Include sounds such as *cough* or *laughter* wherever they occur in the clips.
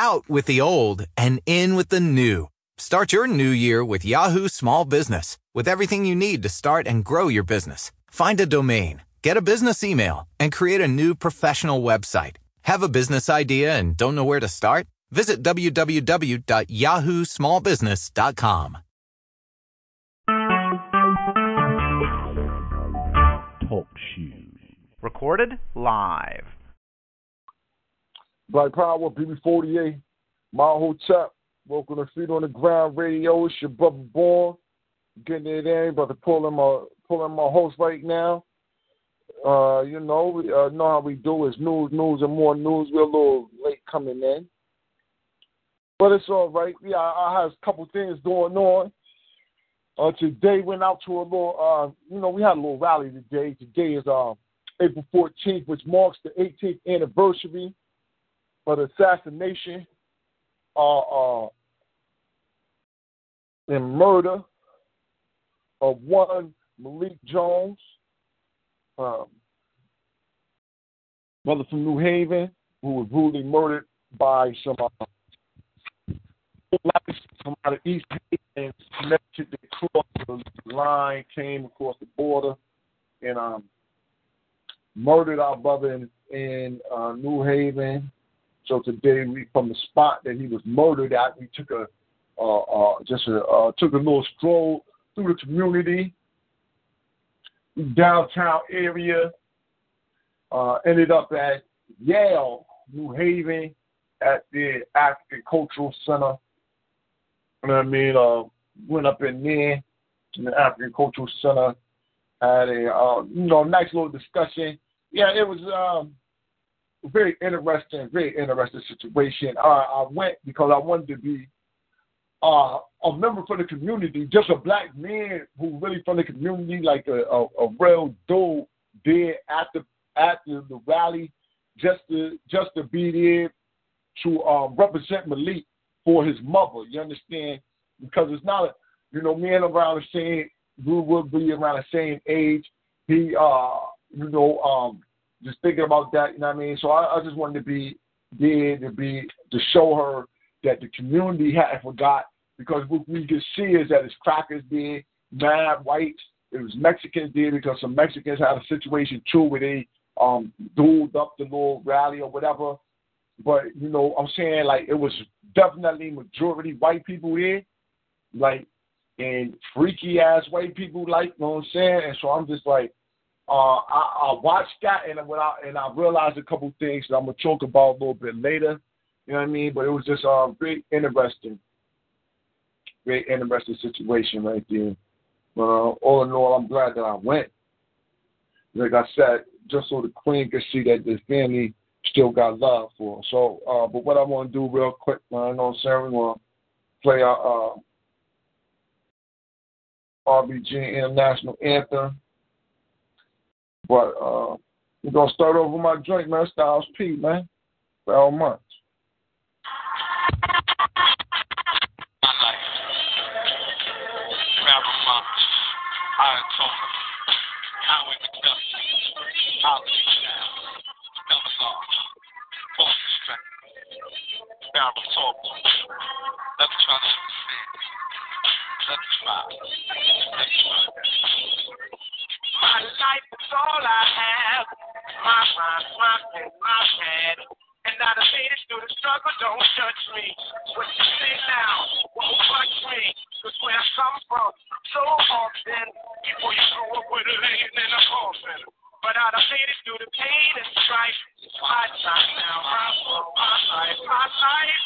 out with the old and in with the new. Start your new year with Yahoo Small Business with everything you need to start and grow your business. Find a domain, get a business email, and create a new professional website. Have a business idea and don't know where to start? Visit www.yahoosmallbusiness.com. Talk shoes. Recorded live. Black Power, BB48, my hotel. Welcome to Feet on the Ground Radio. It's your brother Born. Getting it in, but pulling my pulling my host right now. Uh, you know, we uh, know how we do. It's news, news, and more news. We're a little late coming in, but it's all right. Yeah, I, I have a couple things going on. Uh, today went out to a little. Uh, you know, we had a little rally today. Today is uh, April 14th, which marks the 18th anniversary of the assassination uh, uh, and murder of one Malik Jones, um, brother from New Haven, who was brutally murdered by some uh, from out of East Haven, connected to cross the line, came across the border, and um, murdered our brother in, in uh, New Haven. So today, we, from the spot that he was murdered at, we took a uh, uh, just a, uh, took a little stroll through the community, downtown area. Uh, ended up at Yale, New Haven, at the African Cultural Center. You know what I mean? Uh, went up in there in the African Cultural Center, had a uh, you know nice little discussion. Yeah, it was um, very interesting, very interesting situation. I went because I wanted to be uh, a member for the community, just a black man who really from the community, like a, a, a real dude there at the at the, the rally, just to just to be there to um, represent Malik for his mother. You understand? Because it's not a you know, me and around the same we will be around the same age. He uh you know, um just thinking about that, you know what I mean? So I, I just wanted to be there to be to show her that the community hadn't forgot because what we could see is that it's crackers there, mad whites, it was Mexicans there because some Mexicans had a situation too where they um dueled up the little rally or whatever. But you know, I'm saying like it was definitely majority white people there, like and freaky ass white people, like you know what I'm saying. And so I'm just like, uh, I, I watched that and when I and I realized a couple things that I'm gonna talk about a little bit later. You know what I mean? But it was just um very interesting, very interesting situation right there. But uh, all in all, I'm glad that I went. Like I said, just so the queen could see that the family still got love for her. So, uh, but what I want to do real quick, I know Sarah, we want to play our uh, RBG International Anthem. But uh, we're gonna start over my joint, man. Styles P, man. Months. Let's try. Let's try. My life is all I have. My mind, my pen, my pad. And done made it through the struggle, don't judge me. What you say now won't touch me. Cause where I come from, so often, before you grow up with a lane and a coffin. But I done made it through the pain and strife. My time now, I for my life, my life.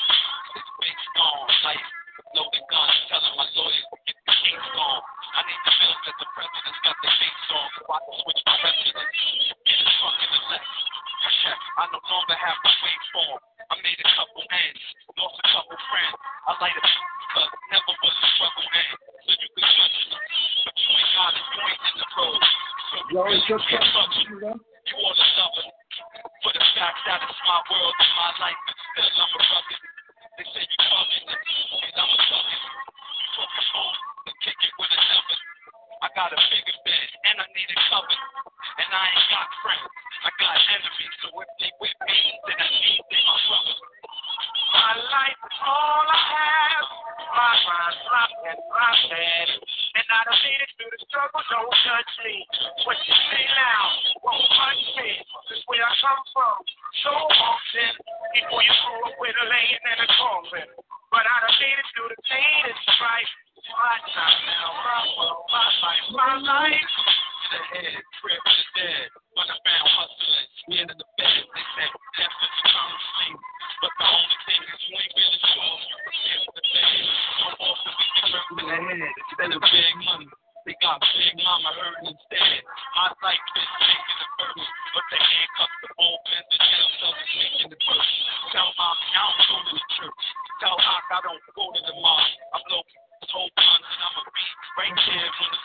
This bitch gone, life. Loaded guns, telling my lawyers the. I need to film that the president's got the on. So I can switch my residence. Get his fucking elect. I no longer have to wait for him. I made a couple ends, lost a couple friends. I light a but never was a struggle end. So you can judge me. But you ain't got a point in the road. So you really just can't touch it. You ought to suffer. For the fact that it's my world and my life, and still I'm a rugged. They say you coming, and I'm a. Talking home, and kick it with a number. I got a bigger bed, and I need it covered. And I ain't got friends, I got enemies. So if they with me, then I need they my brothers. My life is all I have. My mind, my pen, my pen. And I done made it through the struggle, don't judge me. What you say now won't touch me. This where I come from. So often, before you grew up with a laying in a coffin. But I done made it through the pain and strife. My time now, my world, my life, my the head, trip to the dead. I hustling, of the bed, they said, death is common sleep. But the only thing is really sure for the bed. So often we hurt in the big money. They got big mama hurting instead. Life is taking the burden, but they handcuff the and jail cells is making the push. Tell mom I don't go to the church. Tell Hawk I don't go to the mosque. I blow be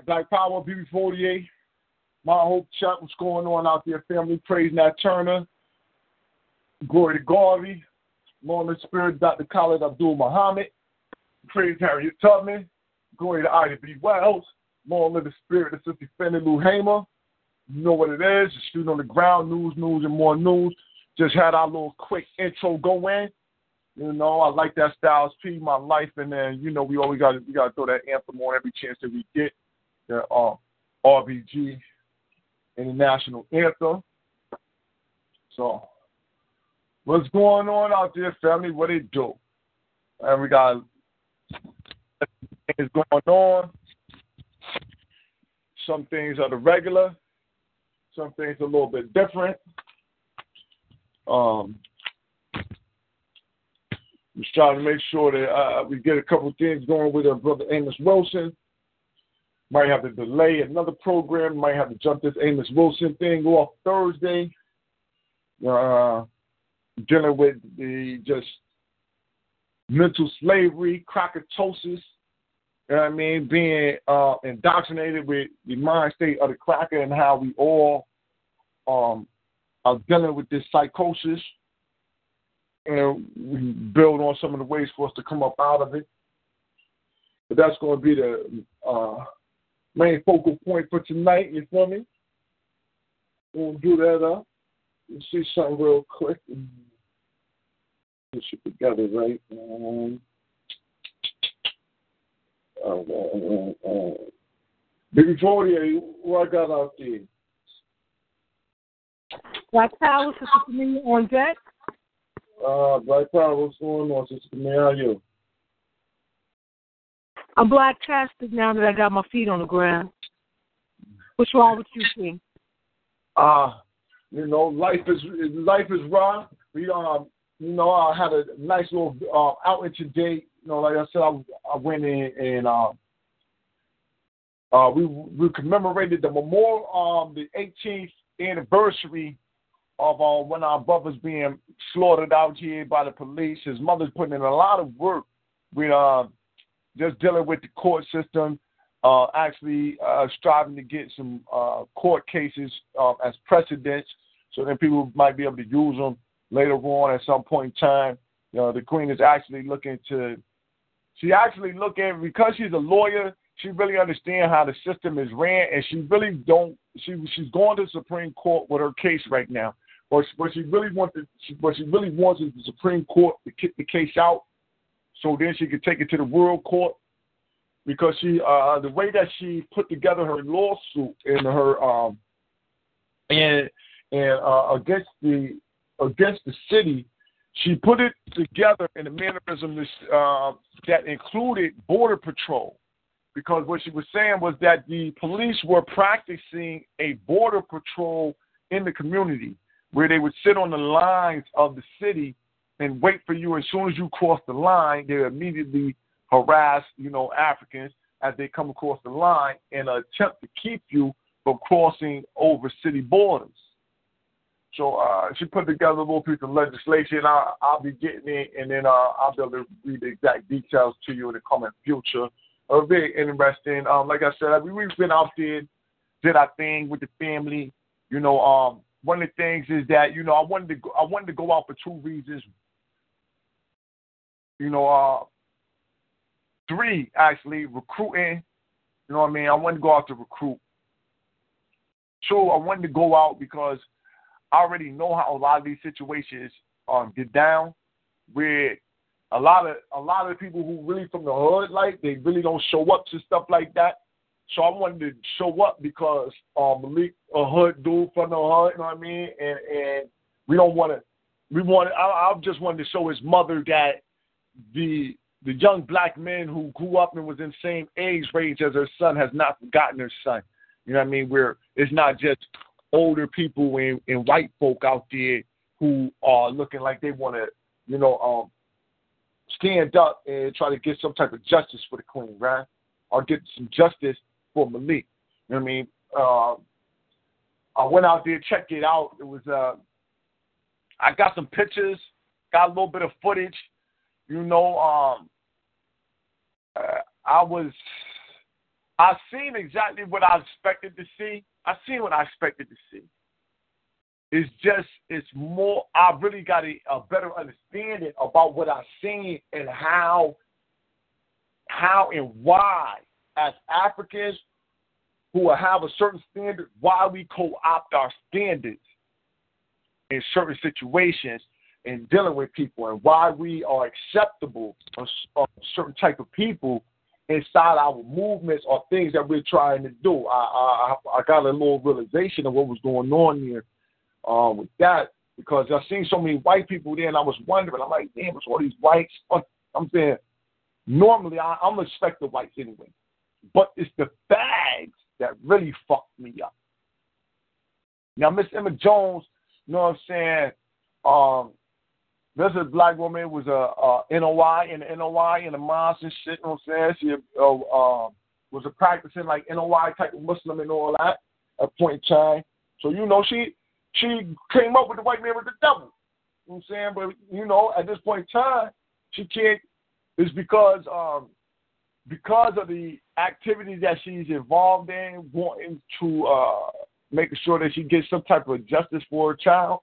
right, Black Power, BB48. My Hope Chat, what's going on out there, family? Praise Nat Turner. Glory to Garvey. Lord the Spirit, Dr. Khalid Abdul Muhammad. Praise Harriet Tubman. Glory to Ida B. Wells. Long live the Spirit of Sister Fannie Lou Hamer. You know what it is. Just shooting on the ground, news, news, and more news. Just had our little quick intro go in. You know, I like that Styles P, my life, and then you know we always got we got to throw that anthem on every chance that we get. The uh, RBG International Anthem. So, what's going on out there, family? What it do? And we got things going on. Some things are the regular. Some things a little bit different. Um, just trying to make sure that uh, we get a couple things going with our brother Amos Wilson. Might have to delay another program. Might have to jump this Amos Wilson thing off Thursday. Uh, dealing with the just mental slavery, crackatosis. You know what I mean? Being uh, indoctrinated with the mind state of the cracker and how we all um, are dealing with this psychosis and we build on some of the ways for us to come up out of it. But that's going to be the uh, main focal point for tonight. You feel me? We'll do that up. Let's see something real quick. Put it together, right? Um, uh, uh, uh, Big Victoria, what I got out there? Black Power, Sister Camille on deck. Uh, Black Power, what's going on, Sister Camille? How are you? I'm black casted now that I got my feet on the ground. What's wrong with you, King? Uh, you know, life is life is raw. We um, you know, I had a nice little uh, outing today. You know, like I said, I, I went in and uh, uh, we we commemorated the memorial, um, the 18th anniversary of uh, when our brother's being slaughtered out here by the police. His mother's putting in a lot of work with uh, just dealing with the court system, uh, actually uh, striving to get some uh, court cases uh, as precedents, so then people might be able to use them later on at some point in time. You know, the queen is actually looking to. She actually looking because she's a lawyer. She really understands how the system is ran, and she really don't. She she's going to the Supreme Court with her case right now. But what she really wants, what she really wants is the Supreme Court to kick the case out, so then she could take it to the World Court. Because she, uh, the way that she put together her lawsuit and her, um, and and uh, against the against the city, she put it together in a mannerism uh, that included border patrol. Because what she was saying was that the police were practicing a border patrol in the community where they would sit on the lines of the city and wait for you. As soon as you cross the line, they immediately harass, you know, Africans as they come across the line in attempt to keep you from crossing over city borders. So uh, she put together a little piece of legislation. I, I'll be getting it, and then uh, I'll be able to read the exact details to you in the coming future. Very interesting. Um, like I said, we, we've been out there, did our thing with the family. You know, um, one of the things is that you know I wanted to go, I wanted to go out for two reasons. You know, uh, three actually recruiting. You know what I mean? I wanted to go out to recruit. Two, I wanted to go out because I already know how a lot of these situations um, get down, where a lot of a lot of people who really from the hood, like they really don't show up to stuff like that. So I wanted to show up because um, Malik, a hood dude from the hood, you know what I mean? And and we don't want to. We want. I, I just wanted to show his mother that the the young black man who grew up and was in same age range as her son has not forgotten her son. You know what I mean? Where it's not just older people and, and white folk out there who are looking like they want to, you know, um, stand up and try to get some type of justice for the queen, right? Or get some justice for Malik. You know what I mean? Uh, I went out there, checked it out. It was uh, I got some pictures, got a little bit of footage. You know, um, uh, I was I seen exactly what I expected to see. I seen what I expected to see. It's just it's more. I really got a, a better understanding about what I seen and how, how and why, as Africans who have a certain standard, why we co-opt our standards in certain situations in dealing with people, and why we are acceptable of, certain type of people inside our movements or things that we're trying to do. I I, I got a little realization of what was going on here um, with that because I've seen so many white people there, and I was wondering. I'm like, damn, it's all these whites. *laughs* I'm saying, normally I, I'm respect the whites anyway, but it's the bags that really fucked me up. Now, Miss Emma Jones, you know what I'm saying? Um, this is black woman was a, a NOI the NOI in the mosque and shit. You know what I'm saying? She uh, uh, was a practicing like NOI type of Muslim and all that at point in time. So you know she she came up with the white man with the devil. You know what I'm saying? But you know, at this point in time, she can't. It's because um, because of the activities that she's involved in, wanting to uh, making sure that she gets some type of justice for her child.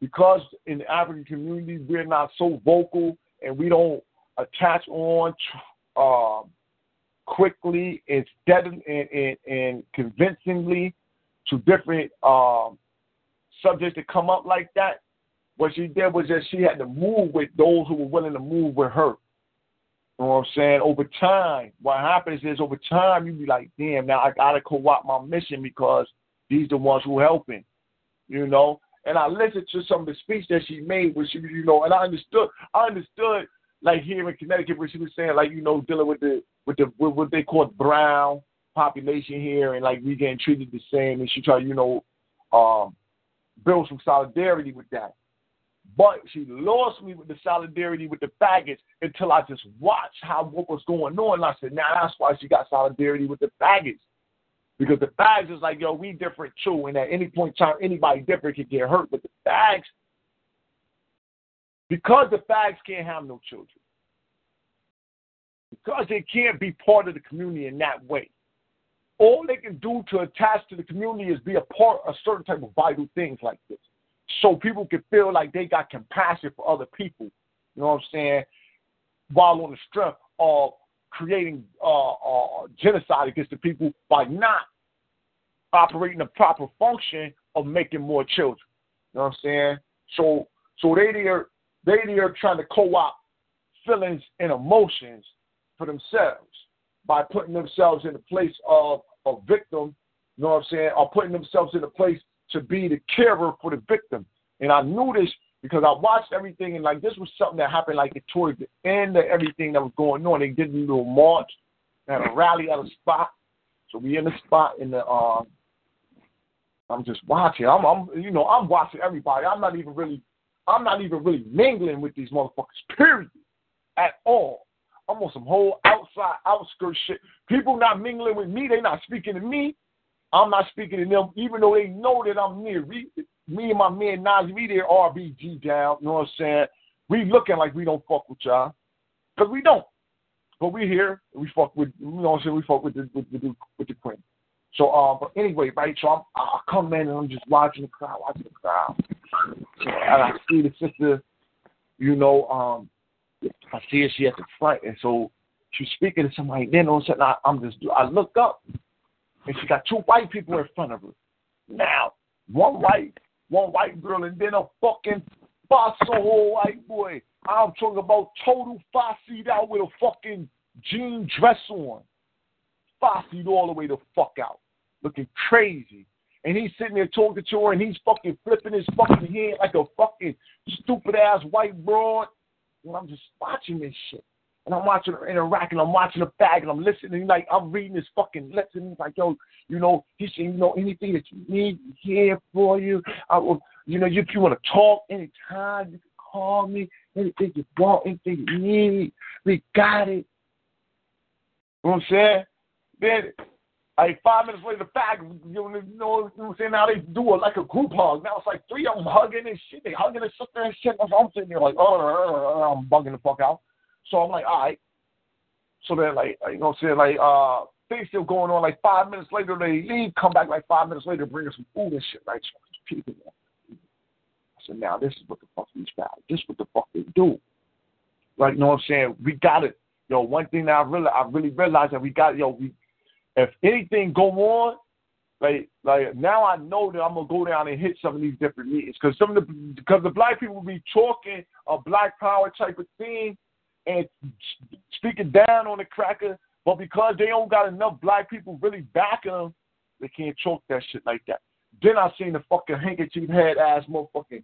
Because in the African community, we're not so vocal and we don't attach on uh, quickly and steadily and, and, and convincingly to different um, subjects that come up like that. What she did was that she had to move with those who were willing to move with her. You know what I'm saying? Over time, what happens is over time you be like, damn, now I gotta co-opt my mission because these the ones who helping. You know? And I listened to some of the speech that she made where she you know, and I understood I understood like here in Connecticut where she was saying like, you know, dealing with the with the with what they call brown population here and like we getting treated the same and she tried, you know, um build some solidarity with that. But she lost me with the solidarity with the faggots until I just watched how what was going on. And I said, now that's why she got solidarity with the faggots. Because the fags is like, yo, we different too. And at any point in time, anybody different can get hurt. But the fags, because the fags can't have no children, because they can't be part of the community in that way, all they can do to attach to the community is be a part of certain type of vital things like this. So people can feel like they got compassion for other people. You know what I'm saying? While on the strength of creating uh, uh, genocide against the people by not operating the proper function of making more children. You know what I'm saying? So so they there they there trying to co-opt feelings and emotions for themselves by putting themselves in the place of a victim, you know what I'm saying, or putting themselves in a place to be the carer for the victim. And I knew this because I watched everything and like this was something that happened like towards the end of everything that was going on. They did a little march, had a rally at a spot. So we in the spot in the um I'm just watching. I'm I'm you know, I'm watching everybody. I'm not even really I'm not even really mingling with these motherfuckers, period. At all. I'm on some whole outside outskirts shit. People not mingling with me, they not speaking to me. I'm not speaking to them, even though they know that I'm near. We, me and my man Nas, we there RBG down, you know what I'm saying? We looking like we don't fuck with y'all. Because we don't. But we here, we fuck with, you know what I'm saying? We fuck with the, with, with, the, with the queen. So, uh, but anyway, right, so I'm, I come in and I'm just watching the crowd, watching the crowd. And I see the sister, you know, um, I see her, she at the front, and so she's speaking to somebody. Then all of a sudden, I, I'm just, I look up, and she got two white people in front of her. Now, one white, one white girl, and then a fucking bosso white boy. I'm talking about total fossied out with a fucking jean dress on. Fossied all the way the fuck out. Looking crazy. And he's sitting there talking to her and he's fucking flipping his fucking head like a fucking stupid ass white broad. And I'm just watching this shit. And I'm watching her interact and I'm watching the bag and I'm listening. Like I'm reading this fucking lesson. He's like, yo, you know, he's saying, you know, anything that you need, here for you. I will, you know, if you want to talk anytime, you can call me. Anything you want, anything you need, we got it. You know what I'm saying? Then, like five minutes later, the bag, you know, you know what I'm saying? Now they do it like a group hug. Now it's like three of them hugging and shit. They hugging and sister and shit. I'm sitting there like, oh, I'm bugging the fuck out. So I'm like, all right. So then, like, you know what I'm saying? Like, uh, thing still going on. Like five minutes later, they leave, come back like five minutes later, bring us some food and shit. Like, people. I said, now this is what the fuck these guys, this is what the fuck they do. Like, you know what I'm saying? We got it. Yo, one thing that I really, I really realized that we got, yo, we, if anything go on, like, like now I know that I'm gonna go down and hit some of these different meetings because some of the, because the black people be talking a black power type of thing and speaking down on the cracker, but because they don't got enough black people really backing them, they can't choke that shit like that. Then I seen the fucking handkerchief head ass motherfucking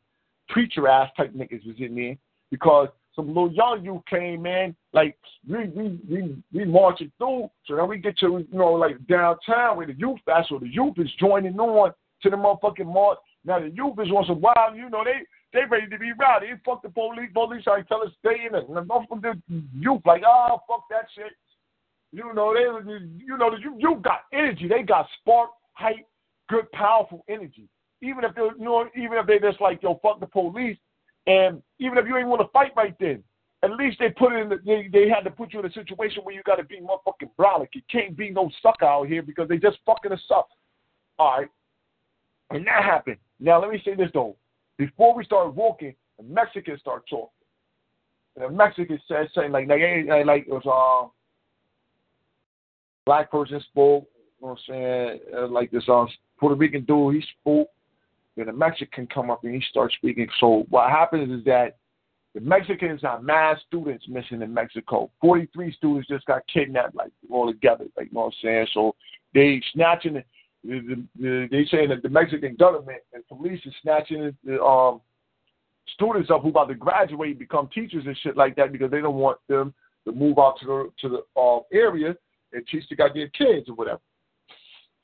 preacher ass type niggas was in there because some little young youth came in, like we we we we marching through. So then we get to you know like downtown where the youth that's where the youth is joining on to the motherfucking march. Now the youth is on some wild, you know, they they ready to be rowdy. They fuck the police. Police trying to tell us stay in it. And the youth like, oh fuck that shit. You know, they you know you you got energy. They got spark, hype, good, powerful energy. Even if they you know, even if they just like, yo, fuck the police, and even if you ain't want to fight right then, at least they put it in the, they, they had to put you in a situation where you got to be motherfucking brolic. You can't be no sucker out here because they just fucking us up. All right. And that happened. Now, let me say this, though. Before we start walking, the Mexicans start talking. And the Mexicans said, something like, like, like it was, uh, black person spoke, you know what I'm saying? Uh, like this uh, Puerto Rican dude, he spoke. Then the Mexican come up and he starts speaking. So what happens is that the Mexicans have mass students missing in Mexico. 43 students just got kidnapped, like all together, like you know what I'm saying. So they snatching the, the, the, they saying that the Mexican government and police is snatching the um, students up who about to graduate, become teachers and shit like that because they don't want them to move out to the to the uh, area and teach the goddamn kids or whatever.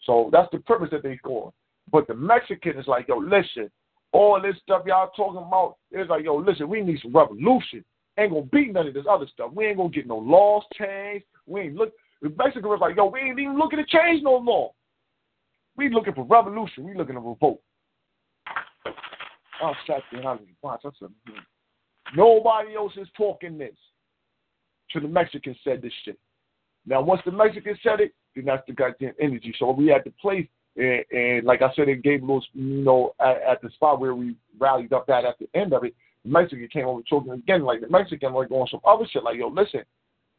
So that's the purpose that they going. But the Mexican is like, yo, listen, all this stuff y'all talking about, it's like, yo, listen, we need some revolution. Ain't gonna be none of this other stuff. We ain't gonna get no laws changed. We ain't look. The Mexican was like, yo, we ain't even looking to change no law. We looking for revolution. We looking to revolt. Oh, shut watch. Hmm. Nobody else is talking this. So the Mexican said this shit. Now, once the Mexican said it, then that's the goddamn energy. So we had to play and, and like I said, it gave little, you know, at, at, the spot where we rallied up at at the end of it, the Mexican came over talking again, like the Mexican like on some other shit, like, yo, listen,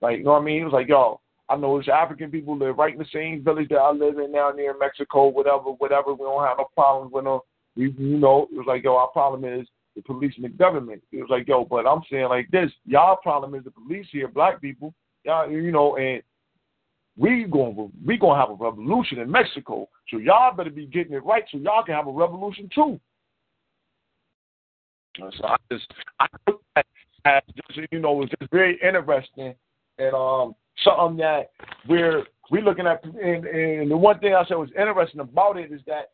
like, you know what I mean? He was like, yo, I know it's African people live right in the same village that I live in down there in Mexico, whatever, whatever. We don't have no problems with them. We, you know, it was like, yo, our problem is the police and the government. It was like, yo, but I'm saying like this, y'all problem is the police here, black people, y'all, you know, and we going we gonna have a revolution in Mexico. So y'all better be getting it right so y'all can have a revolution too. So I just I as just you know it's just very interesting and um something that we're we looking at and, and the one thing I said was interesting about it is that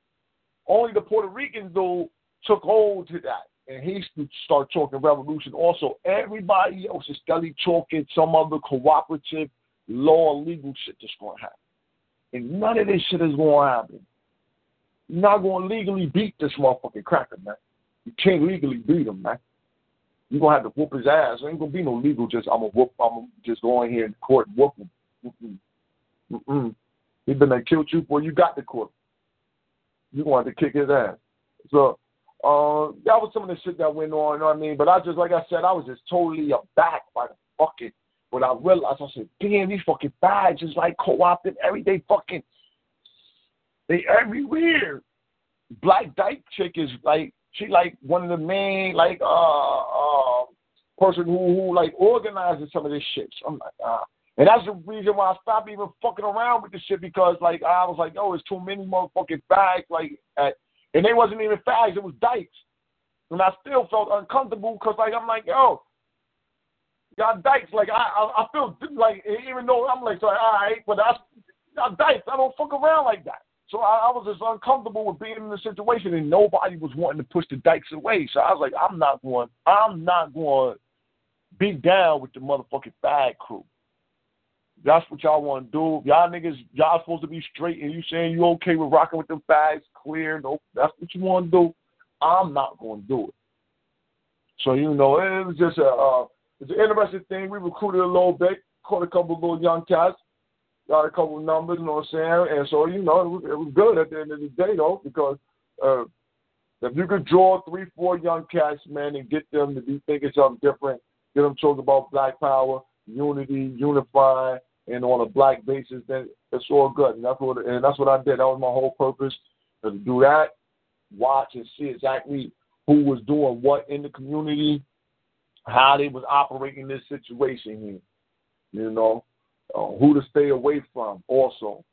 only the Puerto Ricans though took hold to that and he started talking revolution. Also, everybody else is steadily talking some other cooperative law legal shit that's going to happen. And none of this shit is going to happen. You're not going to legally beat this motherfucking cracker, man. You can't legally beat him, man. You're to have to whoop his ass. There ain't to be no legal just, I'm to whoop, I'm to just go in here in court and whoop him. Mm-mm. He been there killed you before you got the court. You're going to have to kick his ass. So, uh, that was some of the shit that went on, you know what I mean? But I just, like I said, I was just totally abacked by the fucking But I realized, I said, damn, these fucking bags is like co-opted everyday fucking, they everywhere. Black Dyke chick is like, she like one of the main, like, uh, uh, person who, who like organizes some of this shit. So I'm like, ah. And that's the reason why I stopped even fucking around with this shit because like I was like, oh, it's too many motherfucking fags. Like, at, and they wasn't even fags, it was dykes. And I still felt uncomfortable because like I'm like, yo, Y'all dykes, like I, I, I feel like even though I'm like, so, all right, but I, y'all dykes, I don't fuck around like that. So I, I was just uncomfortable with being in the situation, and nobody was wanting to push the dykes away. So I was like, I'm not going, I'm not going to be down with the motherfucking bag crew. That's what y'all want to do. Y'all niggas, y'all supposed to be straight, and you saying you okay with rocking with the bags, clear. No, that's what you want to do. I'm not going to do it. So you know, it was just a. Uh, it's an interesting thing. We recruited a little bit, caught a couple of little young cats. Got a couple numbers, you know what I'm saying? And so, you know, it was, it was good at the end of the day, though, because uh, if you could draw three, four young cats, man, and get them to be thinking something different, get them talking about black power, unity, unifying, and on a black basis, then it's all good. And that's what and that's what I did. That was my whole purpose to do that, watch and see exactly who was doing what in the community, how they was operating this situation here. You know, uh, who to stay away from also.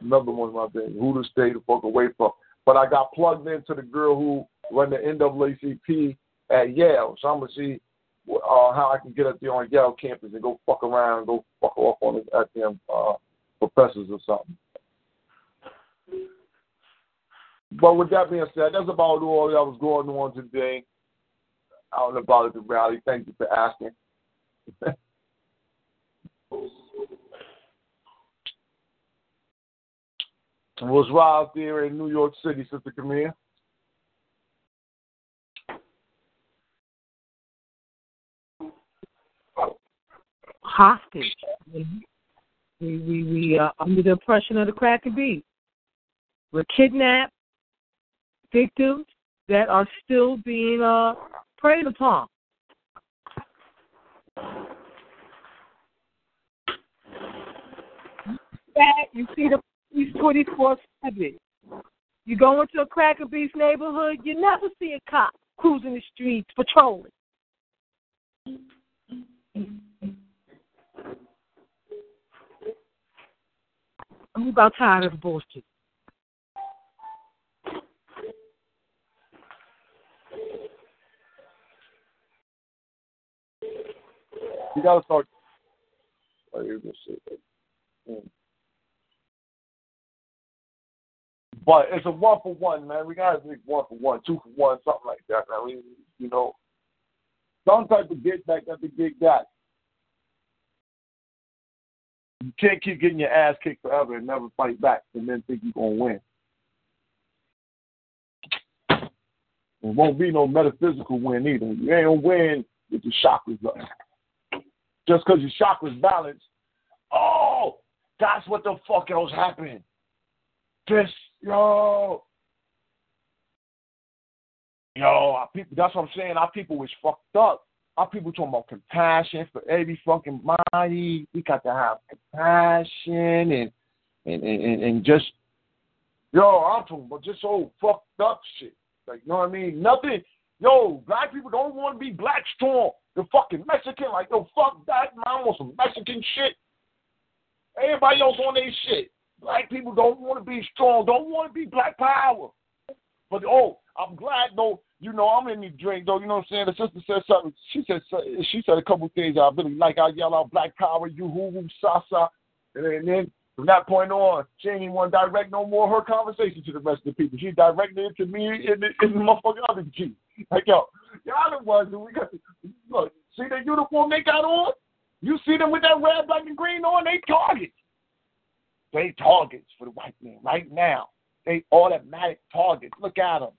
Another one of my things, who to stay the fuck away from. But I got plugged into the girl who run the NAACP at Yale, so I'm gonna see uh, how I can get up there on Yale campus and go fuck around, and go fuck off on the at uh, professors or something. But with that being said, that's about all that was going on today out about the rally. Thank you for asking. *laughs* was Rob there in New York City, Sister Camille? Hostage. We we we are under the oppression of the crack and beat. We're kidnapped victims that are still being uh, preyed upon. That you see the police twenty four seven. You go into a Cracker Beef neighborhood, you never see a cop cruising the streets patrolling. I'm about tired of the bullshit. You gotta start. Oh, you're gonna say But it's a one for one, man. We gotta make one for one, two for one, something like that, man. We, you know, some type of get back at the get that. You can't keep getting your ass kicked forever and never fight back and then think you're gonna win. It won't be no metaphysical win either. You ain't gonna win with your chakras up. Just because your chakras balanced, oh, that's what the fuck else happened. This, yo, yo, our people. That's what I'm saying. Our people was fucked up. Our people talking about compassion for every fucking body. We got to have compassion and and and, and just yo, I'm talking about just so fucked up shit. Like you know what I mean? Nothing. Yo, black people don't want to be black strong. The fucking Mexican, like yo, fuck that, man. I want some Mexican shit. Everybody else on their shit. Black people don't want to be strong, don't want to be black power. But oh, I'm glad though. You know, I'm in the drink though. You know what I'm saying? The sister said something. She said she said a couple things I really like. I yell out black power, you hoo hoo sa sa, and then from that point on, she ain't even want to direct no more her conversation to the rest of the people. She directed it to me and the, and the motherfucking other G. Like yo, y'all the ones who we got. to Look, see the uniform they got on? You see them with that red, black, and green on? They targets. They targets for the white man right now. They automatic targets. Look at them.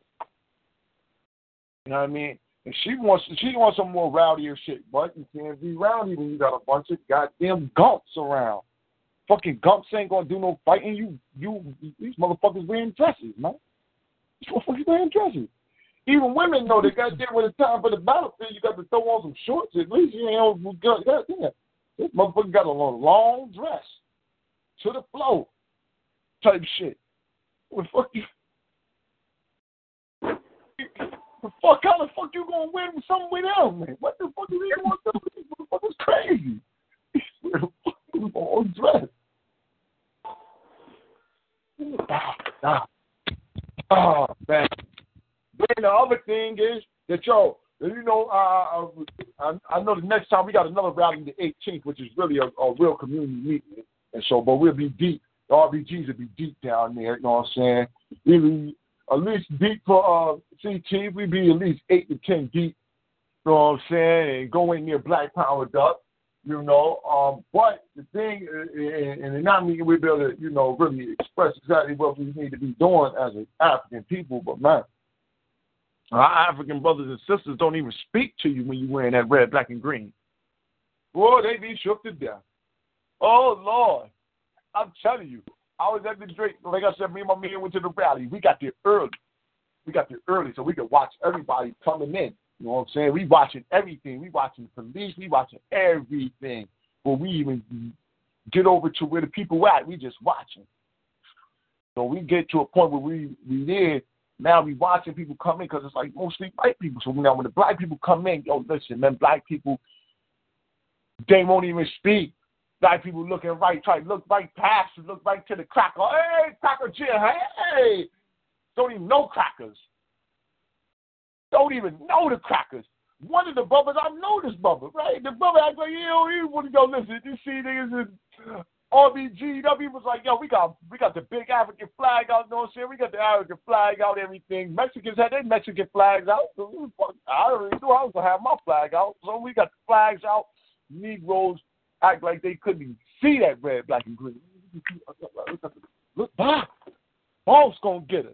You know what I mean? And she wants she wants some more rowdier shit, but you can't be rowdy when you got a bunch of goddamn gumps around. Fucking gumps ain't gonna do no fighting. You you these motherfuckers wearing dresses, man. These motherfuckers wearing dresses. Even women know they got there when it's time for the battlefield. You got to throw on some shorts at least. You know, yeah. This motherfucker got a long dress to the floor type shit. What the fuck you? The fuck how the fuck you gonna win with something with man? What the fuck is he want to do? This motherfucker's crazy. *laughs* Where the fuck you gonna dress? Ah, ah. Oh man. Then the other thing is that yo, you know, uh, I, I know the next time we got another rally the 18th, which is really a, a real community meeting, and so, but we'll be deep. The RBGs will be deep down there. You know what I'm saying? We'll at least deep for uh, CT. We'll be at least eight to ten deep. You know what I'm saying? And going near Black Power Duck. You know, um, but the thing, and, and not me, we'll be able to, you know, really express exactly what we need to be doing as an African people. But man, our African brothers and sisters don't even speak to you when you're wearing that red, black, and green. Boy, they be shook to death. Oh Lord, I'm telling you, I was at the Drake. Like I said, me and my man went to the rally. We got there early. We got there early so we could watch everybody coming in. You know what I'm saying? We watching everything. We watching police. We watching everything. But we even get over to where the people at. We just watching. So we get to a point where we we there. Now we watching people come in because it's like mostly white people. So now when the black people come in, yo, listen, man, black people, they won't even speak. Black people looking right, try to look right past you, look right to the cracker. Hey, cracker Jim, hey, don't even know crackers. Don't even know the crackers. One of the brothers, I know this brother, right? The brother act like, yo, he to go listen. You see niggas in RBGW was like, yo, we got we got the big African flag out, you know I'm saying? We got the African flag out, everything. Mexicans had their Mexican flags out. I already knew I was gonna have my flag out. So we got the flags out. Negroes act like they couldn't even see that red, black, and green. Look back. Boss gonna get us.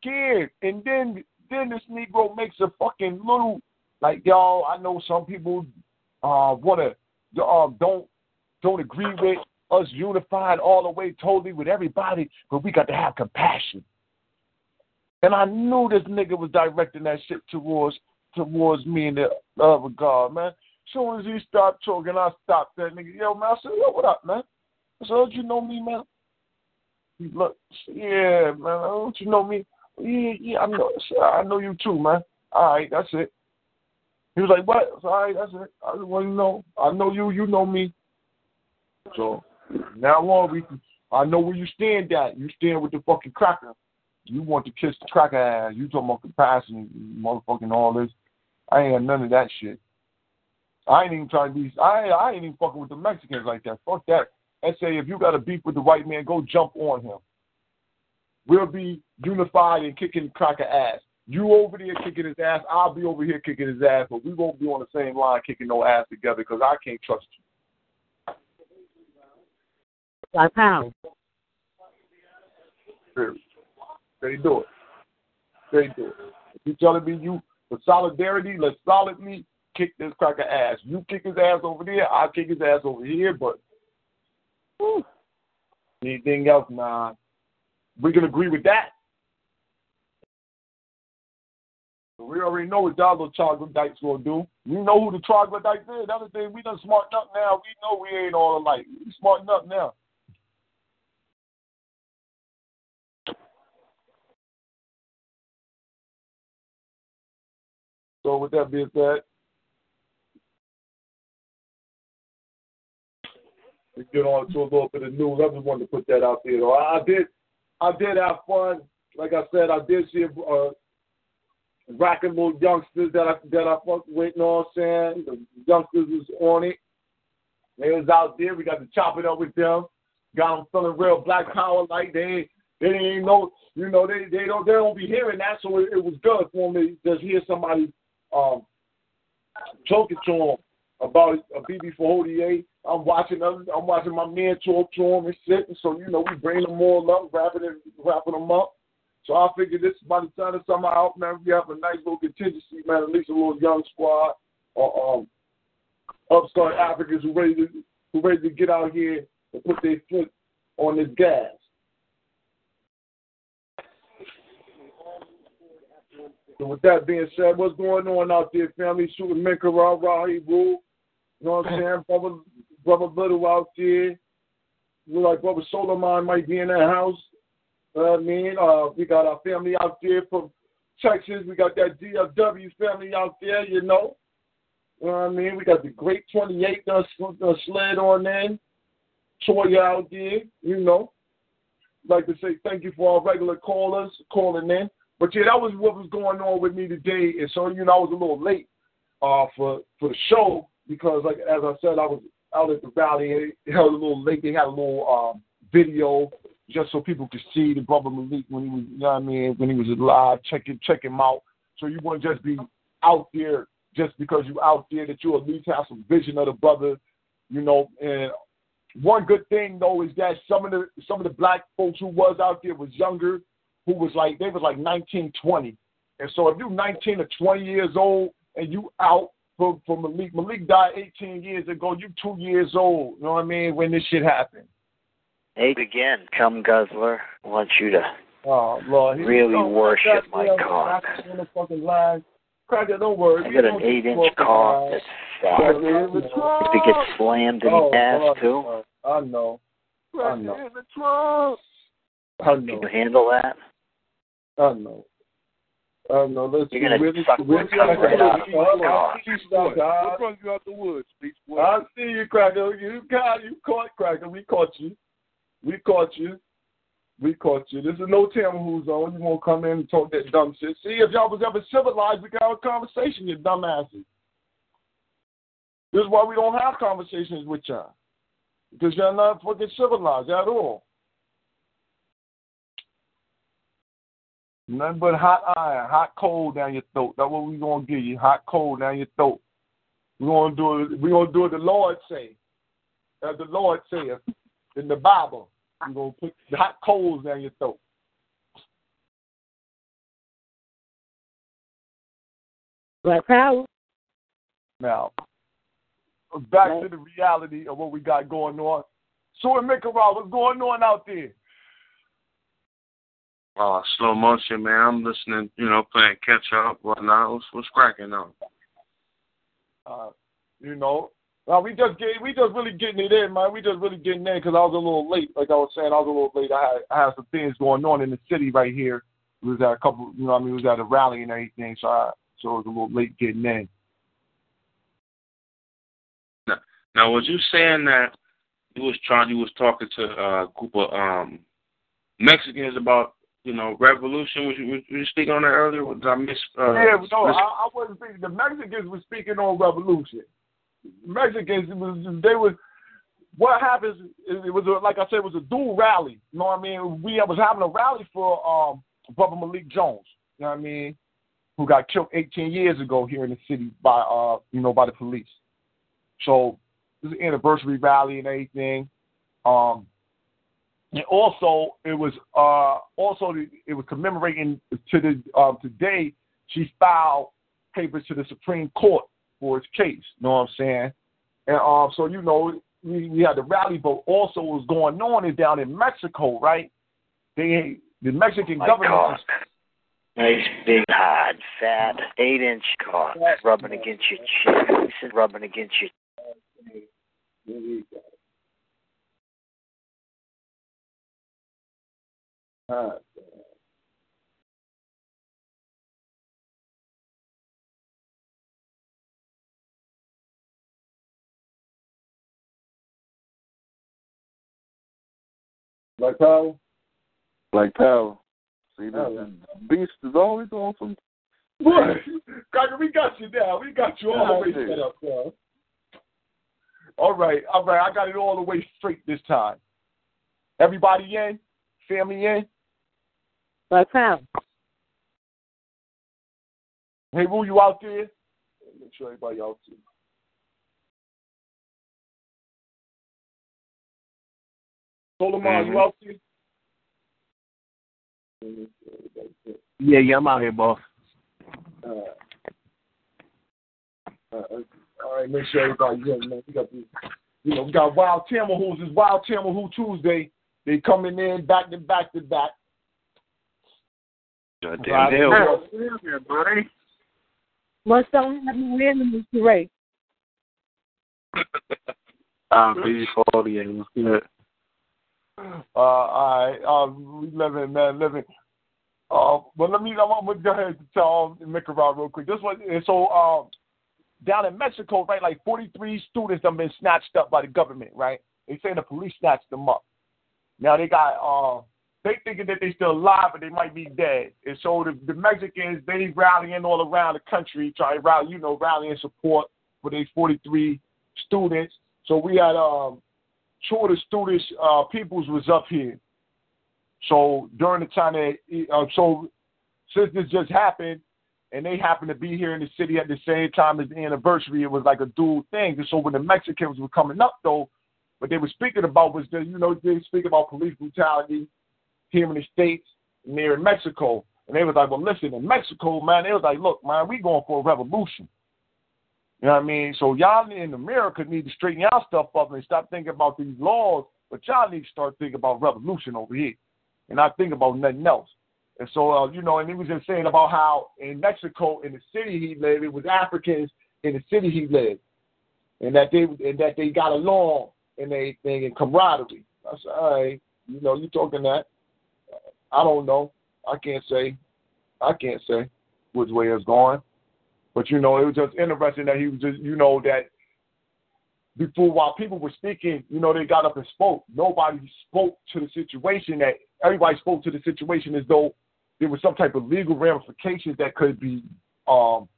Scared. And then then this Negro makes a fucking little like y'all, I know some people uh wanna uh, don't don't agree with us unified all the way totally with everybody, but we got to have compassion. And I knew this nigga was directing that shit towards towards me in the other God, man. Soon as he stopped talking, I stopped that nigga. Yo, man, I said, yo, what up, man? I said, don't you know me, man? He looked, yeah, man, don't you know me? Yeah, yeah, I know, I know you too, man. All right, that's it. He was like, what? All right, that's it. I just want to know. I know you, you know me. So now on, we, I know where you stand at. You stand with the fucking cracker. You want to kiss the cracker ass. You talking about compassion, motherfucking all this. I ain't got none of that shit. I ain't even trying to be. I I ain't even fucking with the Mexicans like that. Fuck that. And say if you got a beef with the white man, go jump on him. We'll be unified and kicking cracker ass. You over there kicking his ass, I'll be over here kicking his ass, but we won't be on the same line kicking no ass together because I can't trust you. Like how? They do it. They do it. If you telling me you for solidarity, let's solid solidly kick this cracker ass. You kick his ass over there, I kick his ass over here, but whew, anything else, nah. We can agree with that. We already know what Donald troglodytes gonna do. We know who the troglodytes is. Another thing, we done smarten up now. We know we ain't all alike. We smarten up now. So with that being said, we get on to a little bit of news. I just wanted to put that out there. Though. I did, I did have fun. Like I said, I did see a uh, racking little youngsters that I that I fucked with. You know what I'm saying? The youngsters was on it. They was out there. We got to chop it up with them. Got them feeling real black power like they they ain't know. You know they they don't they don't be hearing that. So it, it was good for me to hear somebody um talking to them about a BB Fortier. I'm watching. I'm watching my man talk to him and shit. And so you know, we bring them all up, wrapping them, wrapping them up. So I figured this by the time the summer out, man, we have a nice little contingency, man. At least a little young squad or um, upstart Africans who ready to who ready to get out here and put their foot on this gas. So with that being said, what's going on out there, family? Shooting Minka Ra Rahi Rule. You know what I'm saying? Brother Brother Little out there. Look like Brother Solomon might be in that house. Uh, I mean, uh, we got our family out there from Texas. We got that DFW family out there, you know. You know what I mean? We got the great 28 done, done slid on in. Toya out there, you know. Like to say thank you for our regular callers calling in. But yeah, that was what was going on with me today. And so, you know, I was a little late uh, for for the show because, like as I said, I was out at the valley. It held a little late. They had a little um, video just so people could see the brother Malik when he was, you know what I mean, when he was alive. Check it, check him out. So you wouldn't just be out there just because you're out there that you at least have some vision of the brother, you know. And one good thing though is that some of the some of the black folks who was out there was younger, who was like they was like 19, 20. And so if you're 19 or 20 years old and you out for, for Malik. Malik died 18 years ago. You two years old. You know what I mean? When this shit happened. Eight again. Come guzzler. I want you to Oh Lord, really go. worship my cock. crack on the fucking line. Cracker, don't worry. I got an eight-inch cock that's fat. Cracker If it gets slammed in Oh, the ass Lord, too, Lord. I know. I know. in the trunk. I can you handle that? I know. I know. Let's You're gonna really, suck really, the cock right out of my Hold on. cock. God. What brings you out the woods, Beach Boy? I see you, Cracker. You got you caught, Cracker. We caught you. We caught you. We caught you. This is no Tamma who's on. You won't come in and talk that dumb shit. See, if y'all was ever civilized, we could have a conversation, you dumbasses. This is why we don't have conversations with y'all. Because y'all not fucking civilized at all. Nothing but hot iron, hot cold down your throat. That's what we're gonna give you. Hot cold down your throat. We're gonna do it. We're gonna do what the Lord say. As the Lord saith in the Bible. We're gonna put hot coals down your throat. Black Power. Now, back to the reality of what we got going on. So in Nicaragua, what's going on out there? Uh, slow motion, man. I'm listening, you know, playing catch up, whatnot. What's, what's cracking on? Uh, you know, uh, we just get, we just really getting it in, man. We just really getting in because I was a little late. Like I was saying, I was a little late. I had I had some things going on in the city right here. We was at a couple, you know, I mean, we was at a rally and everything, so I so it was a little late getting in. Now, was you saying that you was trying, you was talking to a group of um Mexicans about, you know, revolution? Was you, was you speaking on that earlier? I miss? Uh, yeah, no, miss- I, I wasn't speaking. The Mexicans were speaking on revolution. Mexicans, it was they was. What happens? It was a, like I said, it was a dual rally. You know what I mean? We was having a rally for um Brother Malik Jones. You know what I mean? Who got killed 18 years ago here in the city by uh you know by the police. So it was an anniversary rally and everything. Um, and also it was uh also it was commemorating to the um today she filed papers to the Supreme Court for his case. You know what I'm saying? And um so you know we, we had the rally, but also what was going on is down in Mexico, right? They the Mexican My government. Nice big hard fat eight inch cock rubbing against your cheeks and rubbing against your Uh, like how? Black Power. See, Oh, beast is always awesome. Boy? *laughs* Cracker, we got you now. We got you all the way set up, bro. All right, all right. I got it all the way straight this time. Everybody in? Family in? Black Power. Hey, Woo, you out there? Make sure everybody out there. Solomon, you out there? Yeah, yeah, I'm out here, boss. Uh, uh, all right, make sure everybody in, man. We got the, you know, we got Wild Tamil Who's it's Wild Tamil Who Tuesday. They coming in back to back to back. Goddamn hell. buddy. Must *laughs* don't have no enemies to race. Ah, B48, what's good? Uh, all right, uh, we living, man, living. Uh, but let me, I'm gonna go ahead and tell um, Nicaragua real quick. This one, and so um, down in Mexico, right, like 43 students have been snatched up by the government, right? They say the police snatched them up. Now they got, uh, they thinking that they still alive, but they might be dead. And so the, the Mexicans, they rallying all around the country, trying to rally, you know, rallying support for these 43 students. So we had um, two of the students, uh, peoples was up here. So during the time that, uh, so since this just happened, and they happened to be here in the city at the same time as the anniversary, it was like a dual thing. And so when the Mexicans were coming up, though, what they were speaking about was that you know they speaking about police brutality here in the states, near in Mexico, and they was like, well, listen, in Mexico, man, they was like, look, man, we going for a revolution. You know what I mean? So y'all in America need to straighten y'all stuff up and stop thinking about these laws, but y'all need to start thinking about revolution over here and not think about nothing else. And so, uh, you know, and he was just saying about how in Mexico, in the city he lived, it was Africans in the city he lived, and that they and that they got along and they and camaraderie. I said, all right, you know, you talking that? I don't know. I can't say. I can't say which way it's going. But you know, it was just interesting that he was just, you know, that before while people were speaking, you know, they got up and spoke. Nobody spoke to the situation that everybody spoke to the situation as though there was some type of legal ramifications that could be um,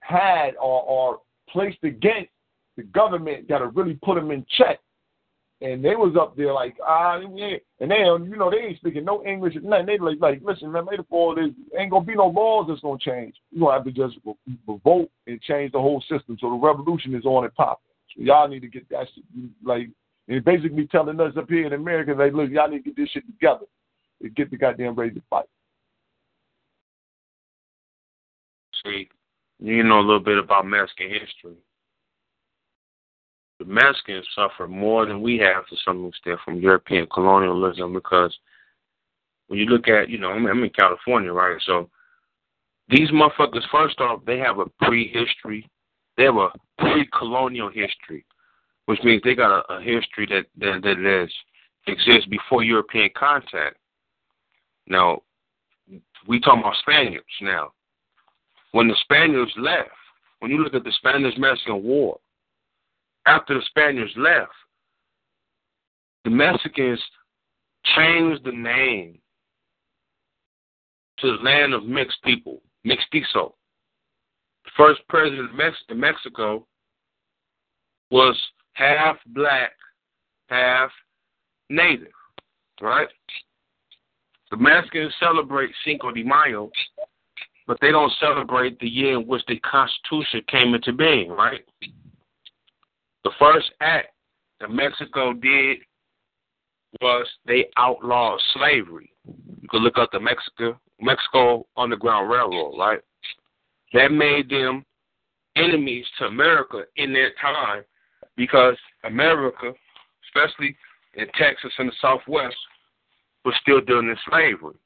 had or, or placed against the government that would really put them in check. And they was up there like, ah, yeah. and they, you know, they ain't speaking no English or nothing. They like, like, listen, man, later for this, ain't gonna be no laws that's gonna change. You gonna have to just vote and change the whole system. So the revolution is on and popping. So y'all need to get that shit, like, and basically telling us up here in America, like, look, y'all need to get this shit together and get the goddamn ready to fight. See, you know a little bit about Mexican history. The Mexicans suffer more than we have to some extent from European colonialism because when you look at, you know, I'm, I'm in California, right? So these motherfuckers, first off, they have a pre-history. They have a pre-colonial history, which means they got a, a history that that, that is, exists before European contact. Now, we talking about Spaniards now. When the Spaniards left, when you look at the Spanish-Mexican War, after the Spaniards left, the Mexicans changed the name to the land of mixed people, mestizo. The first president of Mexico was half black, half native, right? The Mexicans celebrate Cinco de Mayo, but they don't celebrate the year in which the Constitution came into being, right? The first act that Mexico did was they outlawed slavery. You can look up the Mexico Mexico Underground Railroad, right? That made them enemies to America in their time because America, especially in Texas and the Southwest, was still dealing in slavery.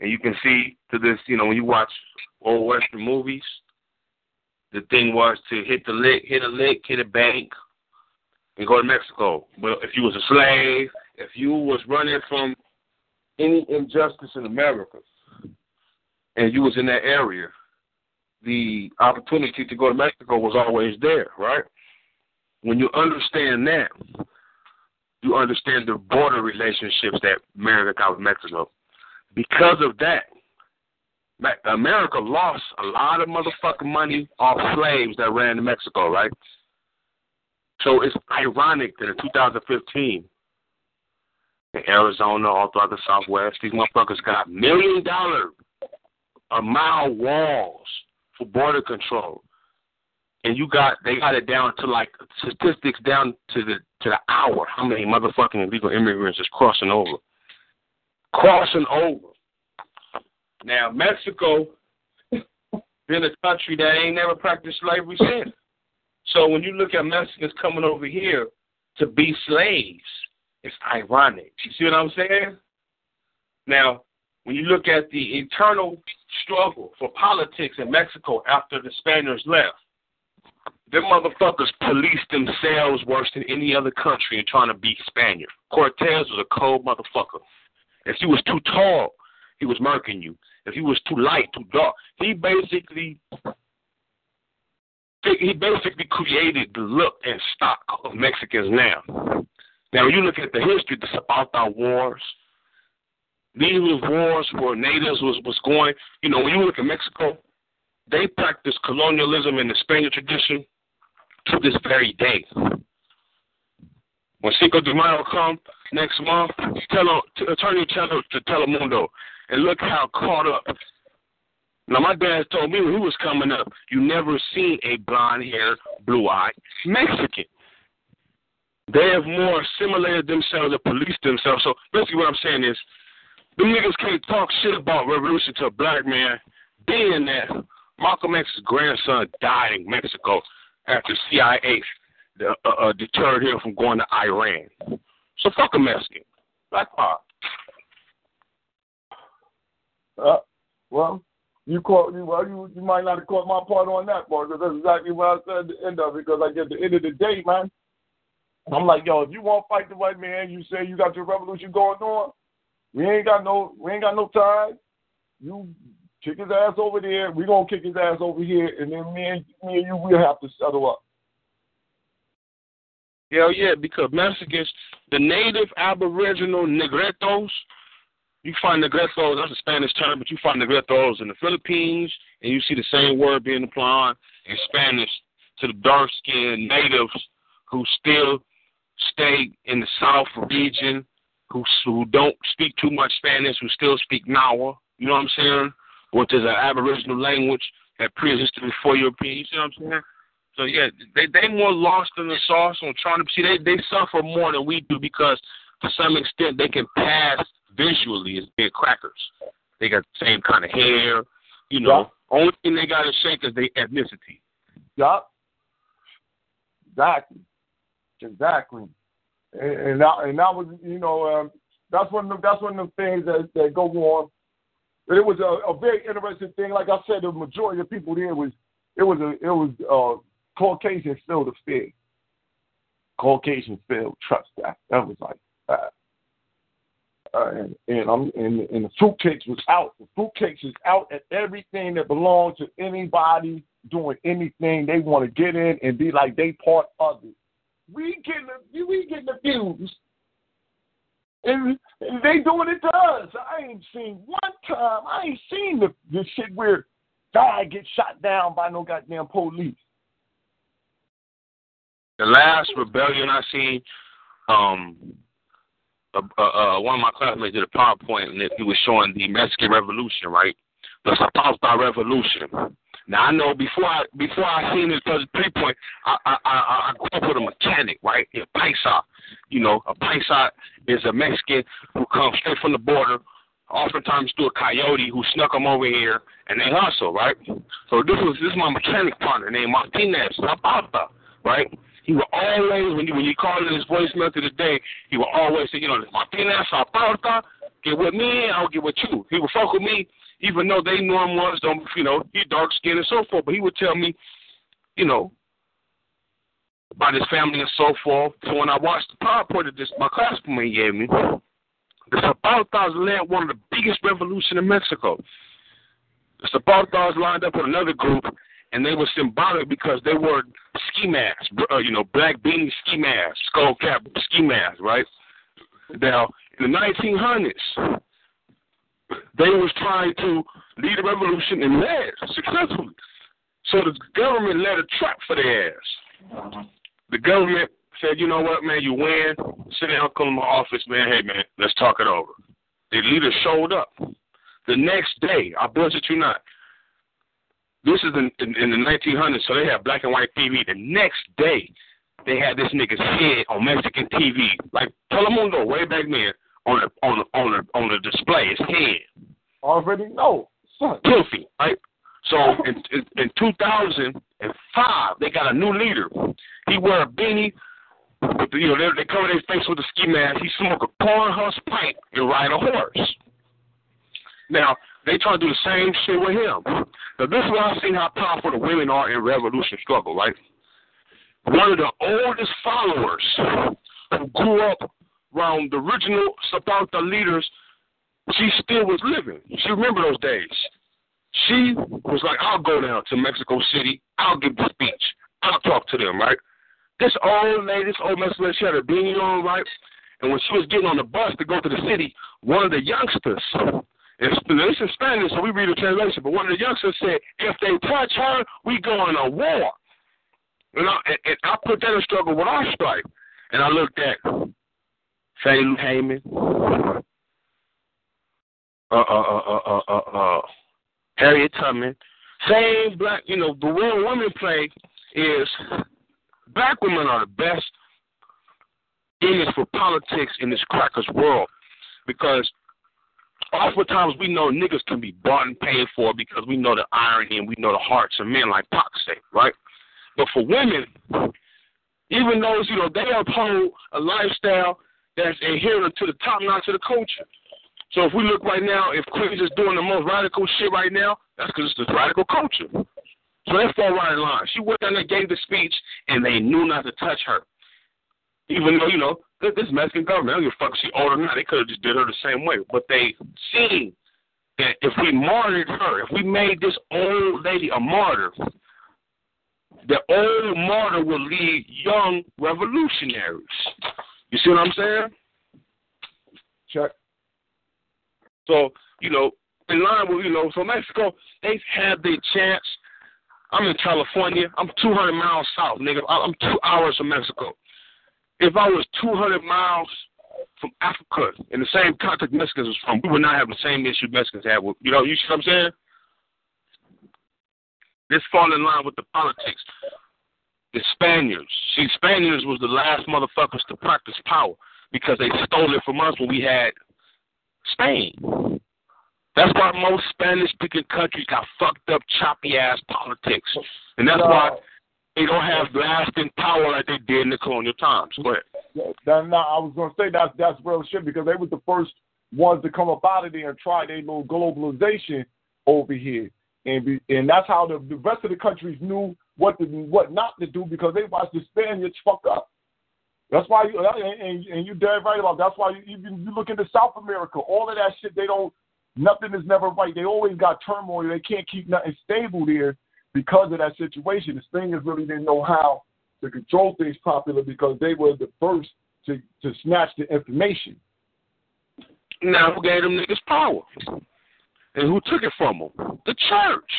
And you can see to this, you know, when you watch old Western movies, the thing was to hit the lick, hit a lick, hit a bank, and go to Mexico. But if you was a slave, if you was running from any injustice in America, and you was in that area, the opportunity to go to Mexico was always there, right? When you understand that, you understand the border relationships that America got with Mexico. Because of that, America lost a lot of motherfucking money off slaves that ran to Mexico, right? So it's ironic that in 2015, in Arizona, all throughout the Southwest, these motherfuckers got million dollar a mile walls for border control, and you got they got it down to like statistics down to the to the hour. How many motherfucking illegal immigrants is crossing over? Crossing over. Now Mexico been a country that ain't never practiced slavery since. So when you look at Mexicans coming over here to be slaves, it's ironic. You see what I'm saying? Now, when you look at the internal struggle for politics in Mexico after the Spaniards left, them motherfuckers policed themselves worse than any other country in trying to beat Spaniard. Cortez was a cold motherfucker. If he was too tall, he was murking you. If he was too light, too dark, he basically he basically created the look and stock of Mexicans now. Now, when you look at the history, the Zapata Wars, these was wars where natives was, was going, you know, when you look at Mexico, they practice colonialism in the Spanish tradition to this very day. When Cinco de Mayo come next month, tell uh, your channel to Telemundo and look how caught up now, my dad told me when he was coming up, you never seen a blonde haired, blue eyed Mexican. They have more assimilated themselves and policed themselves. So basically, what I'm saying is, them niggas can't talk shit about revolution to a black man, being that Malcolm X's grandson died in Mexico after CIA uh, uh, deterred him from going to Iran. So fuck a Mexican. Black power. Uh, well, you caught you well you you might not have caught my part on that part because that's exactly what I said at the end of it. Because I get the end of the day, man, I'm like, yo, if you want to fight the white man, you say you got your revolution going on. We ain't got no we ain't got no time. You kick his ass over there. We gonna kick his ass over here, and then me and me and you will have to settle up. Hell yeah, because Mexicans, the native Aboriginal Negritos, you find Negritos, that's a Spanish term, but you find Negritos in the Philippines, and you see the same word being applied in Spanish to the dark skinned natives who still stay in the South region, who who don't speak too much Spanish, who still speak Nawa, you know what I'm saying? Which is an Aboriginal language that pre-existed before Europeans, you know what I'm saying? So yeah, they they more lost in the sauce on trying to see they they suffer more than we do because to some extent they can pass visually as being crackers. They got the same kind of hair, you know. Only thing they got to shake is their ethnicity. Yup. Exactly. Exactly. And, and that and that was you know um, that's one of the, that's one of the things that that go on. But it was a, a very interesting thing. Like I said, the majority of people there was it was a it was uh Caucasians filled the fig. Caucasians filled trust that. That was like that. Uh, and I'm and, and the fruitcakes was out. The fruitcakes is out at everything that belongs to anybody doing anything they want to get in and be like they part of it. We getting the, we getting views, and, and they doing it to us. I ain't seen one time. I ain't seen the the shit where guy gets shot down by no goddamn police. The last rebellion I seen, um, uh, uh, one of my classmates did a PowerPoint and he was showing the Mexican Revolution, right? The Zapata Revolution. Now I know before I before I seen this three point, I I I, I grew up with a mechanic, right? A paisa, you know, a paisa is a Mexican who comes straight from the border, oftentimes through a coyote who snuck them over here and they hustle, right? So this was this is my mechanic partner named Martinez Zapata, right? He will always, when you when you call in his voicemail to the day, he will always say, you know, Martinez Zapata, get with me, I'll get with you. He would fuck with me, even though they knew him was, don't, you know, he dark skinned and so forth. But he would tell me, you know, about his family and so forth. So when I watched the PowerPoint that this my classmate gave me, the Zapatas led one of the biggest revolution in Mexico. The Zapatas lined up with another group and they were symbolic because they wore ski masks, uh, you know, black beanie ski masks, skull cap ski masks, right? Now, in the 1900s, they was trying to lead a revolution and led successfully. So the government led a trap for their ass. The government said, you know what, man, you win. Sit down, come to my office, man. Hey, man, let's talk it over. The leader showed up. The next day, I bullshit you not, this is in, in, in the 1900s, so they had black and white TV. The next day, they had this nigga's head on Mexican TV, like Telemundo way back then, on the on the on the on the display. His head. Already know. Filthy, right? So in, in in 2005, they got a new leader. He wear a beanie. With you know, they, they cover their face with a ski mask. He smoke a corn husk pipe and ride a horse. Now, they try to do the same shit with him. Now, this is where I see how powerful the women are in revolution struggle, right? One of the oldest followers who grew up around the original Zapata leaders, she still was living. She remember those days. She was like, I'll go down to Mexico City. I'll give the speech. I'll talk to them, right? This old lady, this old Mexican she had a beanie on, right? And when she was getting on the bus to go to the city, one of the youngsters it's, it's in Spanish, so we read the translation. But one of the youngsters said, if they touch her, we go in a war. And I, and I put that in struggle with our strike. And I looked at Fannie Lou Hamer, uh, uh, uh, uh, uh, uh, Harriet Tubman. Same black, you know, the role women play is black women are the best in this for politics in this crackers world because oftentimes we know niggas can be bought and paid for because we know the irony and we know the hearts of men, like Pac say, right? But for women, even those, you know, they uphold a lifestyle that's adherent to the top notch of the culture. So if we look right now, if Queens is doing the most radical shit right now, that's because it's the radical culture. So they fall right in line. She went down there, gave the speech, and they knew not to touch her. Even though, you know, this this Mexican government, I don't give a fuck if she old or not, they could have just did her the same way. But they seen that if we martyred her, if we made this old lady a martyr, the old martyr will lead young revolutionaries. You see what I'm saying? Check. So, you know, in line with, you know, so Mexico, they've had their chance. I'm in California. I'm 200 miles south, nigga. I'm two hours from Mexico. If I was 200 miles from Africa in the same continent Mexicans was from, we would not have the same issue Mexicans have with, you know, you see what I'm saying? This fall in line with the politics. The Spaniards. See, Spaniards was the last motherfuckers to practice power because they stole it from us when we had Spain. That's why most Spanish speaking countries got fucked up, choppy ass politics. And that's why they don't have lasting power like they did in the colonial times. Go ahead. That, I was to say that's that's real shit because they was the first ones to come up out of there and try their little globalization over here, and be, and that's how the, the rest of the countries knew what to what not to do because they watched the Spaniards fuck up. That's why you and, and, and you dead right about. That's why you, even you look into South America, all of that shit they don't. Nothing is never right. They always got turmoil. They can't keep nothing stable there because of that situation. The Spaniards really didn't know how to control things properly because they were the first to, to snatch the information. Now who gave them niggas power? And who took it from them? The church.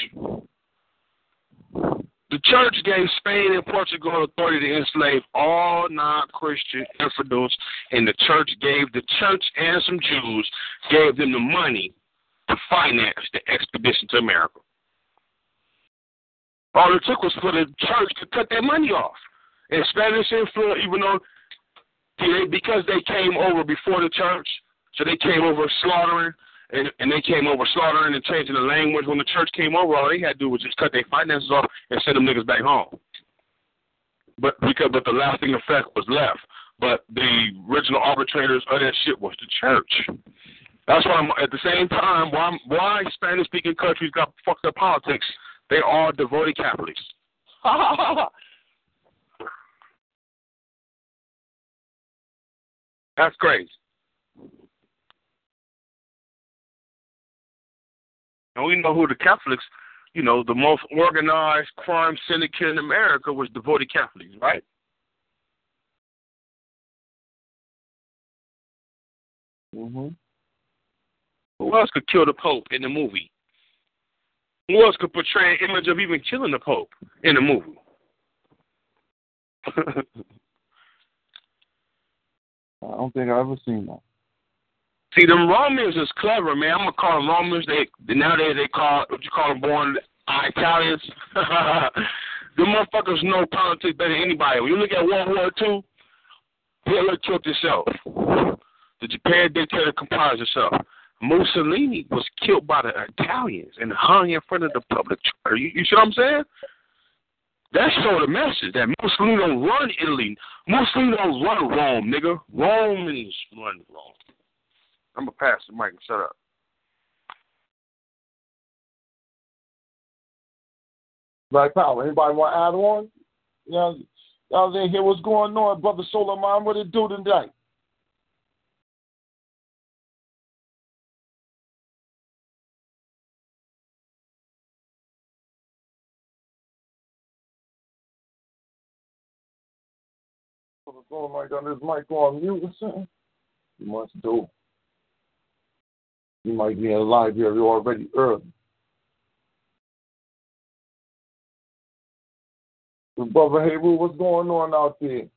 The church gave Spain and Portugal authority to enslave all non-Christian infidels, and the church gave the church and some Jews gave them the money to finance the expedition to America. All it took was for the church to cut their money off. And Spanish influence, even though they, because they came over before the church, so they came over slaughtering, and, and they came over slaughtering and changing the language. When the church came over, all they had to do was just cut their finances off and send them niggas back home. But because but the lasting effect was left. But the original arbitrators of that shit was the church. That's why I'm, at the same time, why why Spanish speaking countries got fucked up politics. They are devoted Catholics. *laughs* That's crazy. And we know who the Catholics, you know, the most organized crime syndicate in America was devoted Catholics, right? Mm-hmm. Who else could kill the Pope in the movie? Else could portray an image of even killing the Pope in the movie? *laughs* I don't think I've ever seen that. See, them Romans is clever, man. I'm gonna call them Romans. They nowadays they call what you call them born Italians. *laughs* the motherfuckers know politics better than anybody. When you look at World War Two, Hitler killed himself. The Japan dictator comprised himself. Mussolini was killed by the Italians and hung in front of the public. You, you see what I'm saying? That showed a message that Mussolini don't run Italy. Mussolini don't run Rome, nigga. Romans run Rome. I'm gonna pass the mic and shut up. Black Power. Anybody want to add on? You know, y'all didn't hear what's going on, brother Solomon. What it do tonight? Brother my got his mic on mute or something. You must do. You might be in the library already early. Brother Haywood, what's going on out there?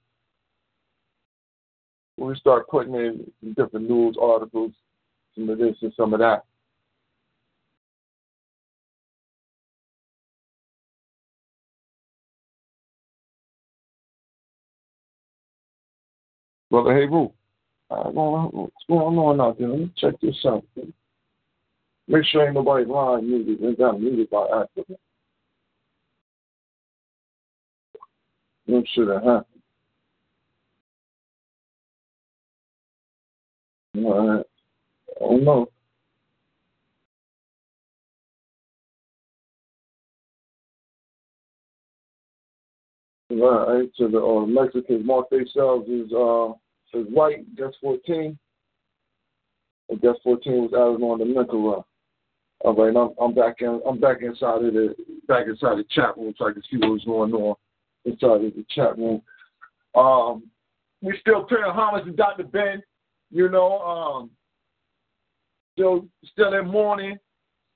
We start putting in different news articles, some of this and some of that. Brother Haywood, uh, what's going on out there? Let me check this out. Make sure ain't nobody lying muted and got muted by accident. That should have happened. All right. Oh no. Right, so the uh, Mexicans mark themselves as uh as white, just fourteen. I guess fourteen was added on the mental run. All right, I'm I'm back in I'm back inside of the back inside the chat room so I can see what's going on inside of the chat room. Um we still paying homage to Dr. Ben, you know, um still still in mourning,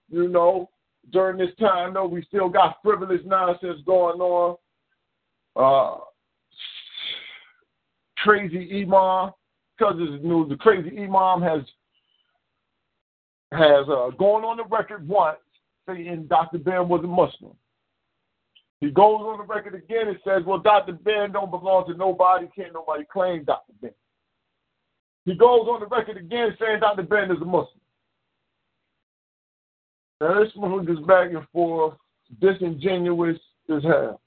you know, during this time though we still got frivolous nonsense going on. Uh crazy imam, because it's news, the crazy imam has has uh, gone on the record once saying Dr. Ben was a Muslim. He goes on the record again and says, well, Dr. Ben don't belong to nobody, can't nobody claim Dr. Ben. He goes on the record again saying Dr. Ben is a Muslim. Now this one goes back and forth, disingenuous as hell.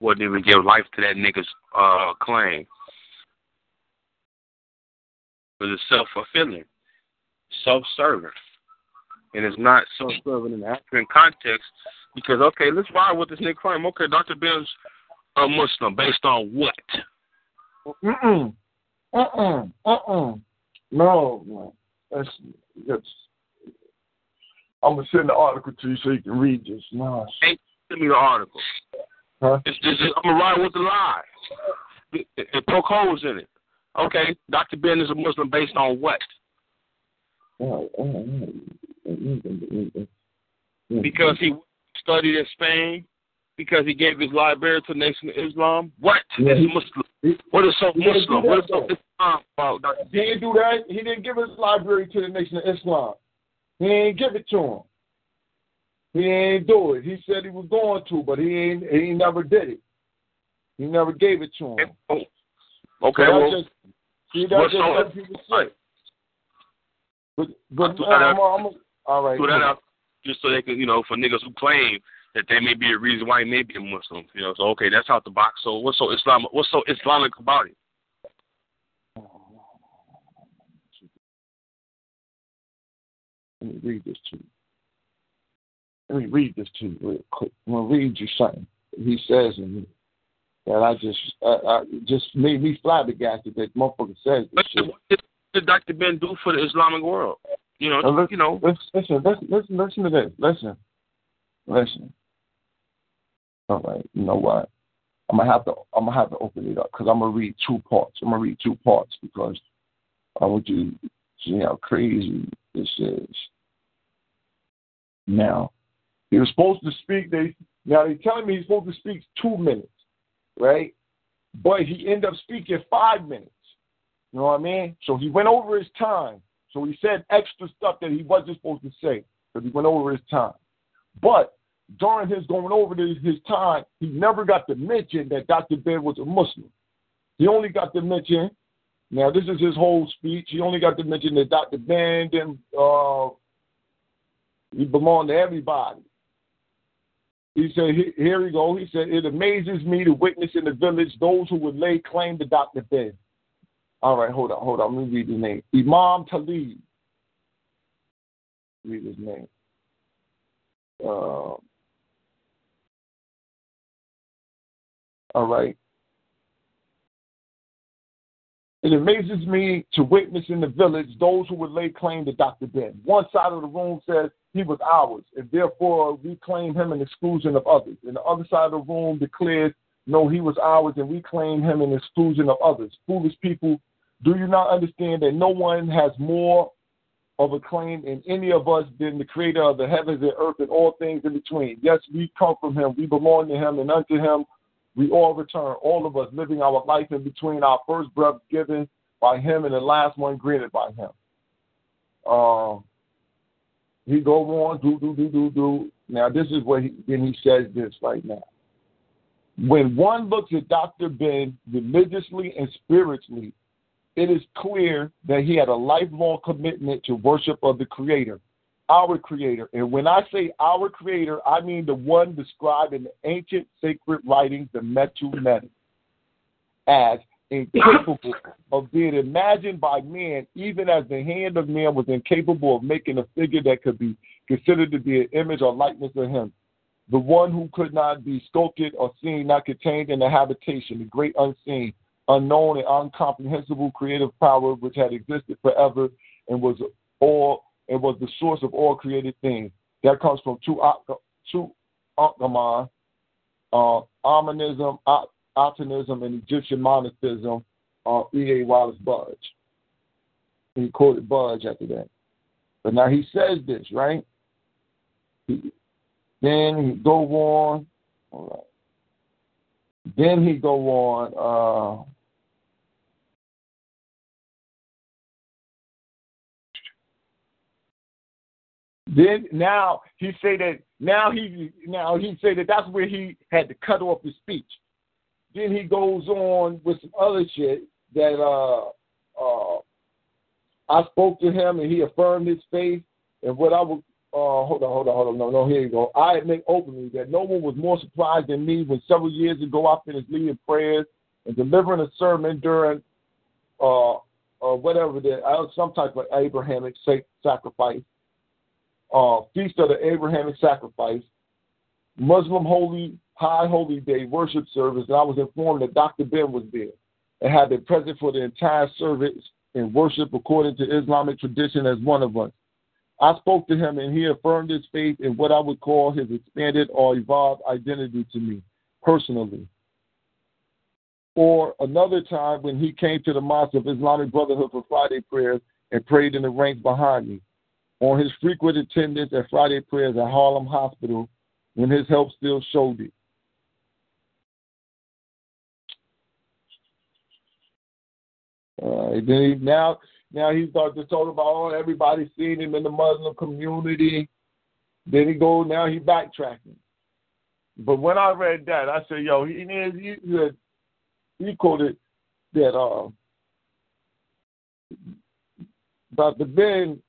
Wouldn't even give life to that nigga's uh, claim. Because it's self fulfilling, self serving. And it's not self serving in the African context because, okay, let's ride with this nigga claim. Okay, Dr. Ben's a Muslim based on what? Mm-mm. Uh-uh. Uh-uh. No, no. That's, that's, I'm going to send the article to you so you can read this. No. Hey, send me the article. Huh? It's, it's, I'm going to ride with the lie. It, it, it poke holes in it. Okay, Dr. Ben is a Muslim based on what? Because he studied in Spain? Because he gave his library to the Nation of Islam? What Yeah. is Muslim? What is so didn't Muslim? What is so Islam about, Dr. He didn't do that. He didn't give his library to the Nation of Islam. He ain't give it to him. He ain't do it. He said he was going to, but he ain't. He never did it. He never gave it to him. Okay, So well, just, see, that's just so- what people say. But but that I'm, out. I'm, all right. throw that out just so they can, you know, for niggas who claim that there may be a reason why he may be a Muslim. You know, so okay, that's out the box. So what's so Islam? What's so Islamic about it? Let me read this to you. Let me read this to you real quick. I'm gonna read you something he says in here that I just uh, uh, just made me flabbergasted that motherfucker says this What shit. did, what did, Dr. Ben do for the Islamic world? You know, Now, listen, you know. Listen, listen, listen, listen, listen to this. Listen, listen. All right, you know what? I'm gonna have to. I'm gonna have to open it up because I'm gonna read two parts. I'm gonna read two parts because I want you to see how crazy this is. Now, he was supposed to speak. They now they're telling me he's supposed to speak two minutes, right? But he ended up speaking five minutes. You know what I mean? So he went over his time. So he said extra stuff that he wasn't supposed to say because he went over his time. But during his going over his, his time, he never got to mention that Dr. Ben was a Muslim. He only got to mention, now this is his whole speech, he only got to mention that Dr. Ben didn't, uh, he belonged to everybody. He said, here we go. He said, it amazes me to witness in the village those who would lay claim to Dr. Ben. All right, hold on, hold on. Let me read his name. Imam Talib. Read his name. Uh, all right. It amazes me to witness in the village those who would lay claim to Dr. Ben. One side of the room says he was ours, and therefore we claim him in exclusion of others. And the other side of the room declares, no, he was ours, and we claim him in exclusion of others. Foolish people, do you not understand that no one has more of a claim in any of us than the creator of the heavens and earth and all things in between? Yes, we come from him, we belong to him, and unto him we all return, all of us living our life in between our first breath given by him and the last one granted by him. Um, he go on, do, do, do, do, do. Now, this is what he, then he says this right now. When one looks at Dr. Ben religiously and spiritually, it is clear that he had a lifelong commitment to worship of the Creator. our Creator. And when I say our Creator, I mean the one described in the ancient sacred writings, the Metu Neter, as incapable of being imagined by man, even as the hand of man was incapable of making a figure that could be considered to be an image or likeness of him. The one who could not be sculpted or seen, not contained in the habitation, the great unseen, unknown, and incomprehensible creative power which had existed forever and was all and was the source of all created things. That comes from two two Ankama, uh, Amenism, Atenism, and Egyptian monotheism, uh, E.A. Wallis Budge. He quoted Budge after that. But now he says this, right? He, then he go on. All right. Then he go on. Uh, Then now he say that now he now he say that that's where he had to cut off his speech. Then he goes on with some other shit that uh uh I spoke to him and he affirmed his faith. And what I would uh hold on, hold on, hold on, no, no, here you go. I admit openly that no one was more surprised than me when several years ago I finished leading prayers and delivering a sermon during uh uh whatever the uh, some type of Abrahamic sacrifice uh, Feast of the Abrahamic Sacrifice, Muslim Holy High Holy Day worship service, and I was informed that Dr. Ben was there and had been present for the entire service in worship according to Islamic tradition as one of us. I spoke to him and he affirmed his faith in what I would call his expanded or evolved identity to me personally. Or another time when he came to the Mosque of Islamic Brotherhood for Friday prayers and prayed in the ranks behind me on his frequent attendance at Friday prayers at Harlem Hospital when his health still showed it. Uh, then he, now, now he starts to talk about oh, everybody seeing him in the Muslim community. Then he goes now he backtracking. But when I read that, I said, "Yo, he he, he, he quoted that uh, Dr. Ben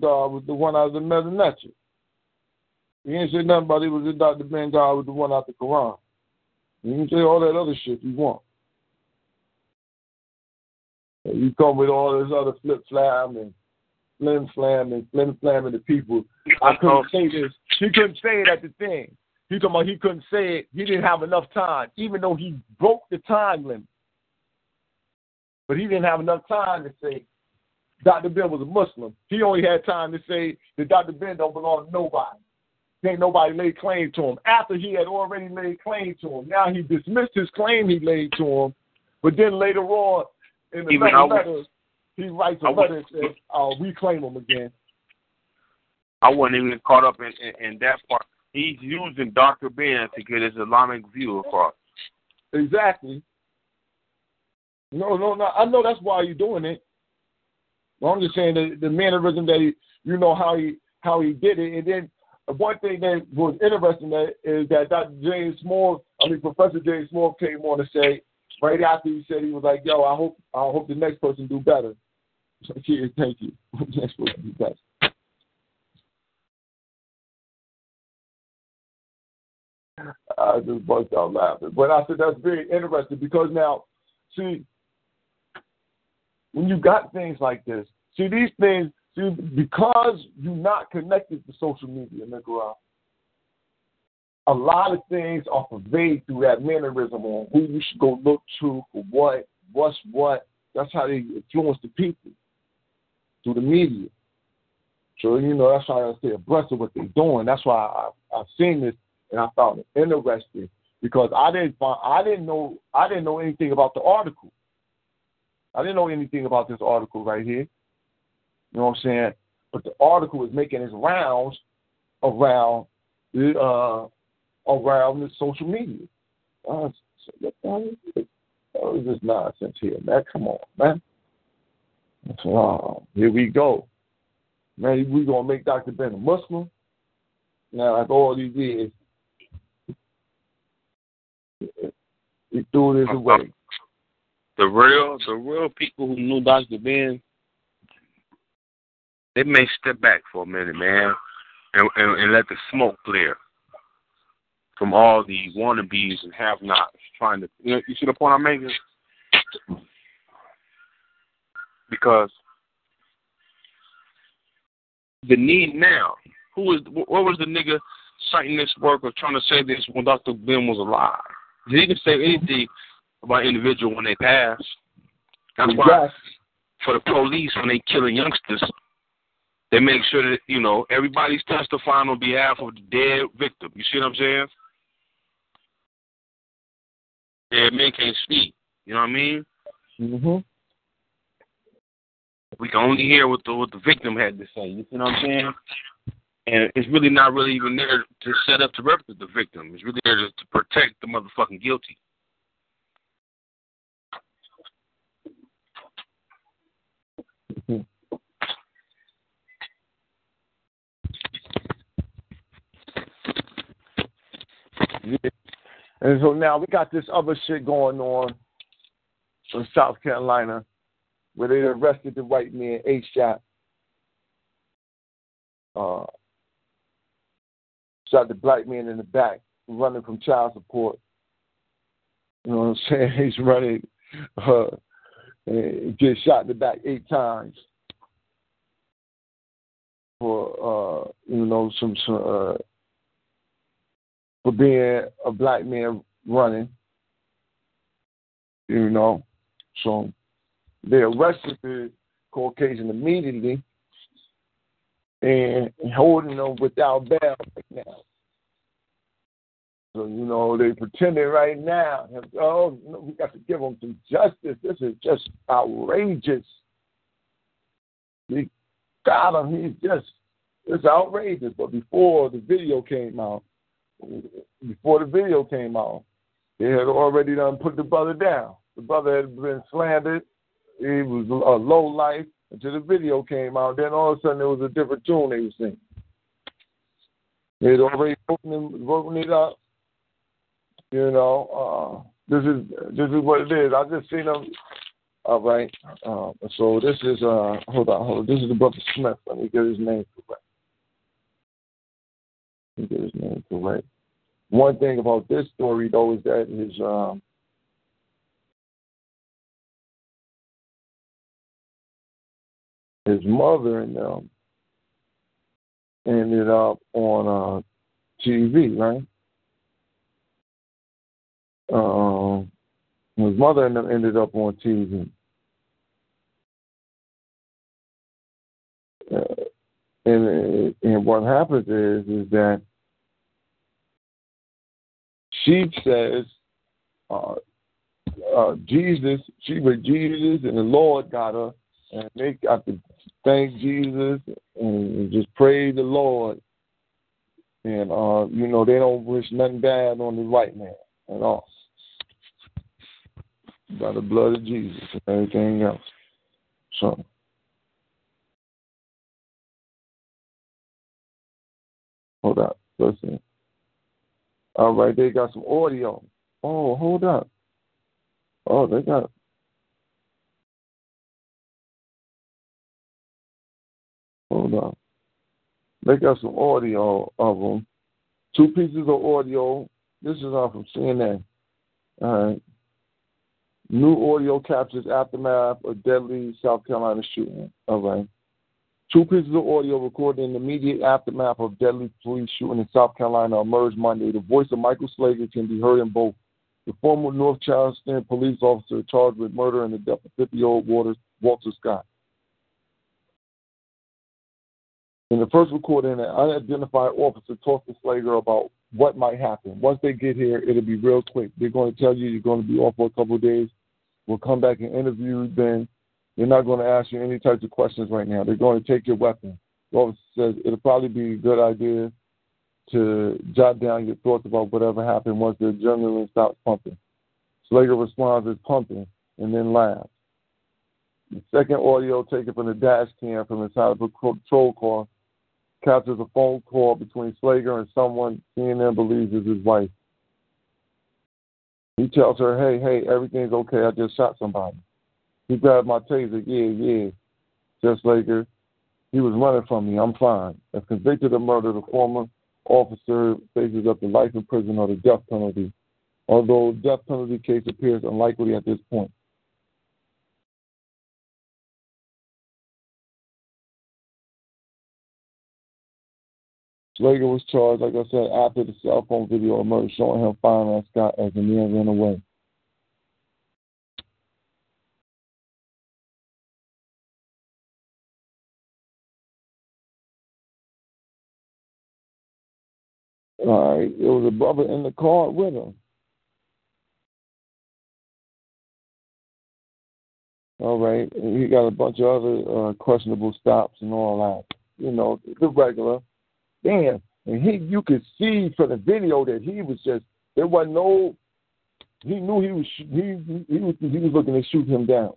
God was the one out of the Mezanetri. He didn't say nothing about it was Dr. Ben God was the one out the Quran. You didn't say all that other shit you want. And you come with all this other flip flam and flim flam and flim flam and the people. I couldn't say this. He couldn't say it at the thing. He talking about he couldn't say it. He didn't have enough time, even though he broke the time limit. But he didn't have enough time to say Dr. Ben was a Muslim. He only had time to say that Dr. Ben don't belong to nobody. Ain't nobody laid claim to him. After he had already laid claim to him, now he dismissed his claim he laid to him. But then later on, in the Even letter, he writes a letter and says, "I'll reclaim him again." I wasn't even caught up in, in, in that part. He's using Dr. Ben to get his Islamic view across. Exactly. No, no, no. I know that's why you're doing it. I'm just saying the, the mannerism that he, you know how he how he did it, and then one thing that was interesting that is that Dr. James Small, I mean Professor James Small came on to say right after he said he was like, "Yo, I hope I hope the next person do better." *laughs* Yeah, thank you. *laughs* next person do better. I just burst out laughing. But I said that's very interesting because now, see, when you got things like this, see these things, see because you're not connected to social media, Nicaragua, a lot of things are pervaded through that mannerism on who you should go look to for what, what's what. That's how they influence the people through the media. So you know that's why I stay abreast of what they're doing. That's why I, I've seen this and I found it interesting because I didn't find I didn't know I didn't know anything about the article. I didn't know anything about this article right here. You know what I'm saying? But the article is making its rounds around the uh, around the social media. Uh, so what is this nonsense here, man? Come on, man. Oh, here we go. Man, we gonna make Dr. Ben a Muslim. Now, like all these years, he threw this away the real the real people who knew Dr. Ben, they may step back for a minute, man. and, and, and let the smoke clear from all the wannabes and have-nots trying to. You, know, you see the point I'm making? Because the need now. Who was what was the nigga citing this work or trying to say this when Dr. Ben was alive? He didn't say anything about individual when they pass. That's why for the police when they killing youngsters, they make sure that you know everybody's testifying on behalf of the dead victim. You see what I'm saying? Dead men can't speak. You know what I mean? Mhm. We can only hear what the what the victim had to say. You see what I'm saying? And it's really not really even there to set up to represent the victim. It's really there to, to protect the motherfucking guilty. And so now we got this other shit going on in South Carolina where they arrested the white man, A-Shot. Uh, shot the black man in the back, running from child support. You know what I'm saying? *laughs* He's running, uh, and get shot in the back eight times for uh, you know some, some uh, for being a black man running. You know, so they arrested the Caucasian immediately and holding them without bail right now. So, you know, they pretending right now, oh, no, we got to give them some justice. This is just outrageous. We got him. He's just, it's outrageous. But before the video came out, before the video came out, they had already done put the brother down. The brother had been slandered. He was a low life until the video came out. Then all of a sudden there was a different tune they were singing. They had already broken it up. You know, uh, this is this is what it is. I just seen them. All right. Uh, so this is uh hold on, hold on. This is the brother Smith. Let me get his name correct. Me get his name correct. One thing about this story though is that his um his mother and them ended up on uh, TV, right? Um, his mother and them ended up on TV. Uh, and and what happens is is that she says uh, uh, Jesus, she was Jesus, and the Lord got her, and they got to thank Jesus and just praise the Lord. And uh, you know, they don't wish nothing bad on the white man at all. By the blood of Jesus and everything else. So hold up. Listen. All right, they got some audio. Oh, hold up. Oh, they got Hold on. They got some audio of them. Two pieces of audio. This is off from CNN. All right. New audio captures aftermath of deadly South Carolina shooting. All right. Two pieces of audio recorded in the immediate aftermath of deadly police shooting in South Carolina emerged Monday. The voice of Michael Slager can be heard in both. The former North Charleston police officer charged with murder in the death of 50-year-old Walter Scott. In the first recording, an unidentified officer talked to Slager about what might happen. Once they get here, it'll be real quick. They're going to tell you you're going to be off for a couple of days. We'll come back and interview you then. They're not going to ask you any types of questions right now. They're going to take your weapon. The officer says it'll probably be a good idea to jot down your thoughts about whatever happened once the adrenaline stops pumping. Slager responds as pumping and then laughs. The second audio taken from the dash cam from inside of a patrol car captures a phone call between Slager and someone CNN believes is his wife. He tells her, hey, hey, everything's okay. I just shot somebody. He grabbed my taser. Yeah, yeah. Says Slager. He was running from me. I'm fine. If convicted of murder, the former officer faces up to life in prison or the death penalty, although death penalty case appears unlikely at this point. Slager was charged, like I said, after the cell phone video emerged showing him firing at Scott as the man ran away. All right, there was a brother in the car with him. All right, he got a bunch of other uh, questionable stops and all that. You know, the regular. Damn, and he, you could see from the video that he was just there was no. He knew he was he he was he was looking to shoot him down.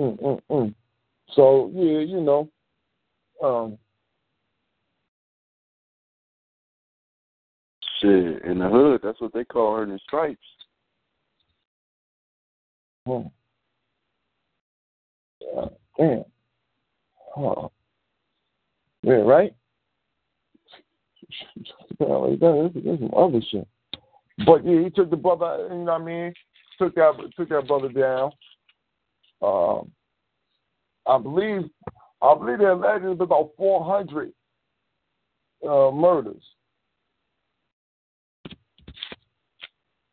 Mm, mm, mm. So yeah, you know, um, Shit, in the hood, that's what they call her in stripes. hmm. yeah, damn, huh. yeah, right. Apparently, that is some other shit. But yeah, he took the brother. You know what I mean? Took that took that brother down. Um, I believe I believe there allegedly been about 400 uh, murders.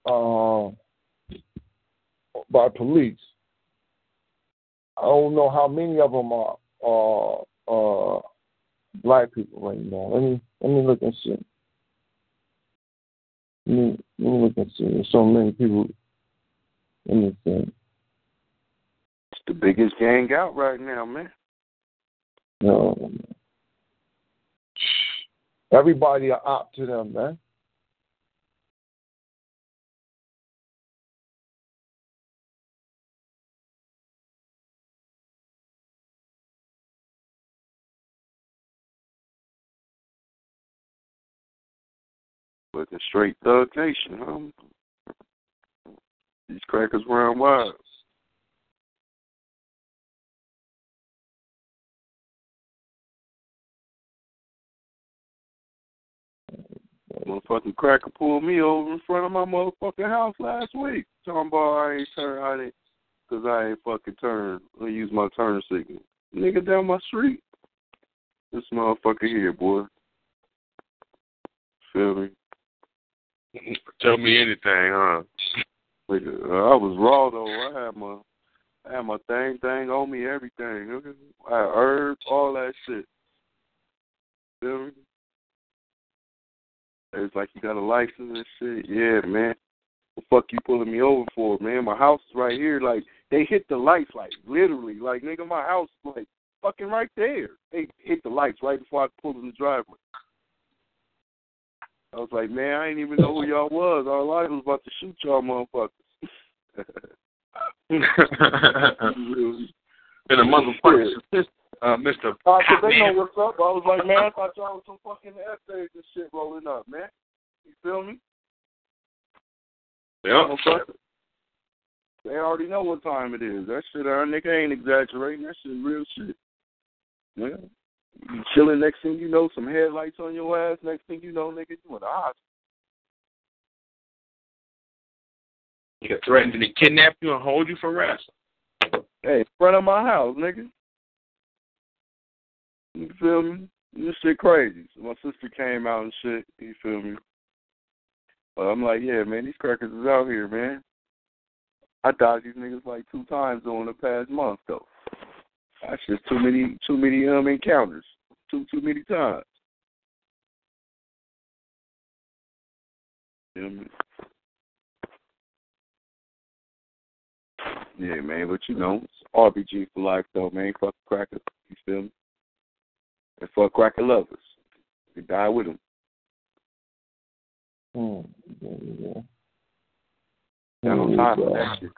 Uh, by police. I don't know how many of them are are black people right now. Let me let me look and see. Let me, let me look and see. There's so many people in this thing. The biggest gang out right now, man. Oh, no. Everybody are up to them, man. But the straight thug nation, huh? These crackers run wild. Motherfucking cracker pulled me over in front of my motherfucking house last week. Talking about I ain't turn, I didn't, cause I ain't fucking turn, I use my turn signal. Nigga down my street. This motherfucker here, boy. Feel me? *laughs* Tell me anything, huh? Nigga, I was raw though. I had my, I had my thing, thing on me, everything. I had herbs, all that shit. Feel me? It's like you got a license and shit. Yeah, man. What the fuck you pulling me over for, man? My house is right here. Like they hit the lights, like literally, like nigga, my house is like fucking right there. They hit the lights right before I pulled in the driveway. I was like, man, I didn't even know who y'all was. All I was about to shoot y'all motherfuckers. *laughs* *laughs* and a motherfucker, uh, Mister. Uh, cause they know what's up. I was like, man, I *laughs* thought y'all was some fucking essays and shit rolling up, man. You feel me? Yeah. They already know what time it is. That shit, our nigga ain't exaggerating. That shit real shit. Yeah. You chilling, next thing you know, some headlights on your ass. Next thing you know, nigga, you in the hospital. You get threatened to kidnap you and hold you for ransom. Hey, front of my house, nigga. You feel me? This shit crazy. So my sister came out and shit. You feel me? But I'm like, yeah, man, these crackers is out here, man. I dodged these niggas like two times during the past month, though. That's just too many, too many um encounters, too too many times. Yeah, man, but you know, RBG for life, though, man. Fuck crackers, you feel me? And fuck cracker lovers. You die with them. Mm, yeah, yeah. yeah I'm of that shit.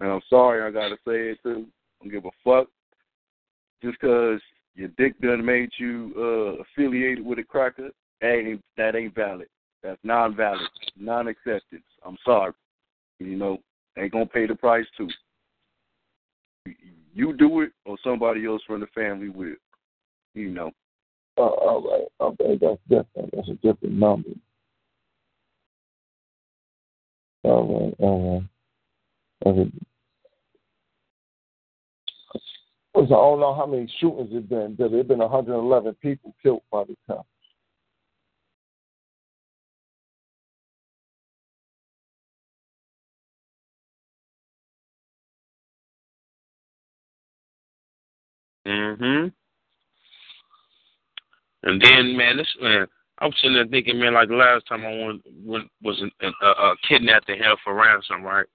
And I'm sorry I gotta say it too. I don't give a fuck. Just cause your dick done made you uh affiliated with a cracker, that ain't that ain't valid. That's non valid. Non acceptance. I'm sorry. You know, ain't gonna pay the price too. You do it or somebody else from the family will. You know. Uh, all right. Okay, that's different. That's a different number. All right, all right. Okay. I don't know how many shootings have been. There have been 111 people killed by the cops. Hmm And then, man, this man, I was sitting there thinking, man, like the last time I went, went was uh, uh, kidnapped and held for ransom, right?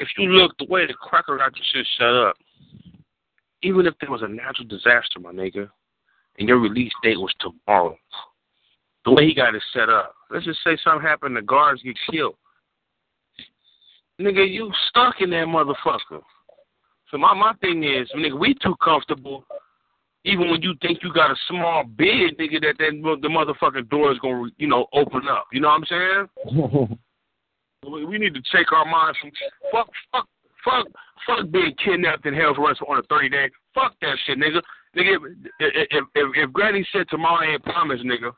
If you look the way the cracker got this shit set up, even if there was a natural disaster, my nigga, and your release date was tomorrow, the way he got it set up, let's just say something happened, the guards get killed. Nigga, you stuck in that motherfucker. So my my thing is, nigga, we too comfortable. Even when you think you got a small bid, nigga, that that the motherfucking door is gonna, you know, open up. You know what I'm saying? *laughs* we, need to take our minds from fuck, fuck, fuck, fuck being kidnapped and held for ransom on a 30 day. Fuck that shit, nigga. Nigga, if if if, if Granny said tomorrow ain't promised, nigga,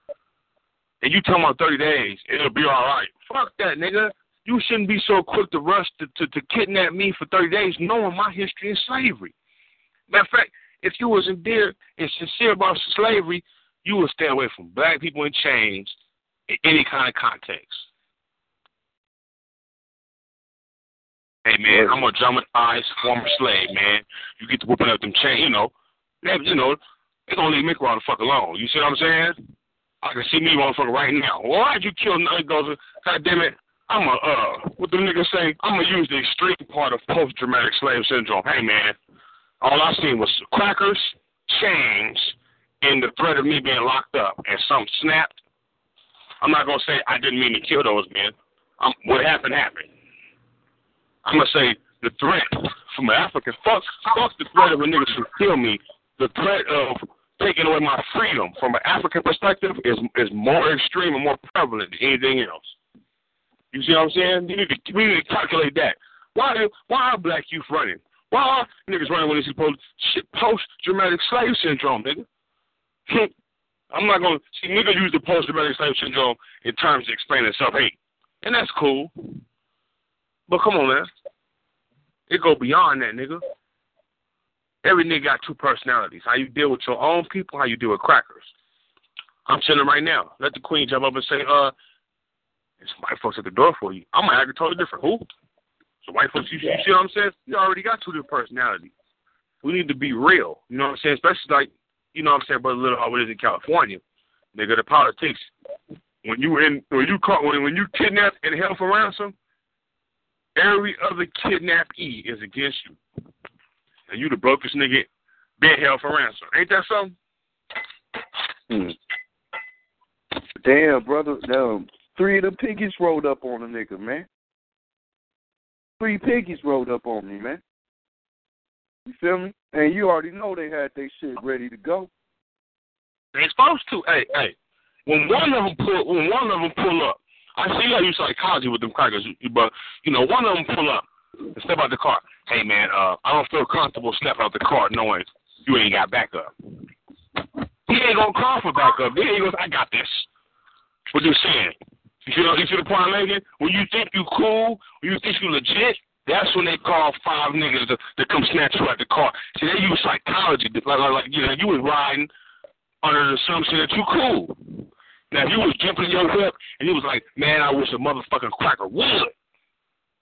and you tell me 30 days, it'll be all right. Fuck that, nigga. You shouldn't be so quick to rush to, to, to kidnap me for 30 days knowing my history in slavery. Matter of fact, if you was sincere and sincere about slavery, you would stay away from black people in chains in any kind of context. Hey man, I'm a dramatized former slave, man. You get to whooping up them chains, you know. They, you know, they gonna leave me around the fuck alone. You see what I'm saying? I can see me motherfucker right now. Why'd you kill Goes, God damn it, I'm a uh what the nigga say, I'm gonna use the extreme part of post traumatic slave syndrome. Hey man, all I seen was crackers, chains, and the threat of me being locked up and something snapped. I'm not gonna say I didn't mean to kill those men. Um, what happened happened. I'm gonna say the threat from an African fuck fuck the threat of a nigga to kill me. The threat of taking away my freedom from an African perspective is is more extreme and more prevalent than anything else. You see what I'm saying? You need to, we need to calculate that. Why why are black youth running? Why are niggas running when they supposed shit post traumatic slave syndrome, nigga? I'm not gonna see niggas use the post traumatic slave syndrome in terms of explaining self hate. And that's cool. But come on, man. It go beyond that, nigga. Every nigga got two personalities. How you deal with your own people, how you deal with crackers. I'm sitting right now. Let the queen jump up and say, uh, it's white folks at the door for you. I might act totally different. Who? So white folks, you, you see what I'm saying? You already got two different personalities. We need to be real. You know what I'm saying? Especially like, you know what I'm saying, Brother Little, how it is in California. Nigga, the politics. When you in, when you caught, when, when you kidnapped and held for ransom, every other kidnappee is against you. And you the brokest nigga being held for ransom. Ain't that something? Hmm. Damn, brother. Damn. Three of the piggies rolled up on a nigga, man. Three piggies rolled up on me, man. You feel me? And you already know they had their shit ready to go. They supposed to. Hey, hey. When one of them pull, when one of them pull up, I see how you psychology with them crackers, but you know one of them pull up and step out the car. Hey man, uh, I don't feel comfortable stepping out the car knowing you ain't got backup. He ain't gonna call for backup. He goes, I got this. What you saying? You see, you see the point I'm making? When you think you cool, when you think you legit, that's when they call five niggas to, to come snatch you out the car. See, they use psychology. Like, like, like you know, you was riding under the assumption that you cool. Now, if you was jumping your whip and you was like, man, I wish a motherfucking cracker would.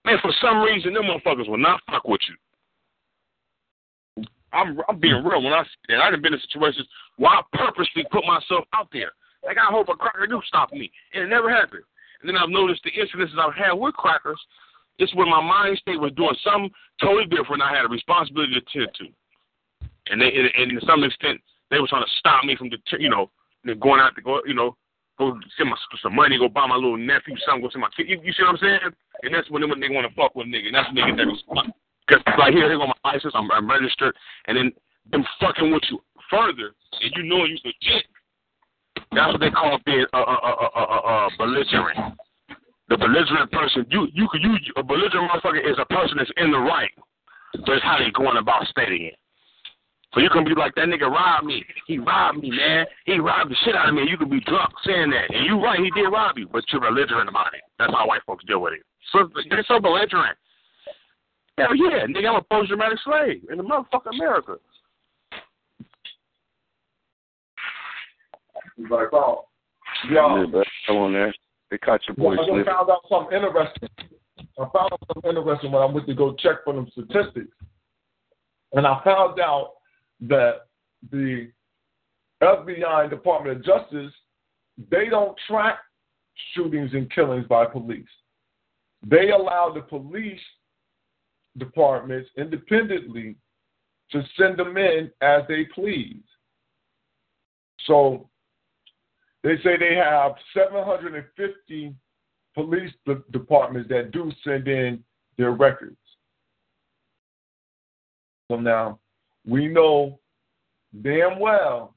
Man, for some reason, them motherfuckers will not fuck with you. I'm I'm being real when I and I've been in situations where I purposely put myself out there. Like I hope a cracker do stop me, and it never happened. And then I've noticed the incidences I've had with crackers, it's when my mind state was doing something totally different. I had a responsibility to tend to, and they and, and to some extent they were trying to stop me from the you know going out to go you know go send my some money, go buy my little nephew something, go send my kid. You, you see what I'm saying? And that's when they, when they want to fuck with a nigga. And that's niggas that respond. Because like here, here go my license, I'm, I'm registered, and then them fucking with you further, and you know you legit. That's what they call being a uh, uh, uh, uh, belligerent. The belligerent person, you you you a belligerent motherfucker is a person that's in the right, but it's how they going about stating it. So you can be like, that nigga robbed me. He robbed me, man. He robbed the shit out of me. You can be drunk saying that. And you right, he did rob you, but you're belligerent about it. That's how white folks deal with it. So they're so belligerent. Hell yeah, nigga, I'm a post traumatic slave in the motherfucking America. He's like, oh, yeah. Yeah, but come on there. They caught your boy Well, I just found out something interesting. I found out something interesting when I went to go check for them statistics. And I found out that the FBI, Department of Justice, they don't track shootings and killings by police. They allow the police departments independently to send them in as they please. So they say they have 750 police de- departments that do send in their records. So now we know damn well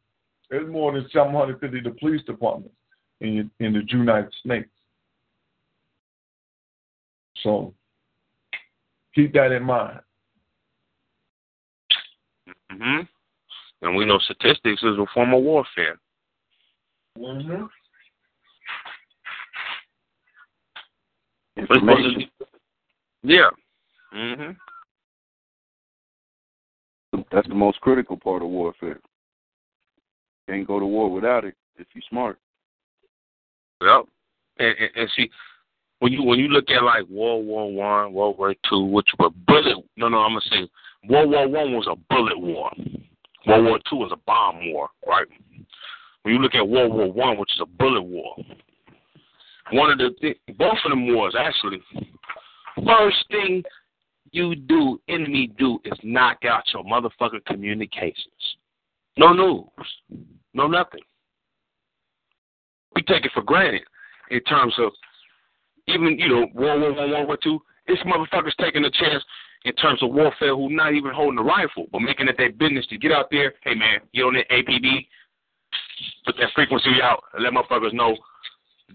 there's more than 750 the police departments in in the United States. So keep that in mind. hmm And we know statistics is a form of warfare. Mm-hmm. We're supposed to- Yeah. hmm That's the most critical part of warfare. Can't go to war without it if you're smart. Yep. And, and, and see, when you when you look at like World War One, World War Two, which were bullet. No, no, I'm gonna say World War One was a bullet war. World War Two was a bomb war, right? When you look at World War One, which is a bullet war, one of the th- both of them wars actually. First thing you do, enemy do, is knock out your motherfucking communications. No news, no nothing. We take it for granted in terms of even you know World War One, World War Two. This motherfuckers taking a chance in terms of warfare who not even holding a rifle, but making it their business to get out there. Hey man, get on that APB, put that frequency out, and let motherfuckers know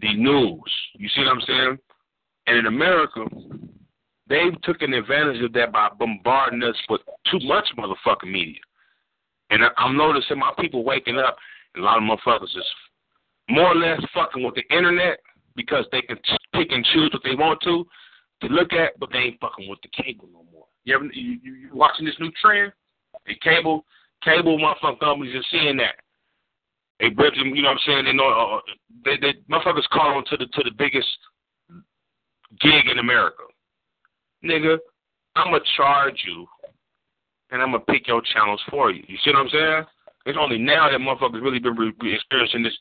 the news. You see what I'm saying? And in America, they've taken advantage of that by bombarding us with too much motherfucking media. And I'm noticing my people waking up, and a lot of motherfuckers is more or less fucking with the internet because they can pick and choose what they want to to look at, but they ain't fucking with the cable no more. You ever you, you, you watching this new trend? The cable cable motherfucking companies are seeing that. They them, you know what I'm saying? They know uh, they, they motherfuckers call on to the to the biggest gig in America. Nigga, I'ma charge you and I'm gonna pick your channels for you. You see what I'm saying? It's only now that motherfuckers really been re- experiencing this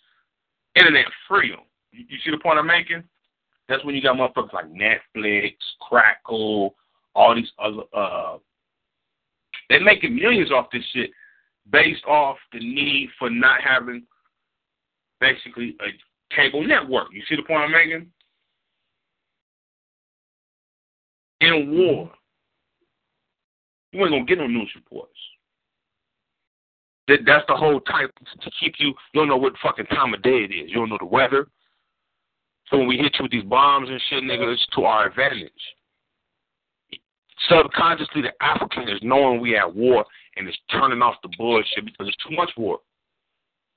internet freedom. You, you see the point I'm making? That's when you got motherfuckers like Netflix, Crackle, all these other. uh They're making millions off this shit based off the need for not having basically a cable network. You see the point I'm making? In war, you ain't gonna get no news reports. That that's the whole type to keep you. You don't know what fucking time of day it is. You don't know the weather. So when we hit you with these bombs and shit, nigga, it's to our advantage. Subconsciously, the African is knowing we at war and is turning off the bullshit because it's too much war.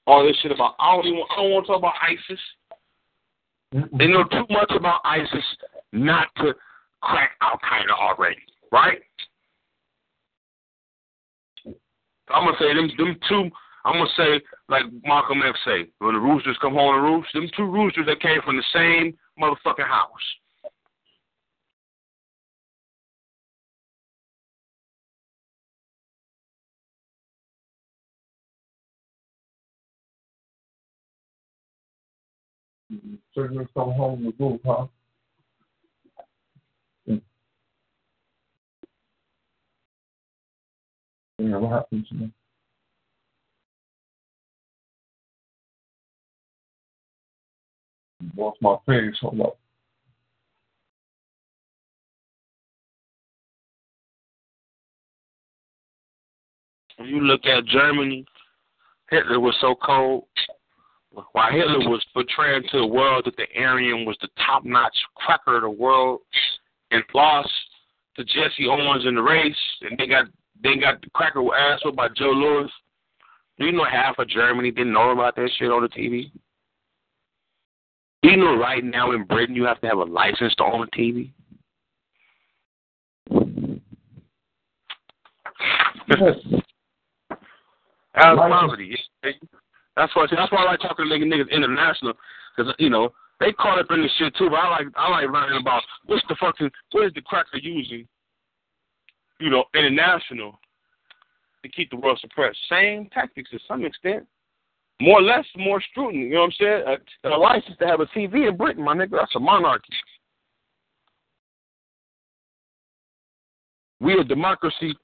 All this shit about I don't even I don't want to talk about ISIS. They know too much about ISIS not to crack Al Qaeda already, right? I'm gonna say them them two. I'm gonna say like Malcolm X say when the roosters come home to roost. Them two roosters that came from the same motherfucking house. Children come home huh? Yeah, what my page. Hold up. When you look at Germany, Hitler was so cold. While Hitler was portraying to the world that the Aryan was the top notch cracker of the world and lost to Jesse Owens in the race and they got they got the cracker ass whipped by Joe Louis. Do you know half of Germany didn't know about that shit on the TV? Do you know right now in Britain you have to have a license to own a TV? As poverty. That's why. That's why I like talking to niggas, niggas international, because you know they caught up in this shit too. But I like I like learning about what's the fucking what is the cracker using, you know, international to keep the world suppressed. Same tactics to some extent. More or less, more scrutiny. You know what I'm saying? A, a license to have a TV in Britain, my nigga, that's a monarchy. We a democracy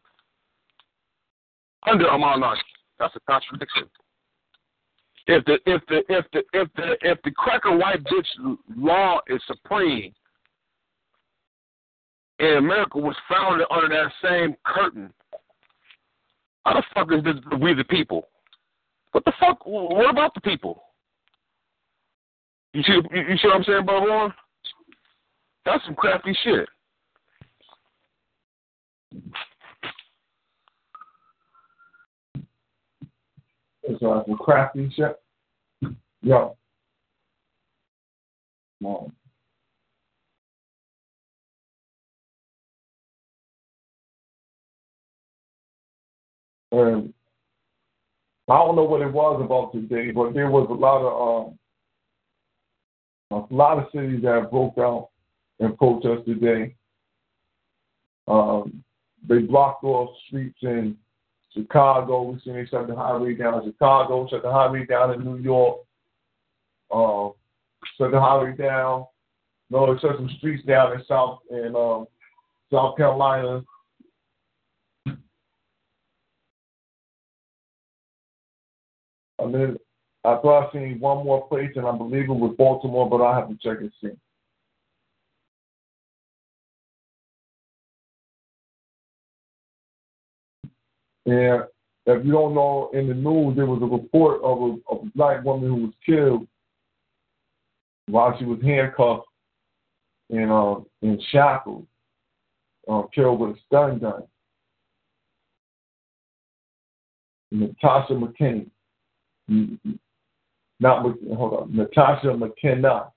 under a monarchy. That's a contradiction. If the if the if the if the if the cracker white bitch law is supreme, and America was founded under that same curtain, how the fuck is this we the people? What the fuck? What about the people? You see, you, see what I'm saying, Bob Warren? That's some crafty shit. It's uh, some crafty shit. Yo. And I don't know what it was about today, but there was a lot of um, a lot of cities that broke out in protest today. Um, they blocked off streets in Chicago. We seen they shut the highway down in Chicago, shut the highway down in New York, uh, shut the highway down. No, they shut some streets down in South in um, South Carolina. And then I thought I seen one more place, and I believe it was Baltimore, but I have to check and see. And if you don't know, in the news there was a report of a, of a black woman who was killed while she was handcuffed and uh, in shackles, uh, killed with a stun gun. Natasha McKinney, not hold on, Natasha McKenna,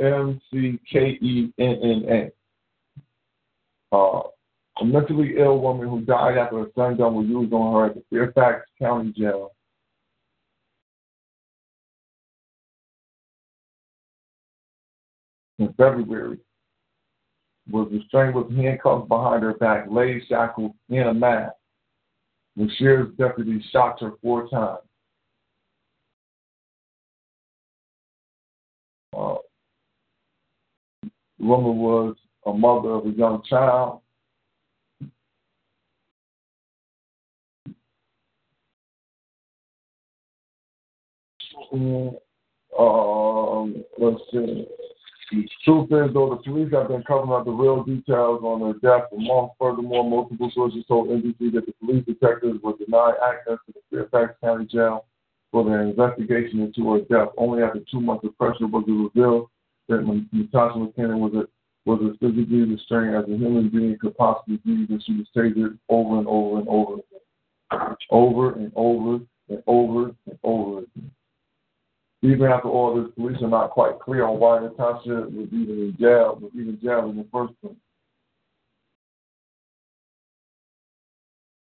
M C K E N N A. A mentally ill woman who died after a stun gun was used on her at the Fairfax County Jail. In February, was restrained with handcuffs behind her back, legs shackled in a mask. The sheriff's deputy shot her four times. Uh, the woman was a mother of a young child. Um, let's see. The truth is, though, the police have been covering up the real details on her death for months. Furthermore, multiple sources told NBC that the police detectives were denied access to the Fairfax County Jail for their investigation into her death. Only after two months of pressure was it revealed that Natasha McKinnon was a, was as physically restrained as a human being could possibly be, that she was tasered over and over and over. Over and over and over and over again. Even after all this, police are not quite clear on why Natasha was even in jail, was even jailed in the first place.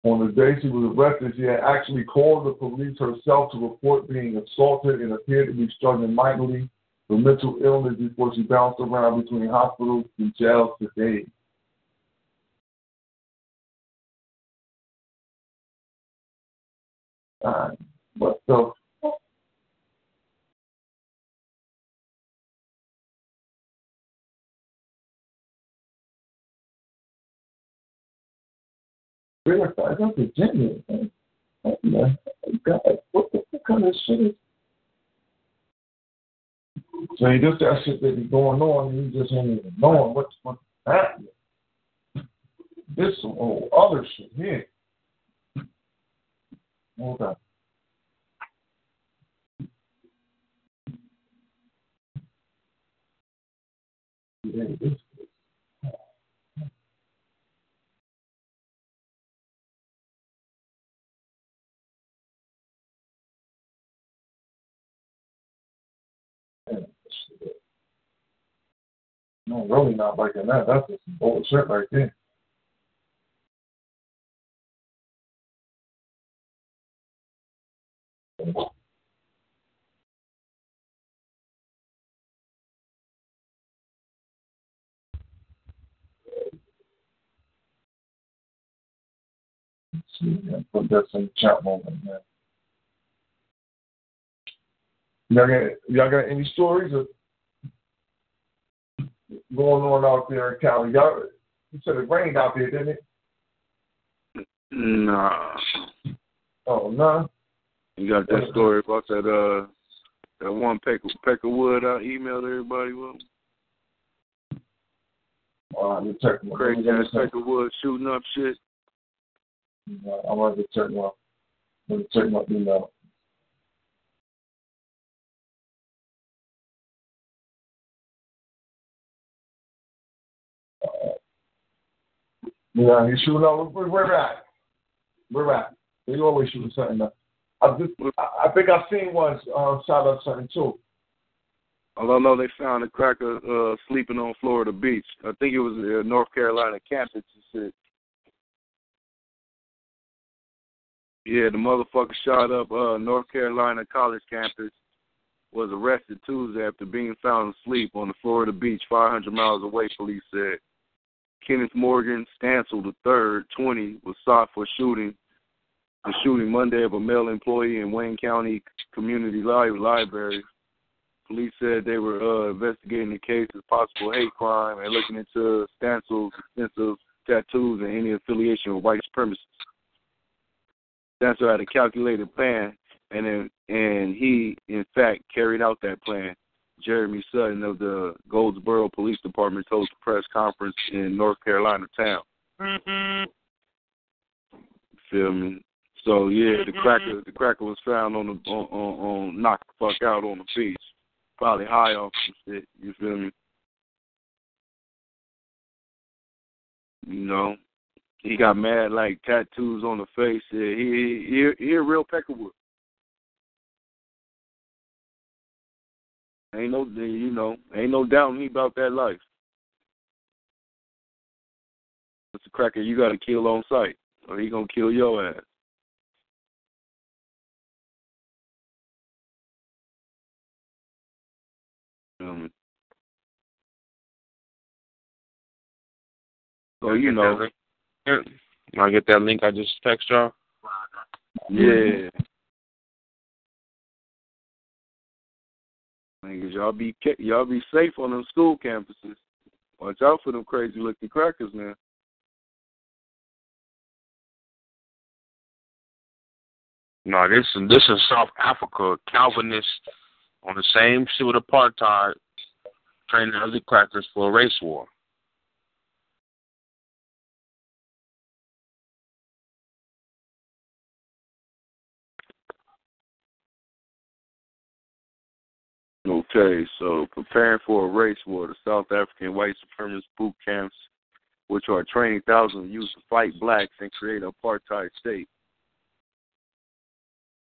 On the day she was arrested, she had actually called the police herself to report being assaulted and appeared to be struggling mightily with mental illness before she bounced around between hospitals and jails today. Uh, what the verify that's Virginia. God, what, what kind of shit is See, just that shit that be going on, and you just ain't even knowing what's what's happening. This whole other shit here. Hold. Yeah, No, really not liking that. That's just some bullshit right there. Let's see, yeah, put that in chat moment, man. Y'all got, y'all got any stories of going on out there in Cali? Y'all, you said it rained out there, didn't it? Nah. Oh, no. You got that story about that uh that one peck of, peck of wood I emailed everybody with? All right, check one. Crazy ass peck of wood shooting up shit. I'm going to check one. Let me check my email. Yeah, he's shooting up. Where, where at? Where at? They always shooting something up. I, just, I, I think I've seen one uh, shot up something too. Although they found a cracker uh, sleeping on Florida Beach. I think it was uh, North Carolina campus shit. Yeah, the motherfucker shot up uh, North Carolina college campus. Was arrested Tuesday after being found asleep on the Florida beach, 500 miles away. Police said. Kenneth Morgan Stancil III, 20, was sought for shooting the shooting Monday of a male employee in Wayne County Community Library. Police said they were uh, investigating the case as possible hate crime and looking into Stancil's extensive tattoos and any affiliation with white supremacists. Stancil had a calculated plan, and and he, in fact, carried out that plan. Jeremy Sutton of the Goldsboro Police Department told the press conference in North Carolina town. Mm-hmm. Feel me? So yeah, the cracker the cracker was found on the on on, on knocked the fuck out on the beach. Probably high off some shit, you feel me? You know. He got mad like tattoos on the face. Yeah, he he he, he a real peckerwood. Ain't no you know, ain't no doubting about that life. Mr. cracker you gotta kill on sight, or he gonna kill your ass. Um, so you know, I get that link I just text y'all. yeah. Niggas, y'all be y'all be safe on them school campuses. Watch out for them crazy looking crackers, man. No, this is this is South Africa. Calvinists on the same shit with apartheid, training other crackers for a race war. Okay, so preparing for a race war, the South African white supremacist boot camps, which are training thousands of youth to fight blacks and create an apartheid state.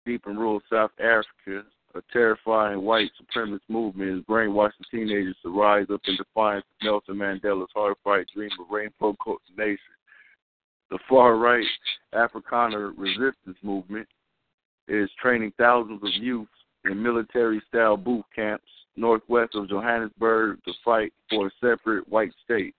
Deep in rural South Africa, a terrifying white supremacist movement is brainwashing teenagers to rise up in defiance of Nelson Mandela's hard-fight dream of rainbow nation. The far-right Afrikaner resistance movement is training thousands of youth in military-style boot camps northwest of Johannesburg to fight for a separate white state.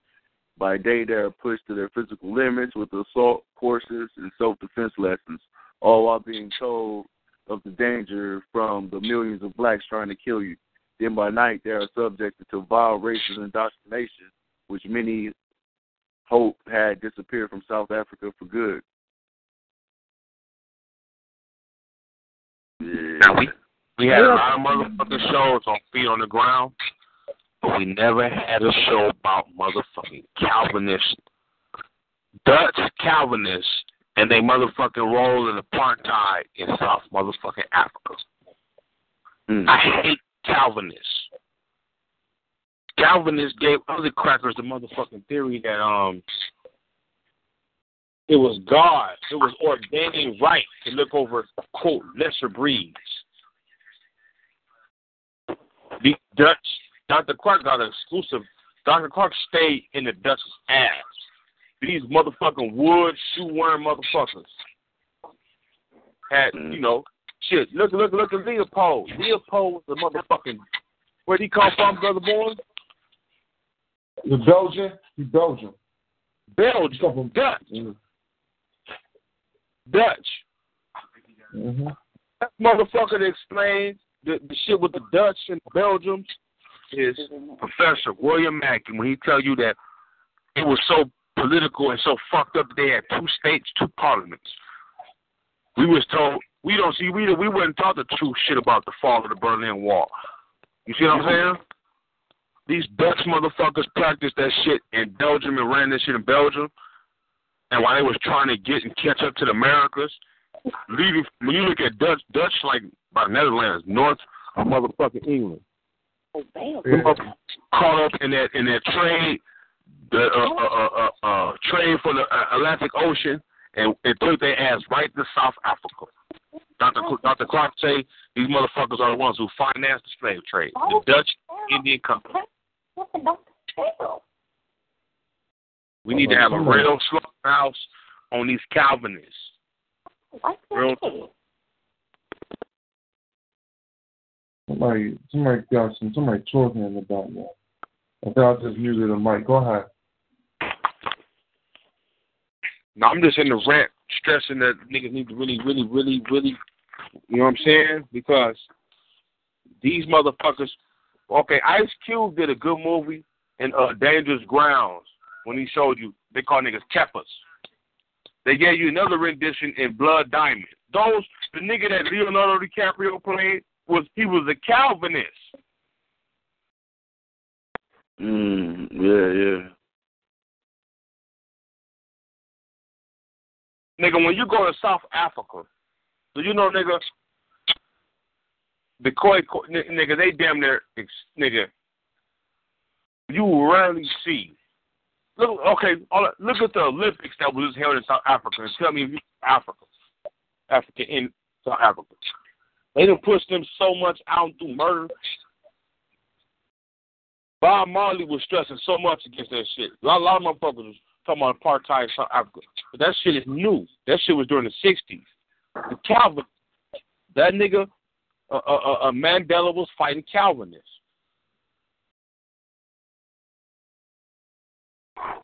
By day, they are pushed to their physical limits with assault courses and self-defense lessons, all while being told of the danger from the millions of blacks trying to kill you. Then by night, they are subjected to vile racist indoctrination, which many hope had disappeared from South Africa for good. Now we we had a lot of motherfucking shows on feet on the ground. but we never had a show about motherfucking Calvinists, Dutch Calvinists, and they motherfucking role in apartheid in South motherfucking Africa. Mm. I hate Calvinists. Calvinists gave other crackers the motherfucking theory that um it was God, it was ordaining right to look over quote lesser breeds. The Dutch Dr. Clark got an exclusive Dr. Clark stayed in the Dutch's ass. These motherfucking wood shoe wearing motherfuckers had, you know, shit. Look, look, look at Leopold. Leopold was the motherfucking. Where'd he come from, brother boy? The Belgian, he Belgian. Belgium, Dutch, Mm-hmm. Dutch. Mm-hmm. That motherfucker that explained the, the shit with the Dutch and Belgium is Professor William Mackey when he tell you that it was so political and so fucked up they had two states, two parliaments. We was told we don't see we we weren't taught the true shit about the fall of the Berlin Wall. You see what I'm saying? These Dutch motherfuckers practiced that shit in Belgium and ran that shit in Belgium. And while they was trying to get and catch up to the Americas, leaving when you look at Dutch Dutch like by Netherlands, north of motherfucking England. Them up- Caught up in that in that trade, the uh, uh, uh, uh, uh, trade for the uh, Atlantic Ocean, and, and took their ass right to South Africa. Dr. Cl- Dr. Clark say these motherfuckers are the ones who financed the slave trade, the Dutch Indian Company. We need to have a real slaughterhouse on these Calvinists. Real, Somebody, somebody got some, somebody talking in the background. I thought I just muted the mic. Go ahead. No, I'm just in the rant stressing that niggas need to really, really, really, really, you know what I'm saying? Because these motherfuckers. Okay, Ice Cube did a good movie in uh, Dangerous Grounds when he showed you they call niggas keppers. They gave you another rendition in Blood Diamond. Those the nigga that Leonardo DiCaprio played was he was a Calvinist. Mm, yeah, yeah. Nigga, when you go to South Africa, do you know, nigga, the Khoi- nigga, they damn near, nigga, you rarely see. Look, okay, look at the Olympics that was held in South Africa and tell me if you Africa, Africa in South Africa. They done pushed them so much out through murder. Bob Marley was stressing so much against that shit. A lot, a lot of motherfuckers was talking about apartheid in South Africa. But that shit is new. That shit was during the 60s. The Calvin, that nigga, uh, uh, uh, Mandela was fighting Calvinists.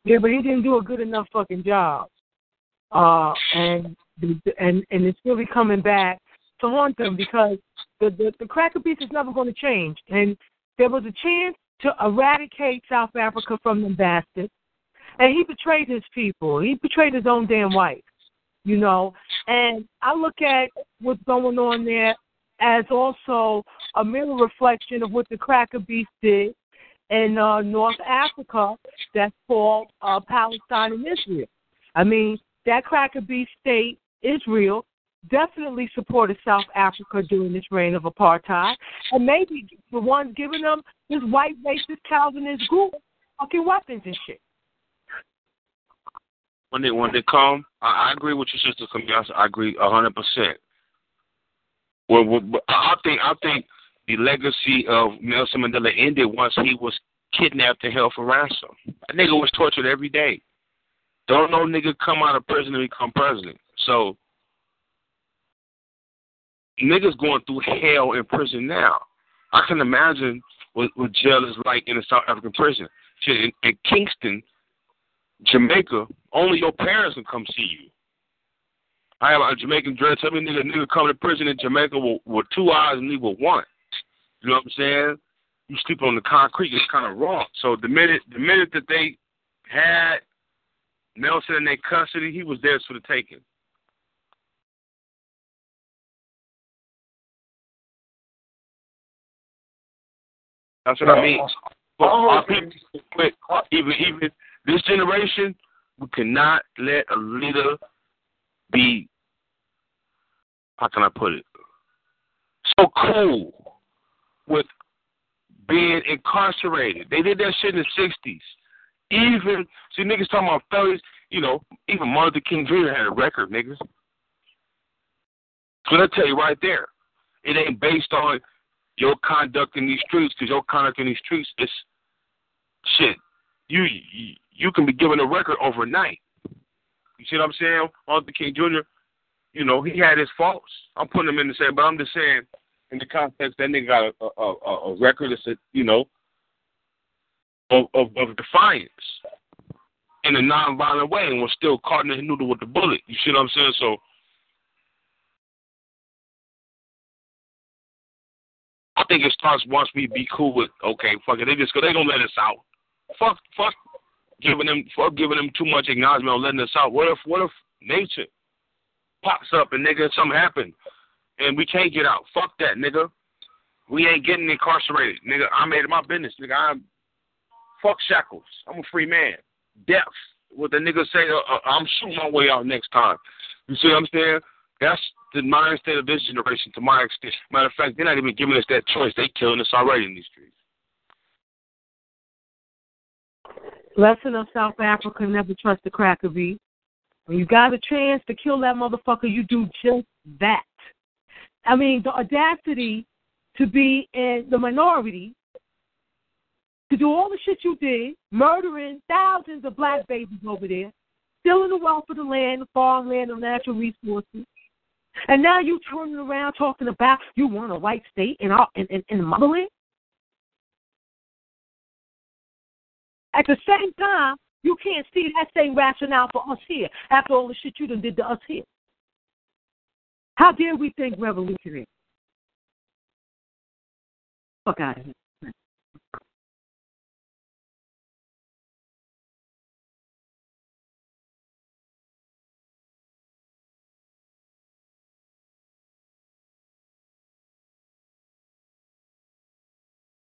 Yeah, but he didn't do a good enough fucking job. Uh, and and and it's really coming back to haunt them because the the, the cracker beast is never going to change. And there was a chance to eradicate South Africa from them bastards, and he betrayed his people. He betrayed his own damn wife. You know, and I look at what's going on there as also a mirror reflection of what the cracker beast did in uh, North Africa that's called uh, Palestine and Israel. I mean, that cracker beast state, Israel, definitely supported South Africa during this reign of apartheid, and maybe the ones giving them this white racist Calvinist group fucking weapons and shit. When they when they come, I, I agree with your sister Camille. I agree hundred percent. Well, well, I think I think the legacy of Nelson Mandela ended once he was kidnapped and held for ransom. A nigga was tortured every day. Don't no nigga come out of prison and become president. So niggas going through hell in prison now. I can imagine what, what jail is like in a South African prison. Shit, in, in Kingston, Jamaica, only your parents can come see you. I have a Jamaican dread. Tell me nigga, nigga come to prison in Jamaica with, with two eyes and leave with one. You know what I'm saying? You sleep on the concrete, it's kind of wrong. So the minute the minute that they had Nelson in their custody, he was theirs for the taking. That's what I mean. But our people, but even even this generation, we cannot let a leader be. How can I put it? So cool with being incarcerated. They did that shit in the '60s. Even see niggas talking about fellas. You know, even Martin Luther King Jr. had a record, niggas. So I tell you right there, it ain't based on your conduct in these streets, because your conduct in these streets is shit. You you can be given a record overnight. You see what I'm saying? Martin Luther King Jr. You know he had his faults. I'm putting him in the same, but I'm just saying in the context that nigga got a a, a, record that's you know of, of of defiance in a non-violent way, and was still caught in the noodle with the bullet. You see what I'm saying? So I think it starts once we be cool with okay, fuck it. They just they gonna let us out. Fuck, fuck, giving them fuck giving them too much acknowledgement on letting us out. What if what if nature pops up and nigga something happened and we can't get out? Fuck that, nigga. We ain't getting incarcerated, nigga. I made it my business, nigga. I'm fuck shackles. I'm a free man. Death. What the nigga say? Uh, uh, I'm shooting my way out next time. You see what I'm saying? That's the mindset of this generation, to my extent. Matter of fact, they're not even giving us that choice. They killing us already in these streets. Lesson of South Africa: Never trust a cracker bee. When you got a chance to kill that motherfucker, you do just that. I mean, the audacity to be in the minority, to do all the shit you did, murdering thousands of black babies over there, stealing the wealth of the land, the farmland, the natural resources, and now you turning around talking about you want a white state in our in, in, in the motherland. At the same time, you can't see that same rationale for us here after all the shit you done did to us here. How dare we think revolutionary? Fuck out of here.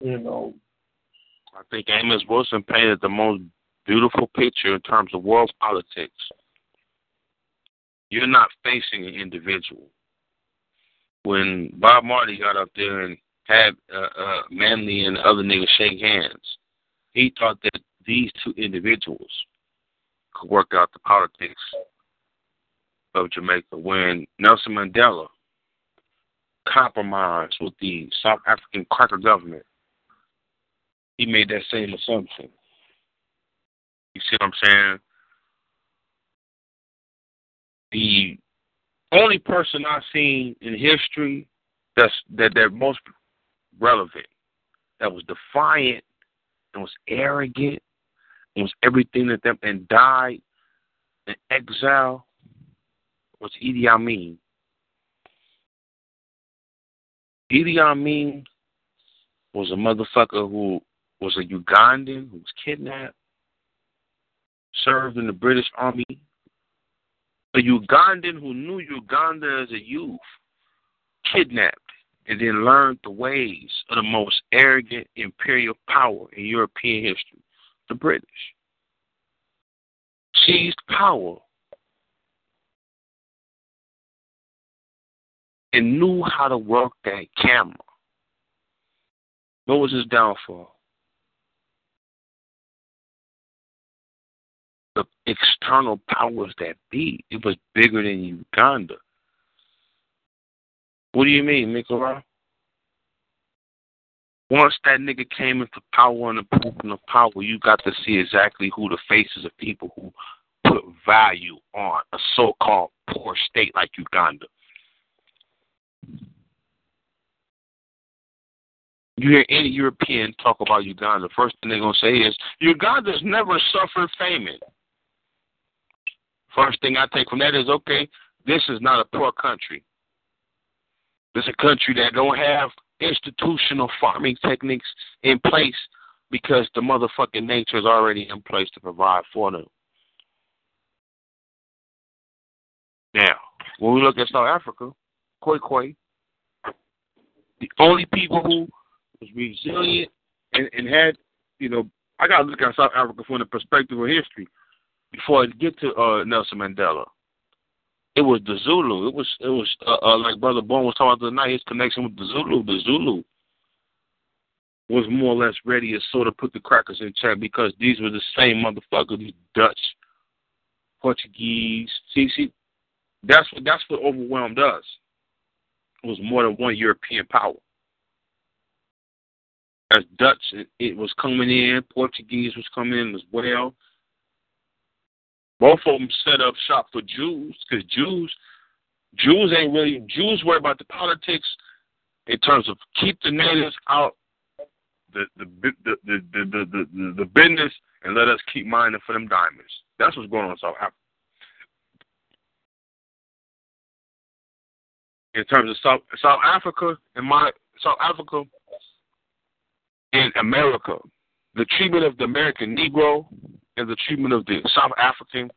You know, I think Amos Wilson painted the most beautiful picture in terms of world politics. You're not facing an individual. When Bob Marley got up there and had uh, uh, Manley and other niggas shake hands, he thought that these two individuals could work out the politics of Jamaica. When Nelson Mandela compromised with the South African cracker government he made that same assumption. You see what I'm saying? The only person I've seen in history that's that that most relevant, that was defiant, and was arrogant, and was everything that them and died in exile was Idi Amin. Idi Amin was a motherfucker who was a Ugandan who was kidnapped, served in the British Army. A Ugandan who knew Uganda as a youth, kidnapped, and then learned the ways of the most arrogant imperial power in European history, the British. Seized power and knew how to work that camera. What was his downfall? External powers that be. It was bigger than Uganda. What do you mean, Nicola? Once that nigga came into power and the position of power, you got to see exactly who the faces of people who put value on a so-called poor state like Uganda. You hear any European talk about Uganda, first thing they're gonna say is Uganda's never suffered famine. First thing I take from that is okay, this is not a poor country. This is a country that don't have institutional farming techniques in place because the motherfucking nature is already in place to provide for them. Now, when we look at South Africa, Khoi the only people who was resilient and, and had you know, I got to look at South Africa from the perspective of history before I get to uh, Nelson Mandela. It was the Zulu. It was it was uh, uh, like Brother Bone was talking about the night. His connection with the Zulu. The Zulu was more or less ready to sort of put the crackers in check because these were the same motherfuckers, these Dutch, Portuguese. See, see, that's what that's what overwhelmed us. It was more than one European power. As Dutch, it, it was coming in. Portuguese was coming in as well. Both of them set up shop for Jews because Jews, Jews ain't really Jews worry about the politics in terms of keep the natives out the the the the the the, the, the business and let us keep mining for them diamonds. That's what's going on in South Africa. In terms of South South Africa and my South Africa in America, the treatment of the American Negro and the treatment of the South African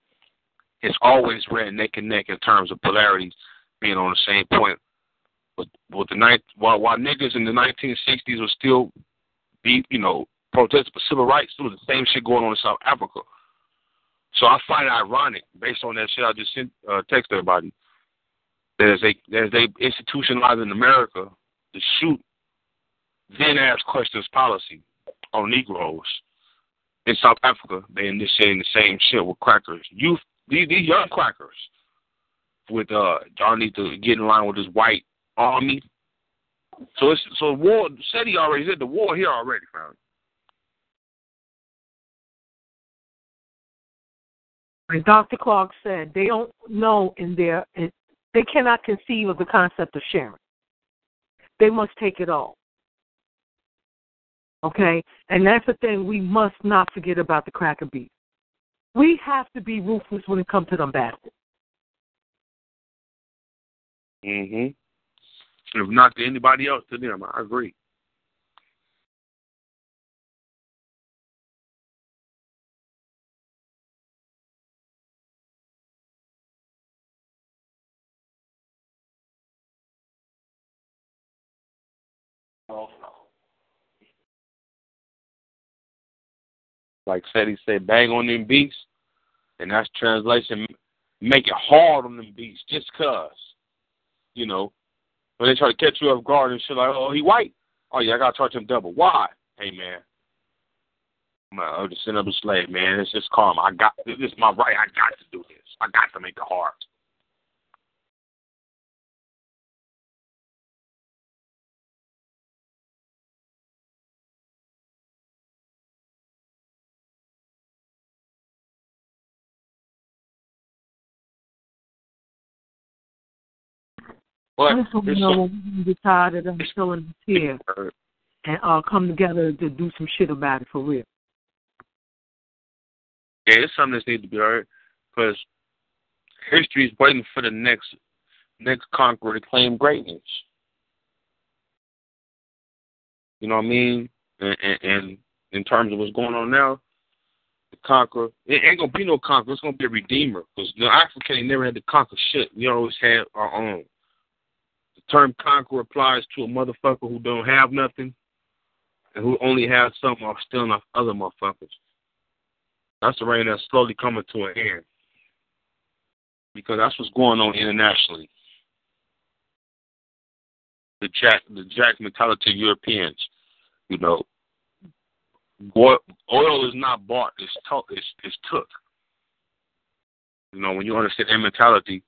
is always ran neck and neck in terms of polarities being on the same point. But with the night while while niggas in the 1960s were still be you know protesting for civil rights, was the same shit going on in South Africa. So I find it ironic, based on that shit I just sent uh, text everybody, that as they as they institutionalize in America to shoot then ask questions policy on Negroes in South Africa, they initiating the same shit with crackers. Youth these these young crackers with uh y'all need to get in line with this white army. So it's so war said he already said the war here already found. Like Dr. Clark said, they don't know in their they cannot conceive of the concept of sharing. They must take it all. Okay? And that's the thing we must not forget about the cracker beef. We have to be ruthless when it comes to them bastards. Mhm. If not to anybody else, to them, I agree. Like said, he said, bang on them beats, and that's translation. Make it hard on them beats, just cause. You know, when they try to catch you off guard and shit like, oh, he white. Oh yeah, I gotta charge him double. Why? Hey man, I'm oh, just send up a slave, man. It's just calm. I got this is my right. I got to do this. I got to make it hard. But I just want to know when we get tired of them here and uh, come together to do some shit about it for real. Yeah, it's something that needs to be heard because history is waiting for the next next conqueror to claim greatness. You know what I mean? And, and, and in terms of what's going on now, the conqueror it ain't gonna be no conqueror. It's gonna be a redeemer because the African ain't never had to conquer shit. We always had our own. Term conqueror applies to a motherfucker who don't have nothing and who only has something while stealing off other motherfuckers. That's the reign that's slowly coming to an end. Because that's what's going on internationally. The jack the jack mentality of Europeans, you know. Oil, is not bought, it's, to, it's, it's took. You know, when you understand that mentality,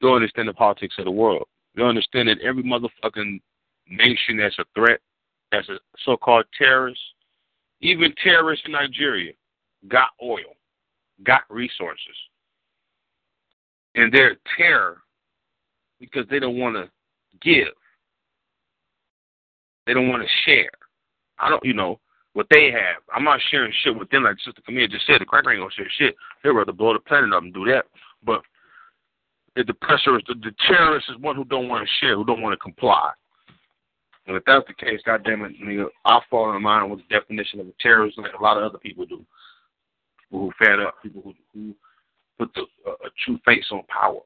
you'll understand the politics of the world. You'll understand that every motherfucking nation that's a threat, that's a so called terrorist, even terrorists in Nigeria, got oil, got resources. And they're terror because they don't want to give. They don't want to share. I don't, you know, what they have. I'm not sharing shit with them like Sister Camille just said. The cracker ain't gonna share shit. They'd rather blow the planet up and do that. But the pressure is the, the terrorist is one who don't want to share, who don't want to comply. And if that's the case, goddamn it, nigga, I'll fall in line with the definition of a terrorist like a lot of other people do. People who fed up, people who, who put the, uh, a true face on power.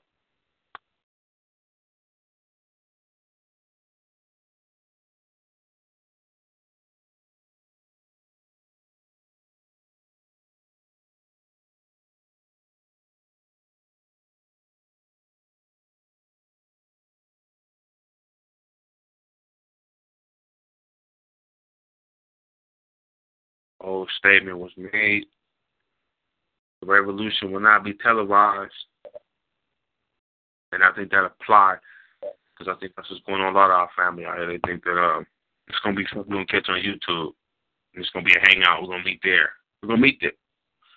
Old statement was made. The revolution will not be televised. And I think that applies because I think that's what's going on a lot of our family out here. They think that um, it's going to be something we're going to catch on YouTube. And it's going to be a hangout. We're going to meet there. We're going to meet there.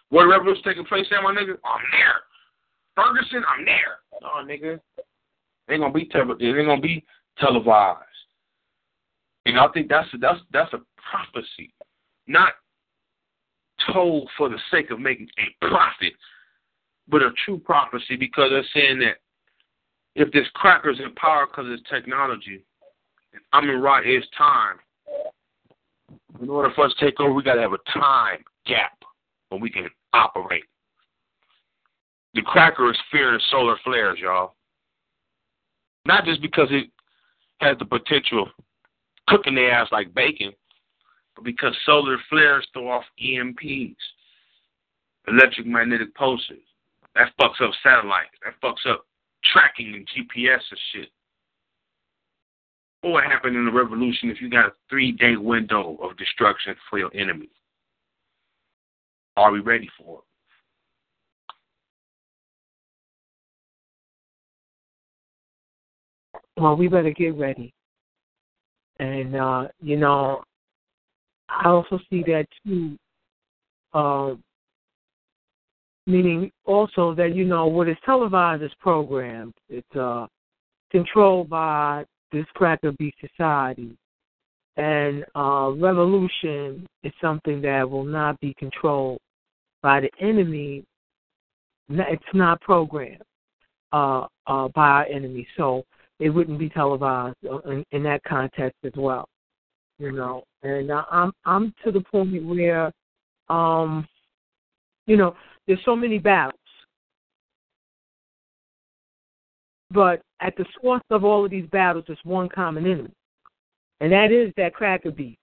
What revolution taking place there, my nigga? I'm there. Ferguson, I'm there. No, nigga. They gonna be tele- ain't gonna be televised. And I think that's a, that's that's a prophecy, not told for the sake of making a profit, but a true prophecy because they're saying that if this cracker's in power because of technology, I mean, right, it's time. In order for us to take over, we got to have a time gap when we can operate. The cracker is fearing solar flares, y'all. Not just because it has the potential of cooking their ass like bacon, because solar flares throw off EMPs, electric magnetic pulses. That fucks up satellites. That fucks up tracking and GPS and shit. What would happen in the revolution if you got a three day window of destruction for your enemy? Are we ready for it? Well, we better get ready. And uh, you know, I also see that too. Um, meaning also that you know what is televised is programmed. It's uh, controlled by this cracker beat society, and uh, revolution is something that will not be controlled by the enemy. It's not programmed uh, uh, by our enemy, so it wouldn't be televised in, in that context as well. You know, and uh, I'm I'm to the point where, um, you know, there's so many battles, but at the source of all of these battles is one common enemy, and that is that cracker beef.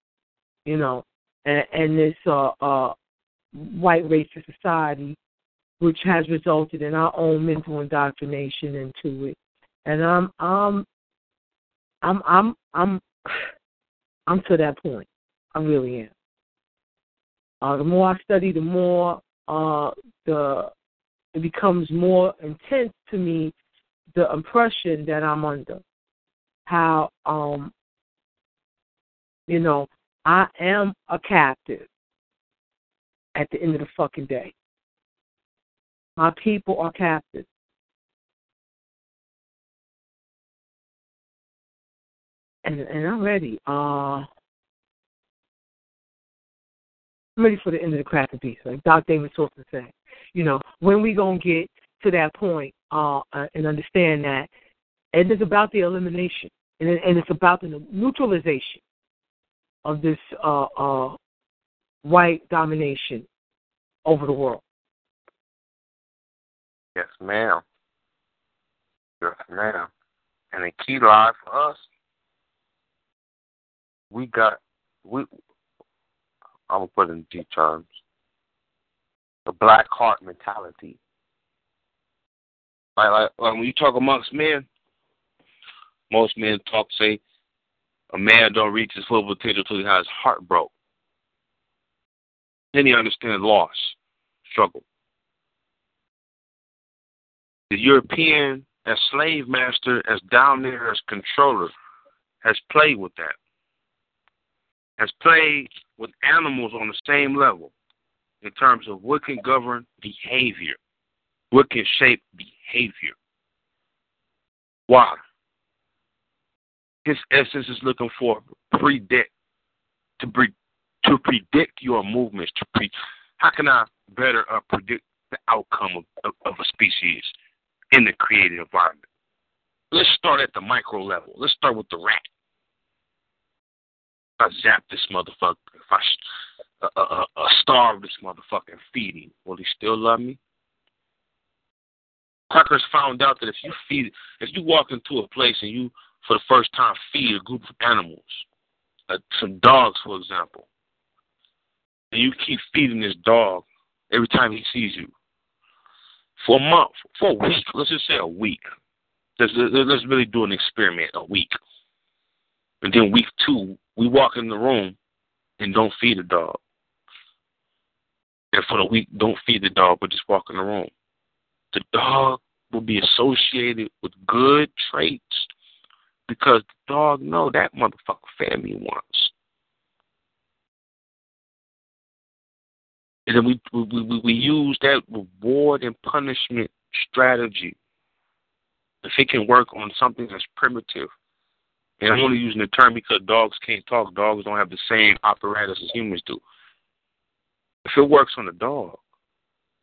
You know, and, and this uh, uh, white racist society, which has resulted in our own mental indoctrination into it and I'm I'm I'm I'm I'm I'm to that point. I really am. Uh, the more I study, the more uh, the it becomes more intense to me the impression that I'm under. How um you know I am a captive at the end of the fucking day. My people are captives. And and I'm ready. Uh, I'm ready for the end of the cracker piece, like Doc Davis Wilson said. You know, when we gonna get to that point uh, uh, and understand that it is about the elimination and, and it's about the neutralization of this uh, uh, white domination over the world. Yes, ma'am. Yes, ma'am. And the key lie for us we got we I'm gonna put it in deep terms. The black heart mentality. Like, like, when you talk amongst men, most men talk say a man don't reach his full potential until he has his heart broke. Then he understands loss, struggle. The European as slave master, as down there as controller, has played with that has played with animals on the same level in terms of what can govern behavior, what can shape behavior. Why? His essence is looking for predict to pre, to predict your movements. To pre, how can I better uh, predict the outcome of, of, of a species in the created environment? Let's start at the micro level. Let's start with the rat. I zap this motherfucker, if I uh, uh, uh, starve this motherfucker and feed him, will he still love me? Crackers found out that if you feed, if you walk into a place and you, for the first time, feed a group of animals, uh, some dogs, for example, and you keep feeding this dog every time he sees you for a month, for a week, let's just say a week. Let's, let's really do an experiment a week. And then week two, we walk in the room and don't feed the dog. And for the week, don't feed the dog, but just walk in the room. The dog will be associated with good traits because the dog know that motherfucker family wants. And then we we we, we use that reward and punishment strategy. If it can work on something that's primitive, and I'm only using the term because dogs can't talk. Dogs don't have the same apparatus as humans do. If it works on a dog,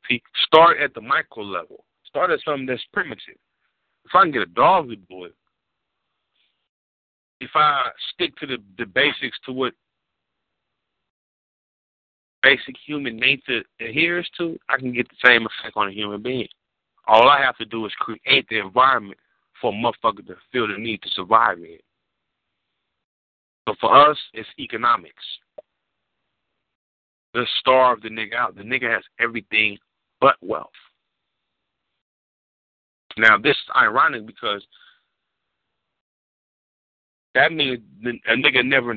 see, start at the micro level. Start at something that's primitive. If I can get a dog to do it, if I stick to the, the basics to what basic human nature adheres to, I can get the same effect on a human being. All I have to do is create the environment for a motherfucker to feel the need to survive in. So for us, it's economics. Let's starve the nigga out. The nigga has everything but wealth. Now, this is ironic because that means a nigga never,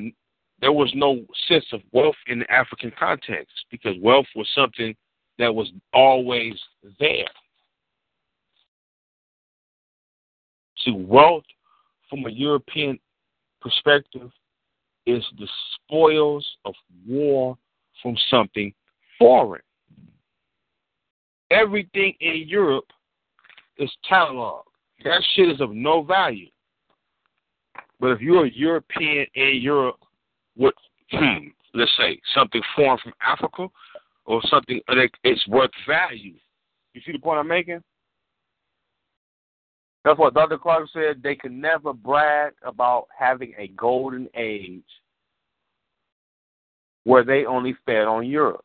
there was no sense of wealth in the African context because wealth was something that was always there. See, wealth from a European perspective is the spoils of war from something foreign. Everything in Europe is cataloged. That shit is of no value. But if you're a European in Europe with, hmm, let's say, something foreign from Africa or something that it's worth value, you see the point I'm making? That's what Dr. Clark said. They can never brag about having a golden age where they only fed on Europe.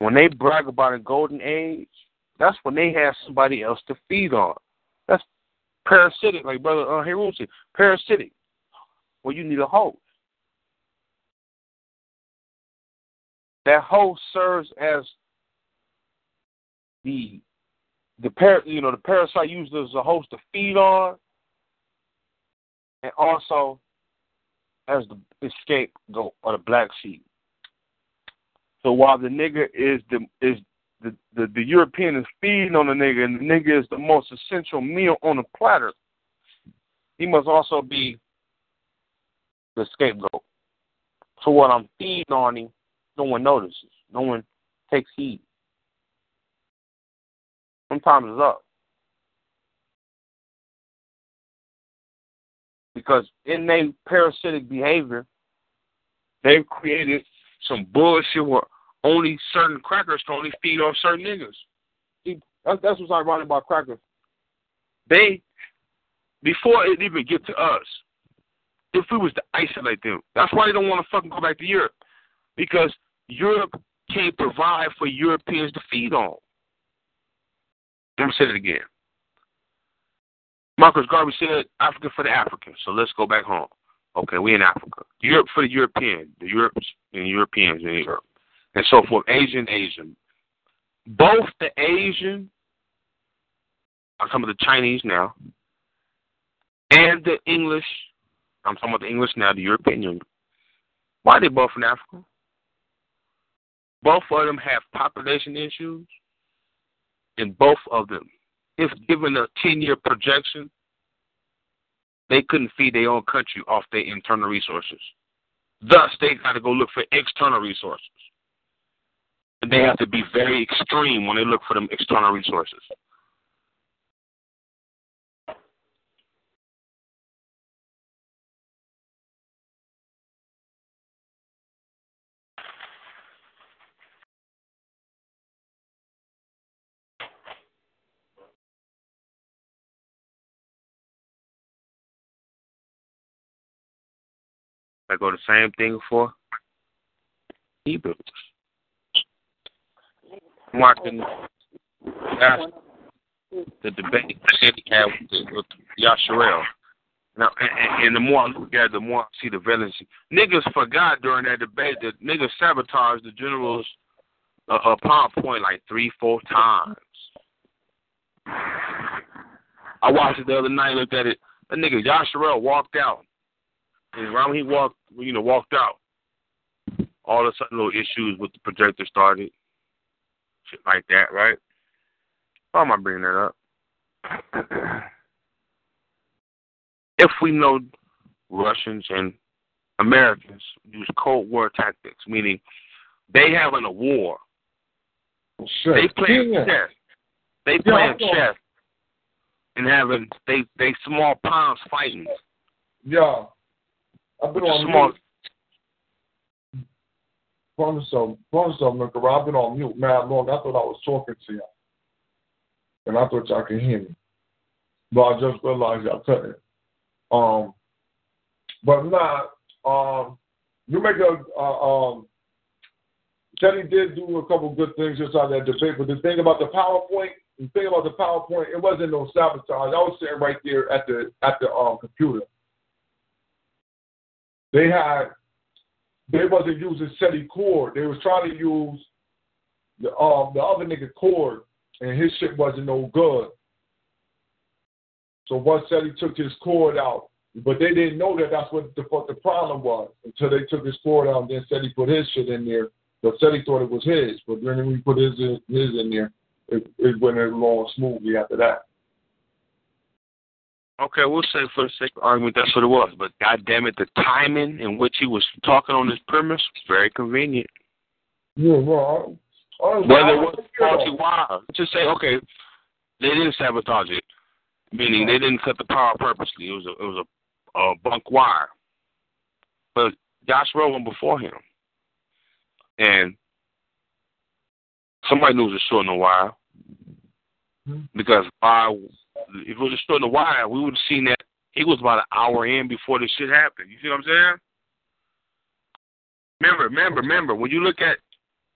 When they brag about a golden age, that's when they have somebody else to feed on. That's parasitic, like Brother uh, Hiruchi. Parasitic. Well, you need a host. That host serves as the the par you know the parasite used as a host to feed on, and also as the scapegoat or the black sheep. So while the nigga is the is the, the, the European is feeding on the nigga and the nigga is the most essential meal on the platter, he must also be the scapegoat. So what I'm feeding on him, no one notices. No one takes heed. Sometimes it's up. Because in their parasitic behavior, they've created some bullshit where only certain crackers can only feed off certain niggas. See, that's, that's what's ironic about crackers. They, before it even get to us, if we was to isolate them, that's why they don't want to fucking go back to Europe. Because Europe can't provide for Europeans to feed on. Let me say it again. Marcus Garvey said, Africa for the Africans. So let's go back home. Okay, we in Africa. Europe for the European, the Europes and Europeans in Europe, and so forth. Asian, Asian. Both the Asian, I'm talking about the Chinese now, and the English, I'm talking about the English now, the European Union. Why are they both in Africa? Both of them have population issues, and both of them if given a 10 year projection, they couldn't feed their own country off their internal resources. Thus, they got to go look for external resources. And they have to be very extreme when they look for them external resources. I go the same thing for Hebrews. I'm watching the debate that he had with, with Yasharel. Now, and, and the more I look at it, the more I see the villainy. Niggas forgot during that debate that niggas sabotaged the general's uh, uh, PowerPoint like three, four times. I watched it the other night, looked at it. That nigga Yasharel walked out and around when he walked, you know, walked out, all of a sudden little issues with the projector started. shit like that, right? Why am I bringing that up? *clears throat* if we know Russians and Americans use Cold War tactics, meaning they having a war, Sure. they playing Yeah. chess, they playing I chess, and having they they small pounds fighting. Yeah. I've been on mute. Promise some, look, I've been on mute mad long. I thought I was talking to y'all. And I thought y'all could hear me. But I just realized y'all couldn't. Um, but not, um, you make a, uh, um, Teddy did do a couple good things inside that debate, but the thing about the PowerPoint, the thing about the PowerPoint, it wasn't no sabotage. I was sitting right there at the at the um, computer. They had they wasn't using SETI cord. They was trying to use the um the other nigga cord, and his shit wasn't no good. So once SETI took his cord out, but they didn't know that that's what the fuck the problem was until they took his cord out and then SETI put his shit in there. But SETI thought it was his, but then when we put his his in there, it, it went along smoothly after that. Okay, we'll say for the sake of argument that's what it was. But God damn it, the timing in which he was talking on this premise was very convenient. Yeah, well, I, I, Whether it was faulty wire, just say okay, they didn't sabotage it, meaning they didn't cut the power purposely. It was a it was a, a bunk wire. But Josh Rogan before him, and somebody knew it was a short the wire Mm-hmm. because wire, if it was short in the wire, we would have seen that he was about an hour in before this shit happened. You see what I'm saying? Remember, remember, remember. When you look at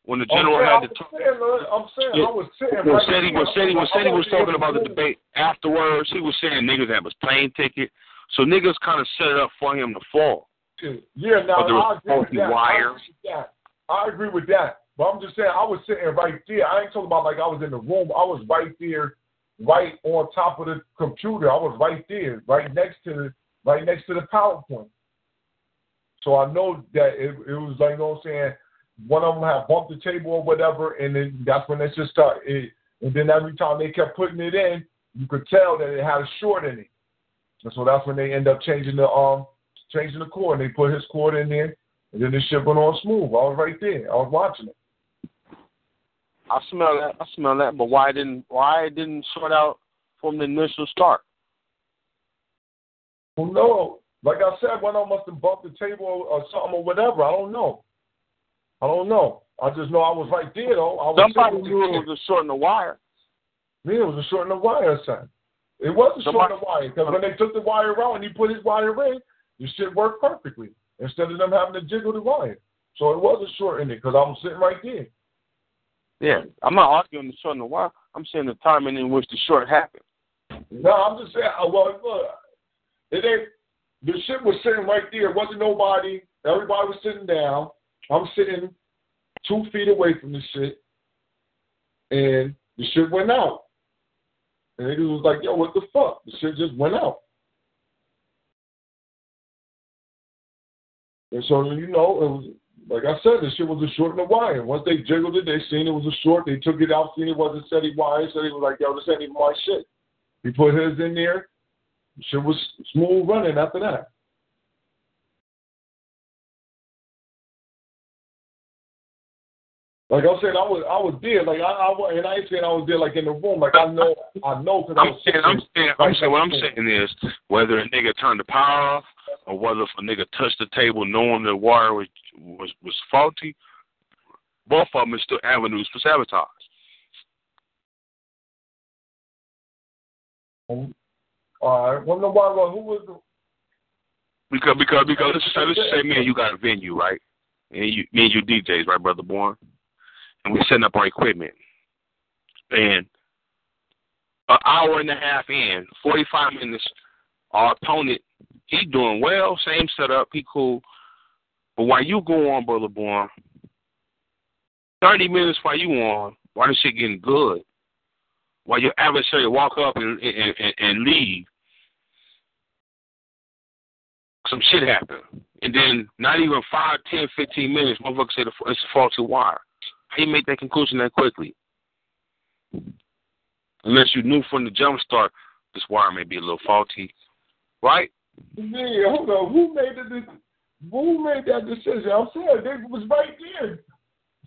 when the general I'm had to saying, I'm saying, I'm I was sitting when right Seti there. when Seti when Seti I was talking about the debate afterwards, he was saying niggas that was plane ticket. So niggas kind of set it up for him to fall. Yeah, now was I agree with that. wire. I agree with that. I agree with that. But I'm just saying, I was sitting right there. I ain't talking about like I was in the room. I was right there, right on top of the computer. I was right there, right next to the, right next to the PowerPoint. So I know that it, it was like, you know what I'm saying, one of them had bumped the table or whatever, and then that's when it just started. It, and then every time they kept putting it in, you could tell that it had a short in it. And so that's when they end up changing the um changing the cord. And they put his cord in there, and then the shit went on smooth. I was right there. I was watching it. I smell that. I smell that. But why didn't why it didn't sort out from the initial start? Knows? Like I said, one of them must have bumped the table or something or whatever. I don't know. I don't know. I just know I was right there though. I was Somebody knew it was a short in the wire. Yeah, it was a short in the wire, son. It was a short in the wire because when they took the wire out and he put his wire in, the shit worked perfectly instead of them having to jiggle the wire. So it was a short in it because I was sitting right there. Yeah, I'm not arguing the short in the wire. I'm saying the timing in which the short happened. No, I'm just saying. uh, Well, look, it ain't. The shit was sitting right there. It wasn't nobody. Everybody was sitting down. I'm sitting two feet away from the shit, and the shit went out. And it was like, yo, what the fuck? The shit just went out. And so, you know, it was like I said, the shit was a short in the wire. Once they jiggled it, they seen it was a short. They took it out, seen it wasn't SETI wire. So they was like, yo, this ain't even my shit. He put his in there. Shit was smooth running after that. Like I said, I was I was there. Like I, I and I ain't saying I was there like in the room. Like I know I know because I'm saying, I'm saying, I'm saying, what I'm next to him. saying is whether a nigga turned the power off or whether if a nigga touched the table knowing the wire was was was faulty, both of them is still avenues for sabotage. All right. Well, no, why, why, who was the? Because because because let's just say let's just say me and you got a venue, right? And you me and you DJs, right, brother born? And we're setting up our equipment. And an hour and a half in, forty five minutes, our opponent, he doing well, same setup, he cool. But while you go on, brother born, thirty minutes while you on, while this shit getting good, while your adversary walk up and and, and, and leave, some shit happen. And then not even five, ten, fifteen minutes, motherfucker said it's a faulty wire. How you make that conclusion that quickly? Unless you knew from the jump start this wire may be a little faulty, right? Yeah, hold on. Who made the who made that decision? I'm saying they was right there.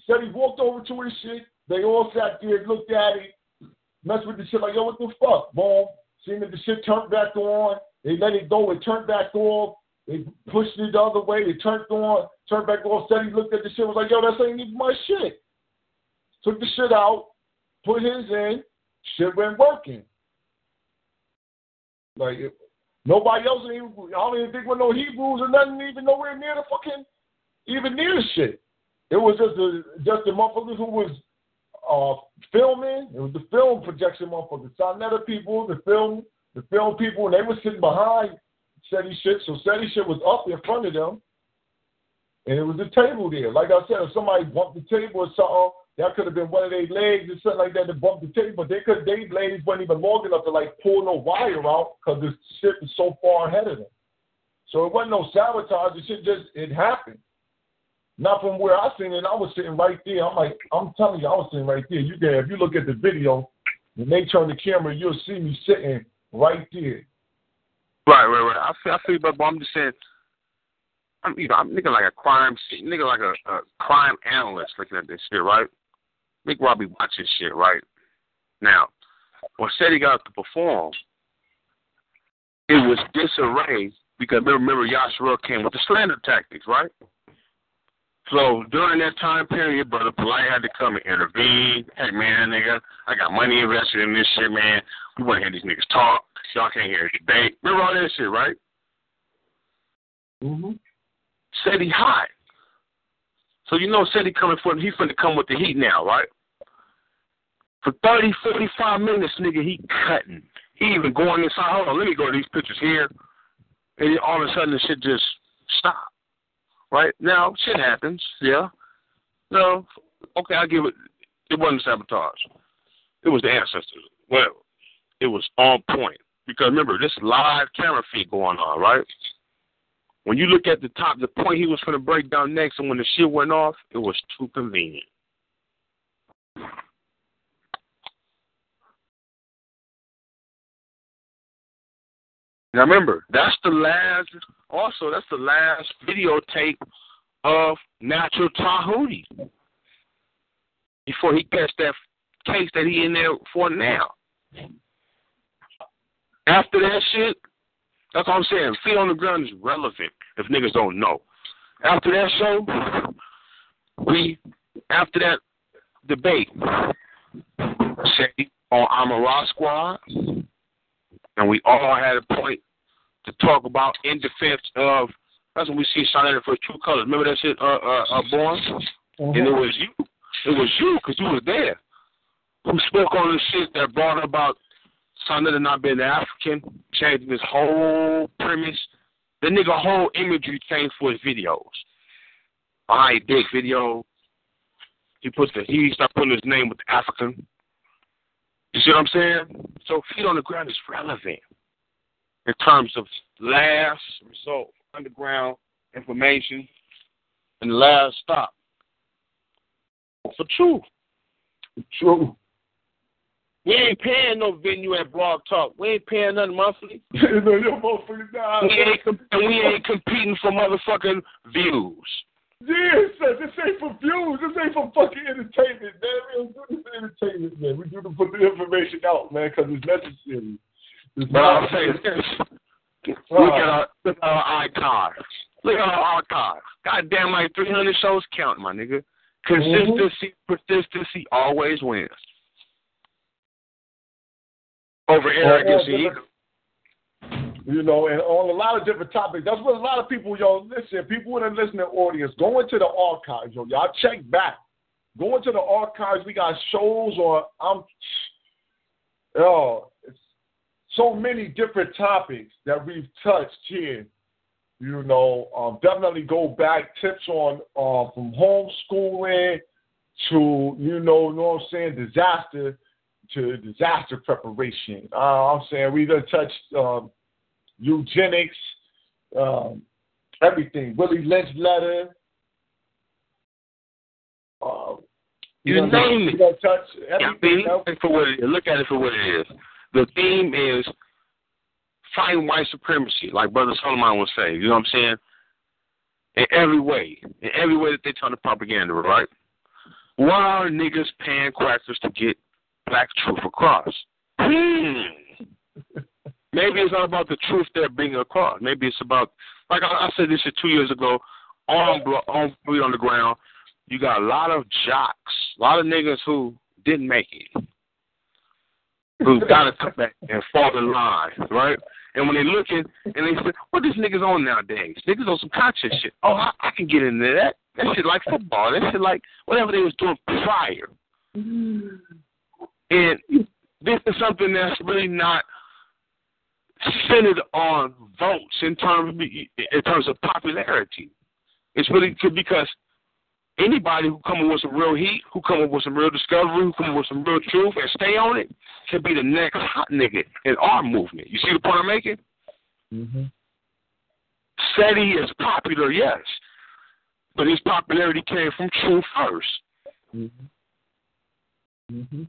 Said he walked over to his shit. They all sat there, looked at it, messed with the shit like, yo, what the fuck? Boom. Seen that the shit turned back on. They let it go. It turned back off. They pushed it the other way. It turned on, turned back off. Said he looked at the shit, was like, yo, that's ain't even my shit. Took the shit out, put his in, shit went working. Like nobody else, even, I don't even think with no Hebrews or nothing, even nowhere near the fucking, even near the shit. It was just the just the motherfuckers who was uh, filming. It was the film projection motherfuckers, Sonetta people, the film, the film people, and they were sitting behind SETI shit. So SETI shit was up in front of them, and it was a table there. Like I said, if somebody bumped the table or something, that could have been one of their legs or something like that to bump the table. But they could, they ladies weren't even long enough to like pull no wire out because the shit was so far ahead of them. So it wasn't no sabotage. The shit just it happened. Not from where I seen it. I was sitting right there. I'm like, I'm telling you, I was sitting right there. You there? If you look at the video, when they turn the camera, you'll see me sitting right there. Right, right, right. I feel, I feel, but I'm just saying. I'm, you know, I'm nigga like a crime, nigga like a, a crime analyst looking at this shit, right? Big Robbie watching shit, right? Now, when he got to perform, it was disarray because remember Yashua came with the slander tactics, right? So during that time period, Brother Polite had to come and intervene. Hey man, nigga, I got money invested in this shit, man. We want to hear these niggas talk. Y'all can't hear debate. Remember all that shit, right? Mm-hmm. Said he hot. So you know he coming for him, he's finna come with the heat now, right? For 30, 45 minutes, nigga, he cutting. He even going inside. Hold on, let me go to these pictures here. And all of a sudden the shit just stopped. Right? Now, shit happens, yeah. No, okay, I give it. It wasn't sabotage. It was the ancestors. Well, it was on point. Because remember, this live camera feed going on, right? When you look at the top, the point he was going to break down next, and when the shit went off, it was too convenient. Now remember, that's the last. Also, that's the last videotape of Natural Tahuti before he gets that case that he in there for now. After that shit, that's what I'm saying. Feet on the ground is relevant if niggas don't know. After that show, we after that debate, say on Amara Squad, and we all had a point to talk about in defense of. That's when we see Sonetta for true colors. Remember that shit, uh, uh, uh Born? Mm-hmm. And it was you. It was you because you was there. Who spoke on the shit that brought about Sonetta not being African, changing his whole premise. The nigga whole imagery changed for his videos. A high big video. He puts the he started putting his name with African. You see what I'm saying? So feet on the ground is relevant in terms of last result, underground information, and last stop. For truth. True. We ain't paying no venue at Blog Talk. We ain't paying nothing monthly. *laughs* no, your motherfuckers nah. We ain't, com- we ain't competing for motherfucking views. Yeah, sir, this ain't for views. This ain't for fucking entertainment, man. We don't do this for entertainment, man. We do to put the information out, man, because it's necessary. It's but I'm saying this. Look at our, look at our archive. Look at our archive. Goddamn, like 300 shows count, my nigga. Consistency, mm-hmm. persistency always wins. Over and ego. You know, and on a lot of different topics. That's what a lot of people, yo, listen, people in the listening audience, go into the archives, yo. Y'all check back. Go into the archives. We got shows on, I'm, yo, it's so many different topics that we've touched here. You know, um, definitely go back. Tips on uh, from homeschooling to, you know, you know what I'm saying, disaster to disaster preparation. Uh, I'm saying we done touched um, eugenics, um, everything. Willie Lynch letter. Uh, You, You know, name it. touch everything. look at it for what it is. Look at it for what it is. The theme is fighting white supremacy, like Brother Solomon would say. You know what I'm saying? In every way, in every way that they turn the propaganda, right? Why are niggas paying crackers to get black truth across? Hmm. Maybe it's not about the truth they're bringing across. Maybe it's about, like I, I said this shit two years ago, on on feet on the ground. You got a lot of jocks, a lot of niggas who didn't make it, who *laughs* got to come back and fall in line, right? And when they looking and they say, "What this niggas on nowadays? Niggas on some conscious shit. Oh, I, I can get into that. That shit like football. That shit like whatever they was doing prior." And this is something that's really not centered on votes in terms of, in terms of popularity. It's really because anybody who come up with some real heat, who come up with some real discovery, who come up with some real truth and stay on it, can be the next hot nigga in our movement. You see the point I'm making? Mm-hmm. SETI is popular, yes, but his popularity came from truth 1st Mm-hmm. Mm-hmm.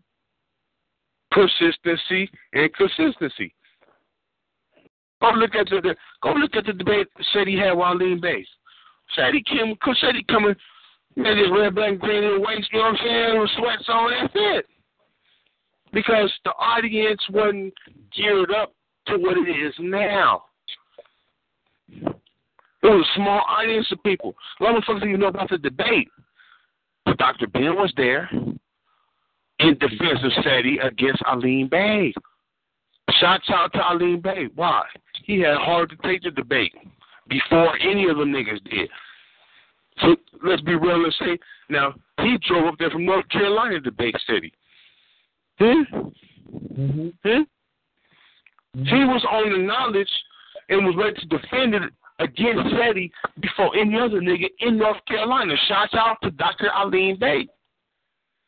Persistency and consistency. Go look at the, go look at the debate SETI had while lean base. SETI came, SETI coming, man, this red, black, green, and waist, you know what I'm saying, with sweats on, that's it. Because the audience wasn't geared up to what it is now. It was a small audience of people. A lot of folks didn't even know about the debate. But Dr. Ben was there in defense of SETI against Aline Bay. Shout out to Aline Bay. Why? He had hard to take the debate before any of the niggas did. So let's be real and say, now, he drove up there from North Carolina to debate SETI. Hmm? Mm-hmm. Hmm? He was on the knowledge and was ready to defend it against SETI before any other nigga in North Carolina. Shout out to Dr. Aline Bay.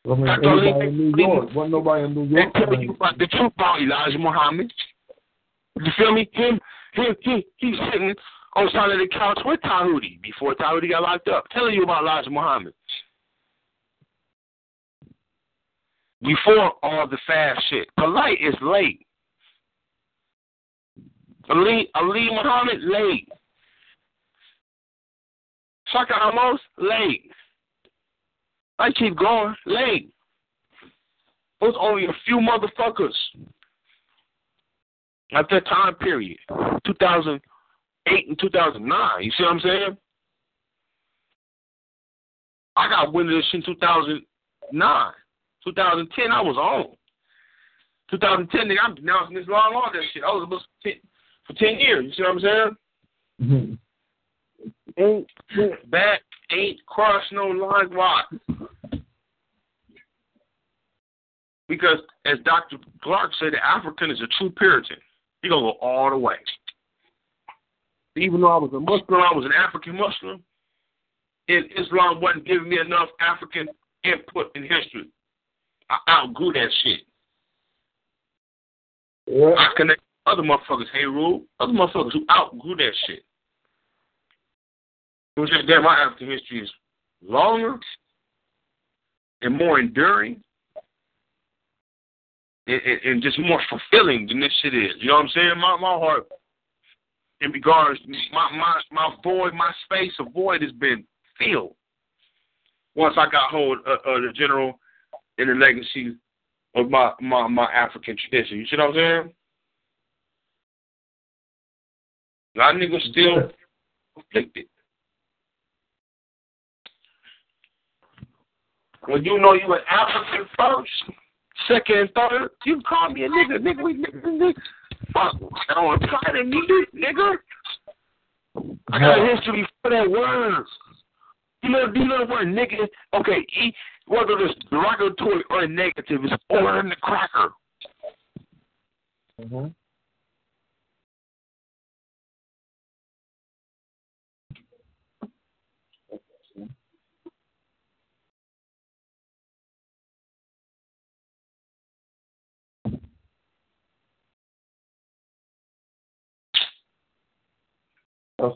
I mean, everybody Aline in New York. Wasn't nobody in New They York. tell you about the truth about Elijah Muhammad. You feel me? Him, him, he, he's sitting on the side of the couch with Tahuti before Tahuti got locked up, telling you about Elijah Muhammad. Before all the fast shit. Polite is late. Ali, Ali Muhammad, late. Shaka Amos, late. I keep going, late. It was only a few motherfuckers at that time period, 2008 and 2009. You see what I'm saying? I got wind of this in 2009. 2010, I was on. 2010, nigga, I'm denouncing this long on that shit. I was almost 10, for 10 years. You see what I'm saying? Mm-hmm. Ain't back, ain't crossed no line. Why? Because as Dr. Clarke said, the African is a true Puritan. He gonna go all the way. Even though I was a Muslim, I was an African Muslim. And Islam wasn't giving me enough African input in history. I outgrew that shit. Yeah. I connect other motherfuckers, hey rule, other motherfuckers who outgrew that shit. It was just that my African history is longer and more enduring and, and, and just more fulfilling than this shit is. You know what I'm saying? My my heart in regards my my my void, my space of void has been filled. Once I got hold of, of the general and the legacy of my, my, my African tradition. You see what I'm saying? A lot of niggas still conflicted. When you know you an African first, second, and third, you call me a nigga, nigga, we nigga, nigga. Fuck, I don't apply to me, nigga. I got a history for that word. You know, you know the word nigga? Okay, e, whether it's derogatory or negative, it's over in the cracker. Mm-hmm.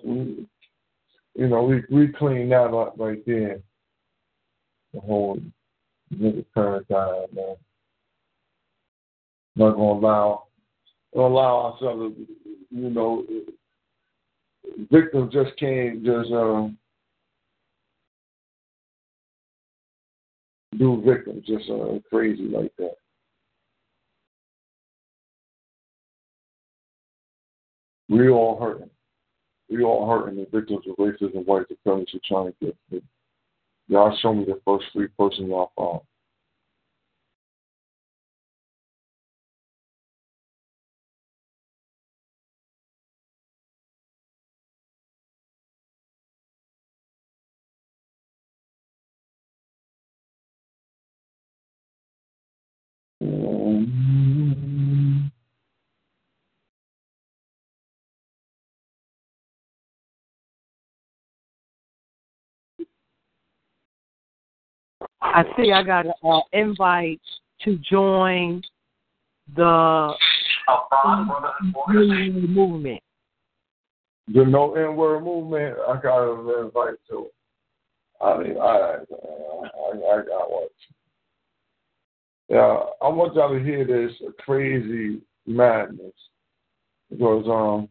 You know, we we clean that up right there. The whole Nigga paradigm, man. Not gonna allow, gonna allow ourselves, you know, victims just can't just um, do victims just uh, crazy like that. We all hurting. We all hurting the victims of racism, white supremacy trying to get. Y'all show me the first free person y'all found. I see I got an invite to join the movement. The no N word movement, I got an invite to. I mean, I, I, I got one. Yeah, I want y'all to hear this crazy madness because um,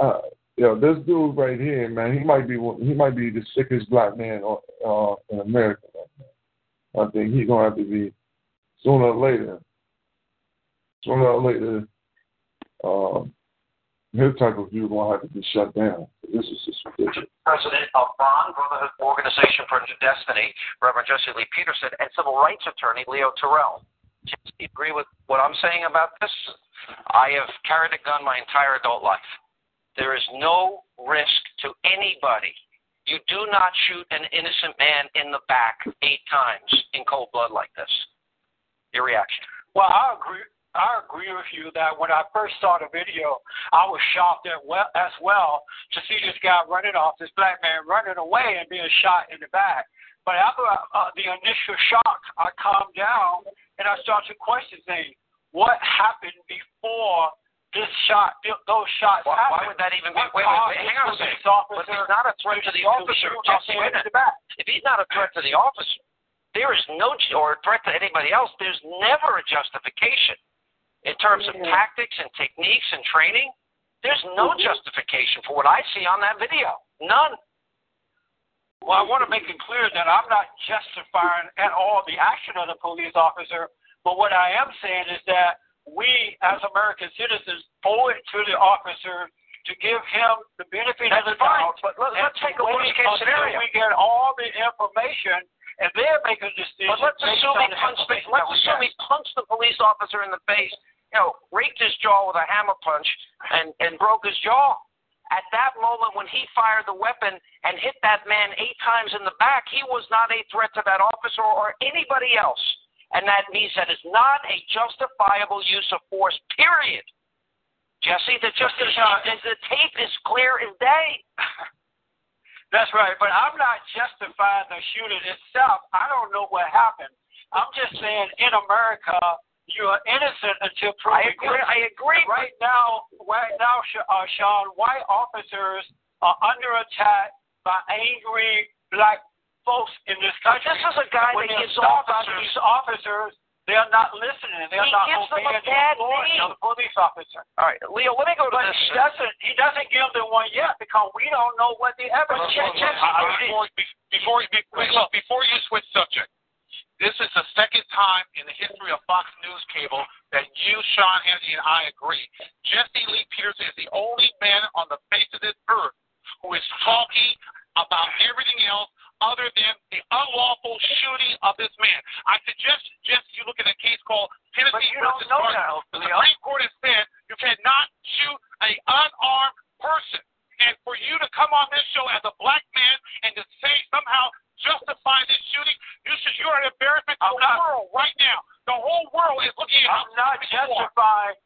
uh, yeah, this dude right here, man, he might be he might be the sickest black man uh, in America. I think he's gonna have to be sooner or later. Sooner or later, um, his type of view gonna have to be shut down. This is just. President of Bond Brotherhood Organization for New Destiny, Reverend Jesse Lee Peterson, and civil rights attorney Leo Terrell. Do you agree with what I'm saying about this? I have carried a gun my entire adult life. There is no risk to anybody. You do not shoot an innocent man in the back eight times in cold blood like this. Your reaction? Well, I agree. I agree with you that when I first saw the video, I was shocked as well, as well to see this guy running off, this black man running away and being shot in the back. But after uh, the initial shock, I calmed down and I started to question things. What happened before this shot, those shots why, why would that even be? Wait, wait, wait, hang on a second. But if he's not a threat to the officer, Jesse, wait a minute. If he's not a threat to the officer, there is no, or a threat to anybody else, there's never a justification in terms of tactics and techniques and training. There's no mm-hmm. justification for what I see on that video. None. Well, I want to make it clear that I'm not justifying at all the action of the police officer, but what I am saying is that we, as American citizens, owe it to the officer to give him the benefit That's of the fine, doubt. but let- let's take a worst case scenario. We get all the information, and then make a decision. But let's assume he punched the, let's assume he punched the police officer in the face, you know, raked his jaw with a hammer punch and, and broke his jaw. At that moment when he fired the weapon and hit that man eight times in the back, he was not a threat to that officer or anybody else. And that means that is not a justifiable use of force, period. Jesse, the the tape is clear as day. *laughs* That's right, but I'm not justifying the shooting itself. I don't know what happened. I'm just saying, in America, you are innocent until proven I agree. guilty. I agree. Right now, right now, uh, Sean, white officers are under attack by angry black folks in this country. This is a guy when that they're gives stopped by officers- these officers. They're not listening. They're He not gives them a obeying the bad authority name. of the police officer. All right, Leo, let me go to But this. he doesn't. He doesn't give them one yet because we don't know what the evidence Look, is. look, look, before, before, before, uh, before you switch subject, this is the second time in the history of Fox News Cable that you, Sean Hannity, and I agree. Jesse Lee Peterson is the only man on the face of this earth who is talking about everything else other than the unlawful shooting of this man. I suggest, Jesse, you look at a case called Tennessee But you don't versus that, The Supreme Court has said you cannot shoot an unarmed person. And for you to come on this show as a black man and to say somehow justify this shooting, you should you're an embarrassment to I'm the not- world right now. The whole world is looking at you I'm not justifying.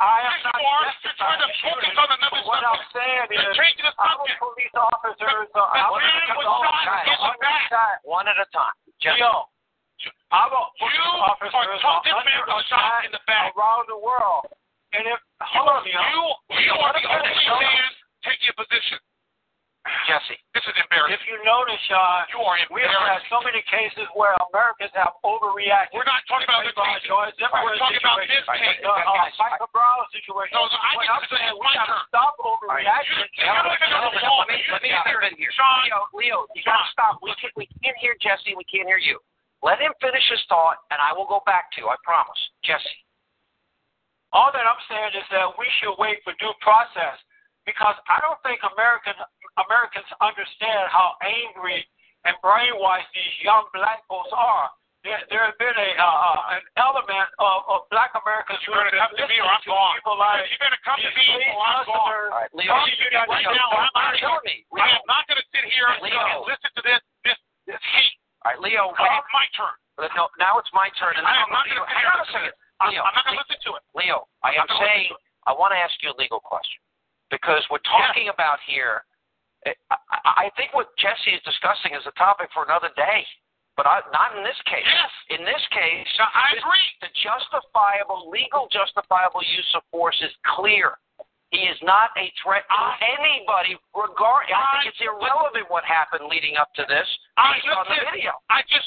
I am Yes, not you are. Justifying trying to focus on another But what I'm saying is, changing the our subject. police officers are The out man was shot in the back. One at a time. Jesse. Leo, our police You officers are are talking under about shot in the back. around the world. And if You hold on, Leo. you, you are the me only man taking a position. Jesse. This is embarrassing. If you notice, Sean, You are we have had so many cases where Americans have overreacted. We're not talking about the case. Joyce, We're was talking about this situation. case. Uh, uh, Michael Brown situation. No, no, I What get I'm saying, we my got to turn. stop All right, overreacting. you- you don't even know the law. Let me let me step here. Sean. Leo, Leo, you gotta stop. We can we can't hear Jesse. We can't hear you. Let him finish his thought, and I will go back to. you, I promise, Jesse. All that I'm saying is that we should wait for due process because I don't think American Americans understand how angry and brainwashed these young black folks are. There, there has been a uh, uh, an element of, of black Americans who You're gonna come to me or I'm gone. people like You're gonna come to me or I'm gone. officers. All right, Leo. I'll you that right now. I'm not Tell me. I am not going to sit here and, Leo. and listen to this this this hate. All right, Leo. Now it's my turn. uh, No, now it's my turn. And I am not going to hang on a second. I'm, Leo, I'm not going to listen to it. Leo, I am saying I want to ask you a legal question because we're talking about here. Eh, I, I think what Jesse is discussing is a topic for another day, but I, not in this case. Yes. In this case, Now, I this- agree. the justifiable, legal justifiable use of force is clear. He is not a threat to anybody. Regard, I I- think it's irrelevant what happened leading up to this I on the video. I just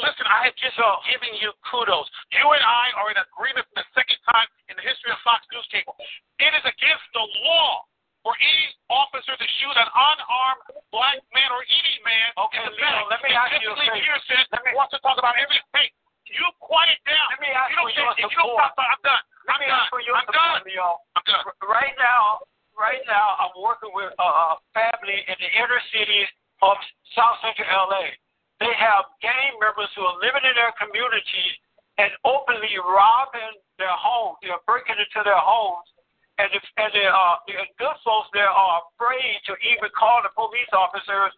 listen. I have just uh, given you kudos. You and I are in agreement for the second time in the history of Fox News Cable. It is against the law for any officer to shoot an unarmed black man or any man. Okay, in the Leo, let me ask you a favor. Peterson Let me- wants to talk about everything. Hey, you quiet down. Let me ask you don't for your if you don't stop, I'm done. Let I'm me done. ask for your I'm done. support, Leo. I'm done. right now, right now, I'm working with a, a family in the inner city of South Central LA. They have gang members who are living in their community and openly robbing their homes. They're breaking into their homes, and the, and the, uh, the good folks there are afraid to even call the police officers.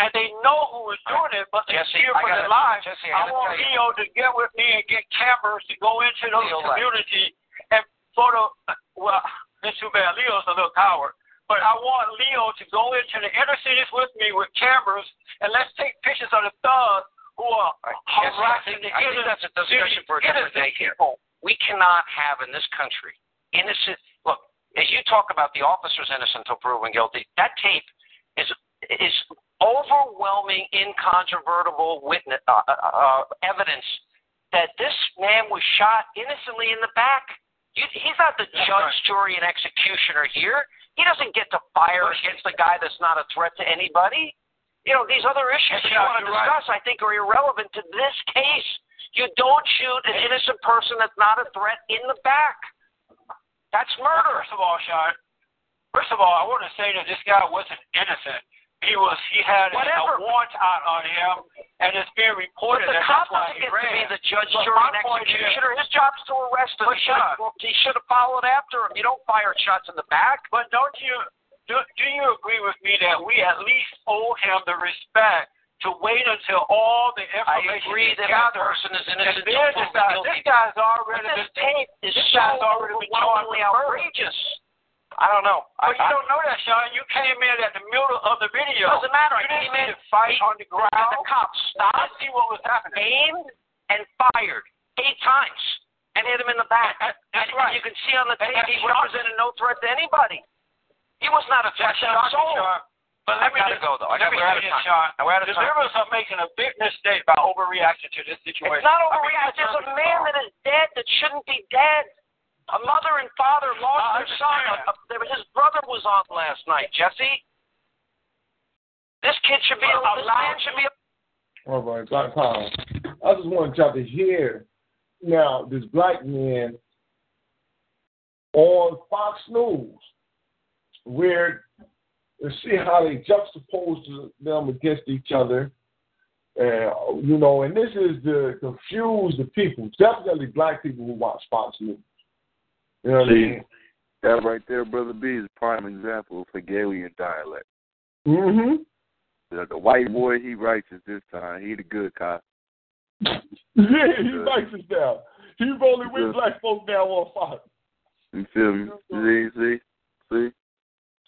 And they know who is doing it, but they Jesse, fear for their lives. Jesse, I I want. Leo to get with me and get cameras to go into those Leo left. communities and photo. Well, it's too bad. Leo's a little coward. But I want Leo to go into the inner cities with me with cameras and let's take pictures of the thugs who are I harassing the I think inner that's a discussion for a different day here. people. We cannot have in this country innocent. Look, as you talk about the officer's innocent until proven guilty, that tape is is overwhelming, incontrovertible witness uh, uh, uh, evidence that this man was shot innocently in the back. You, he's not the judge, jury, and executioner here. He doesn't get to fire against a guy that's not a threat to anybody. You know, these other issues that you want to you're right. discuss, I think, are irrelevant to this case. You don't shoot an innocent person that's not a threat in the back. That's murder. First of all, Sean, first of all, I want to say that this guy wasn't innocent. He was. He had a, Whatever. a warrant out on him, and it's being But reported. the that cop that's why doesn't he get to be the judge, But jury, and point is- executioner. His job's to arrest him. But He should have, he should have followed after him. You don't fire shots in the back. But don't you do, do you agree with me that we at least owe him the respect to wait until all the I information agree is that gathered? person is And innocent then until this, proven guy, guilty. this guy's But already this been, tape is this so guy's already been charged overwhelmingly with murder. outrageous. I don't know. But I, you don't know that, Sean. You came in at the middle of the video. Doesn't matter. You I came in, the fight he- on the ground. The cop I stopped, see what was happening. aimed, and fired eight times and hit him in the back. That- that's and, right. and you can see on the tape he represented no threat to anybody. He was not a threat to me, soul. Sean. But I let me gotta just, go though. I let got, me we're out of time. Sean. We're out of The time. liberals are making a big mistake by overreacting to this situation. It's not I mean, There's a man that is dead that shouldn't be dead. A mother and father lost I their son. A- a- his brother was on last night. Jesse, this kid should be. Well, this man should be. All right, Black Power. I just want y'all to hear now this black man on Fox News, where you see how they juxtapose them against each other. Uh, you know, and this is to confuse the people, definitely black people who watch Fox News. You know what I See, mean? that right there, Brother B, is a prime example of Hegelian dialect. Mm-hmm. The, the white boy, he righteous this time. He the good cop. *laughs* Yeah, he it now. He's only with black folk now on Fox. You feel me? See, see, see,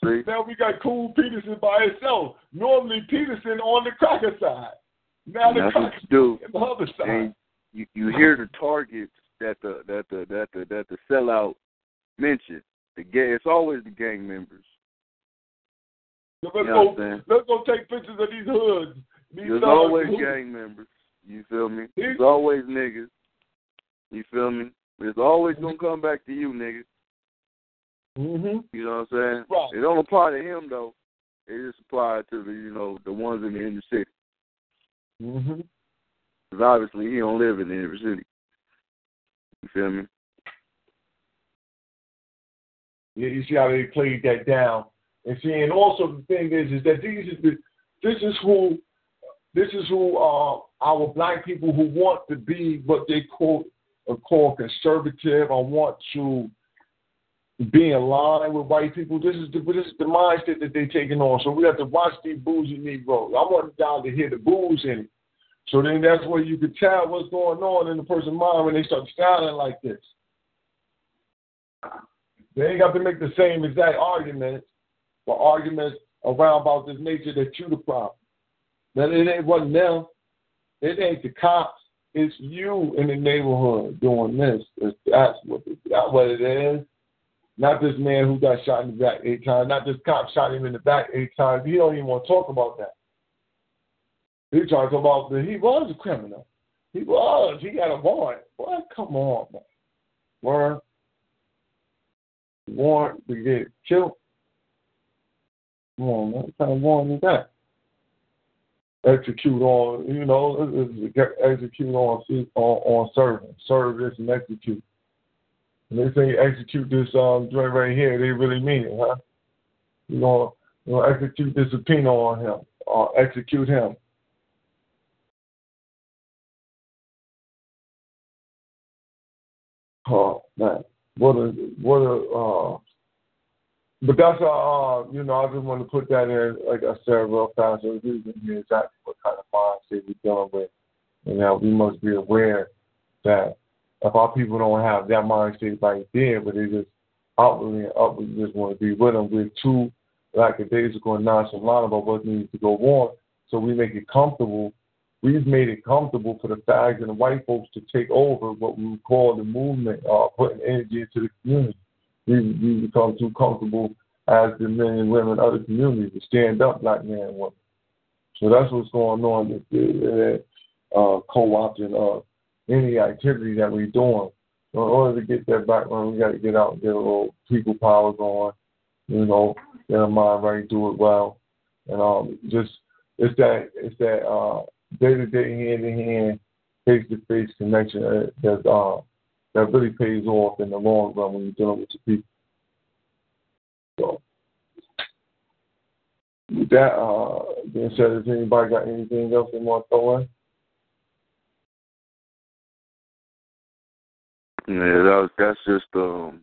see. Now we got Cool Peterson by himself. Normally Peterson on the cracker side. Now the cracker do. on the other side. And you you hear the targets that the that the that the that the sellout mentioned. The gang, it's always the gang members. Let's You know go. what I'm saying? Let's go take pictures of these hoods. These There's always who- gang members. You feel me? There's always niggas. You feel me? It's always gonna come back to you, nigga. Mm-hmm. You know what I'm saying? Right. It don't apply to him though. It just applies to the you know the ones in the inner city. Mm-hmm. Because obviously he don't live in the inner city. You feel me? Yeah, you see how they played that down. And see, and also the thing is, is that these is the, this is who, this is who uh, our black people who want to be what they call uh, call conservative or want to be in line with white people. This is the this is the mindset that they're taking on. So we have to watch these bougie Negroes. I want y'all to hear the booze in it. So then that's where you could tell what's going on in the person's mind when they start sounding like this. They ain't got to make the same exact arguments, but arguments around about this nature that you the problem. That it ain't wasn't them. It ain't the cops. It's you in the neighborhood doing this. That's what it, that's what it is. Not this man who got shot in the back eight times. Not this cop shot him in the back eight times. He don't even want to talk about that. He trying to talk about that he was a criminal. He was. He got a warrant. Boy, come on, man. Warrant. Warrant to get killed. Come on, man. What kind of warrant is that? Execute on, you know, execute on on, on serving. Serve and execute. And they say execute this um joint right here, they really mean it, huh? You know, know, execute this subpoena on him, or execute him. Oh man, what a what a uh. But that's uh, you know, I just want to put that in, like I said, real fast, so you can hear exactly what kind of mindset we're dealing with. And now we must be aware that if our people don't have that mindset right there, but they just outwardly and upwardly just want to be with them, we're too lackadaisical and nonchalant about what needs to go on. So we make it comfortable. We've made it comfortable for the fags and the white folks to take over what we would call the movement, uh, putting energy into the community. We, we become too comfortable as the men and women of the community to stand up black men and women. So that's what's going on with the uh, co-opting of any activity that we're doing. So in order to get that background, we got to get out and get a little people power going, you know, get our mind right, do it well, and um, just it's that it's that uh, day-to-day, hand-to-hand, face-to-face connection that that, uh, that really pays off in the long run when you're dealing with the people. So with that uh, being said, has anybody got anything else they want to throw in? Yeah, that was, that's just um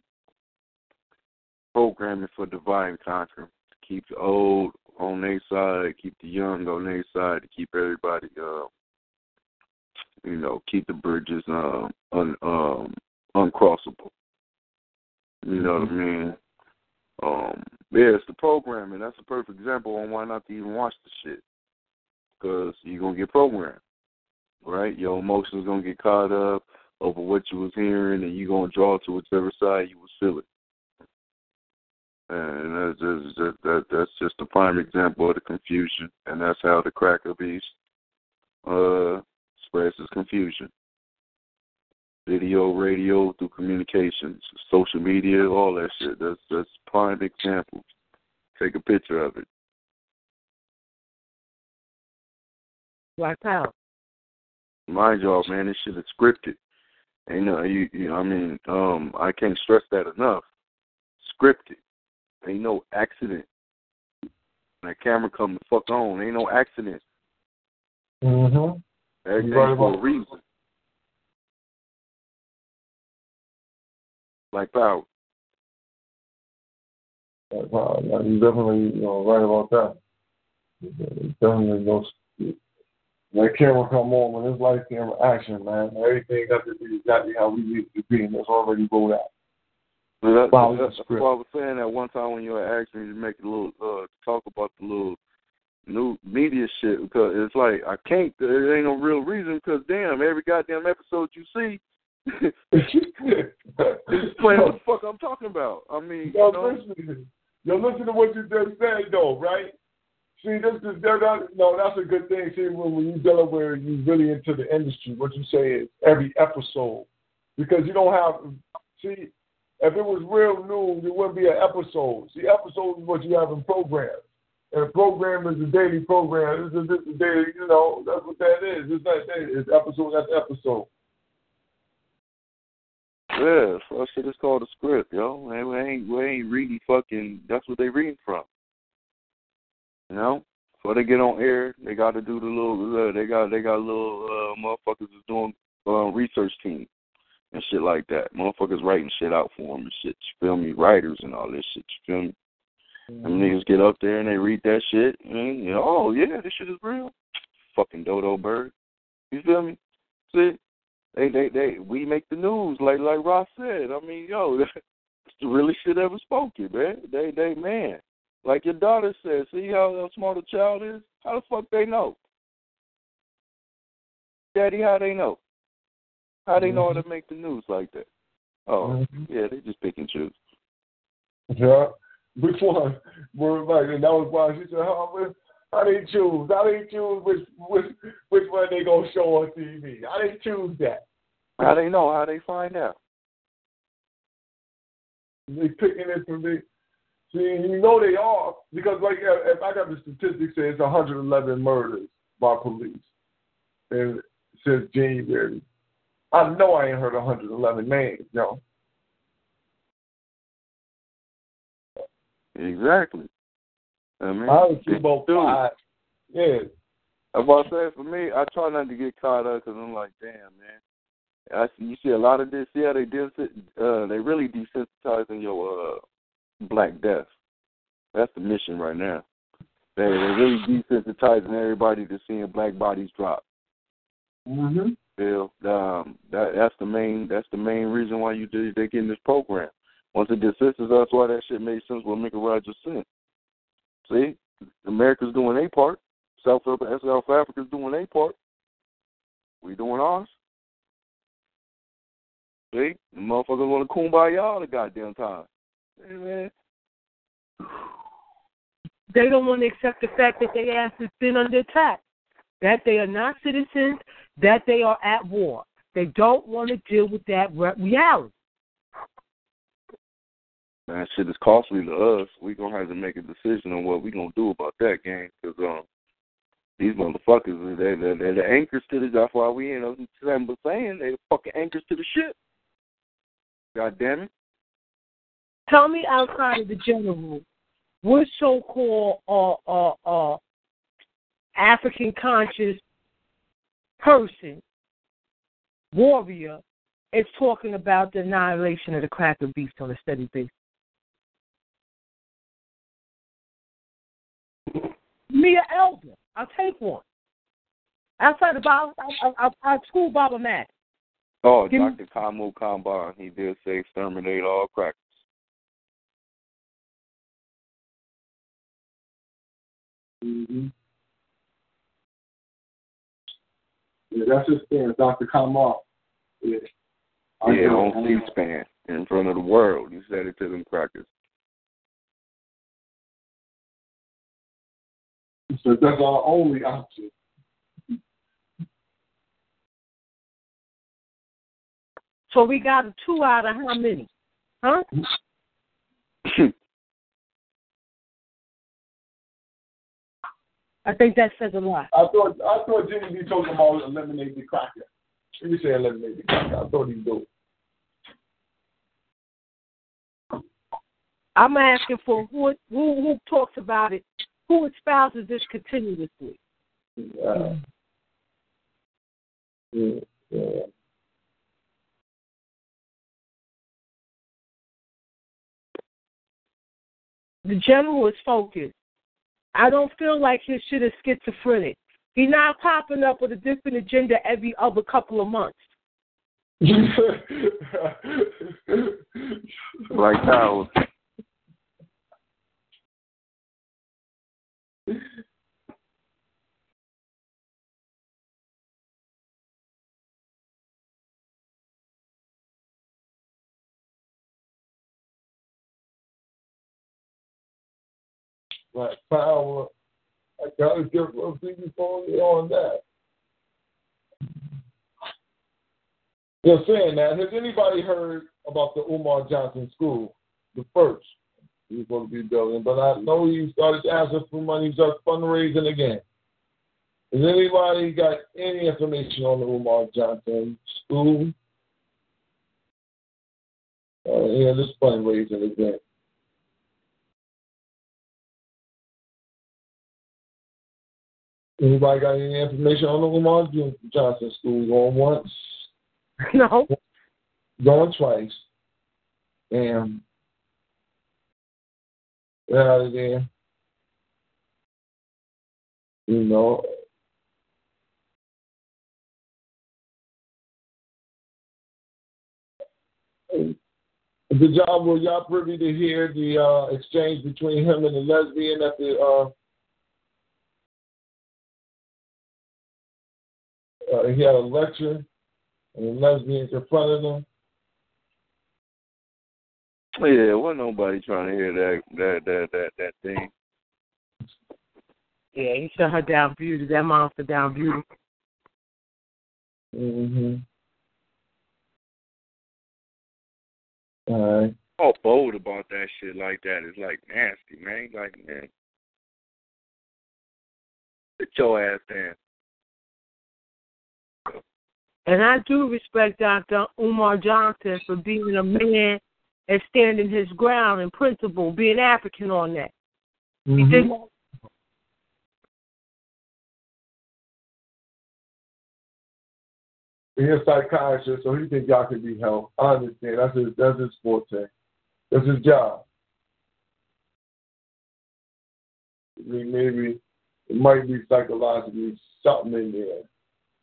programming for divine conquer. To keep the old on their side, keep the young on their side, to keep everybody uh you know, keep the bridges um un, um uncrossable. You know what I mean? Um yeah, it's the programming. That's a perfect example on why not to even watch the shit. Because you're gonna get programmed. Right? Your emotions gonna get caught up over what you was hearing, and you gonna draw to whichever side you was feeling. And that's just that, that that's just a prime example of the confusion, and that's how the cracker beast uh, spreads its confusion. Video, radio, through communications, social media, all that shit. That's that's prime example. Take a picture of it. Black Power. Mind y'all, man, this shit is scripted. No, you, you know, I mean, um, I can't stress that enough. Scripted. Ain't no accident. That camera come the fuck on. Ain't no accident. Mm-hmm. Everything's right for a reason. Like power. Like, yeah, you definitely you know right about that. Definitely no. That camera come on when it's light camera action, man. Everything got to be exactly how we need it to be, and it's already rolled out. That, that's the what. I was saying that one time when you were asking me to make a little uh talk about the little new media shit because it's like I can't there ain't no real reason because damn every goddamn episode you see *laughs* it's playing what the fuck I'm talking about. I mean Yo, you know, listen, yo, listen to what you just said, though, right? See, this is that, that, no, that's a good thing. See, when, when you Delaware, you really into the industry. What you say is every episode, because you don't have. See, if it was real news, it wouldn't be an episode. See, episode is what you have in programs, and a program is a daily program. This is this is daily. You know, that's what that is. It's not daily. It's episode. That's episode. Yeah, so shit is called a script, yo. We ain't we ain't reading fucking. That's what they reading from. You know, before they get on air, they got to do the little. Uh, they got they got little uh, motherfuckers is doing uh, research team and shit like that. Motherfuckers writing shit out for them and shit. You feel me? Writers and all this shit. You feel me? Mm-hmm. Them niggas get up there and they read that shit and you know, oh yeah, this shit is real. Fucking dodo bird. You feel me? See, they they they we make the news like like Ross said. I mean, yo, *laughs* that's the realest shit ever spoken, man. They they man. Like your daughter said, see how, how smart a child is? How the fuck they know? Daddy, how they know? How they know how to make the news like that? Oh, mm-hmm. yeah, they just pick and choose. Yeah. Which one? Well, like, and that was why she said, how, how they choose? How they choose which which which one they gonna show on TV? How they choose that? How they know? How they find out? They picking it from the See, you know they are because, like, if I got the statistics, it's 111 murders by police, and since January, I know I ain't heard 111 names, no. Exactly. I mean, I would keep about five. Yeah. About say for me, I try not to get caught up because I'm like, damn, man. I see you see a lot of this. Yeah, they uh, they really desensitizing your uh Black Death. That's the mission right now. They they're really desensitizing everybody to seeing black bodies drop. Mm-hmm. Bill, um, that that's the main that's the main reason why you did they get in this program. Once it desensitizes us, why that shit made sense. What Mika Rogers said. See, America's doing a part. South South Africa's doing a part. We doing ours. See, the motherfuckers want to kumbaya all the goddamn time. Amen. They don't want to accept the fact that their ass has been under attack, that they are not citizens, that they are at war. They don't want to deal with that reality. That shit is costly to us. We're going to have to make a decision on what we're going to do about that game. Because um, these motherfuckers, they're, they're, they're the anchors to the, that's why we end up saying, they're the fucking anchors to the ship. God damn it. Tell me outside of the general, what so-called uh, uh, uh, African conscious person, warrior, is talking about the annihilation of the cracker beast on a steady basis. Me, an elder. I'll take one. Outside of Bob, I, I, I, school Baba Matt. Oh, Give Dr. Kamau Kambon, he did say exterminate all crackers. Mm-hmm. Yeah, that's his stance, Dr. Kambon. Yeah, yeah on C-SPAN in front of the world. He said it to them crackers. He said that's our only option. So we got a two out of how many? Huh? Mm-hmm. I think that says a lot. I thought I thought Jimmy be talking about eliminate the cracker. He say eliminate the cracker. I thought he'd do I'm asking for who who who talks about it, who espouses this continuously. Yeah. Yeah. yeah. The general is focused. I don't feel like his shit is schizophrenic. He's not popping up with a different agenda every other couple of months. *laughs* like how? Like power I gotta get some people on that. They're saying that. Has anybody heard about the Umar Johnson School? The first he's going to be building, but I know he started asking for money. Just fundraising again. Has anybody got any information on the Umar Johnson School? Uh, yeah, this fundraising again. Anybody got any information on the Umar Johnson School? Going once? *laughs* No. Going twice. And out of there. You know. The job were y'all privy to hear the uh, exchange between him and the lesbian at the uh, uh, he had a lecture and the lesbian confronted him. Yeah, wasn't nobody trying to hear that that that that that thing. Yeah, he shut her down beauty. That monster down beauty. Mm-hmm. All right. All bold about that shit like that is like nasty, man. Like, man, sit your ass down. And I do respect Dr. Umar Johnson for being a man and standing his ground in principle, being African on that. Mm-hmm. He did He's a psychiatrist, so he think y'all can be helped. I understand. That's his that's his forte. That's his job. I mean, maybe it might be psychologically something in there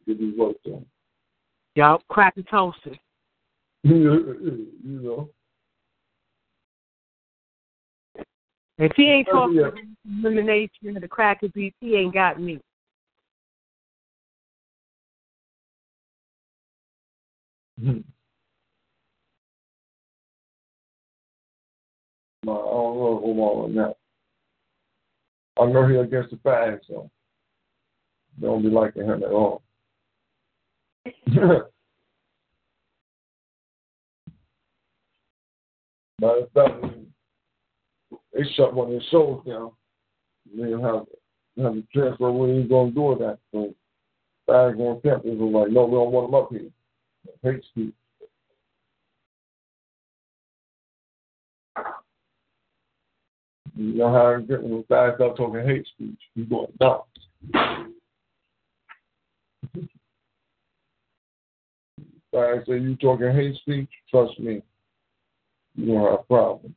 to be worked on. Y'all crack and toasted. *laughs* you know. If he ain't talking yeah. about elimination of the cracker beef, he ain't got me. *laughs* No, I don't know Umar on that. I know he against the fags, so don't be liking him at all. Matter of fact, they shut one of his shows down. They didn't have have to transfer when he's gonna do that. So fags on campus was like, no, we don't want him up here. Hate speech. You know how it get when guys start talking hate speech, you going Guys say you talking hate speech, trust me, you gonna have a problem.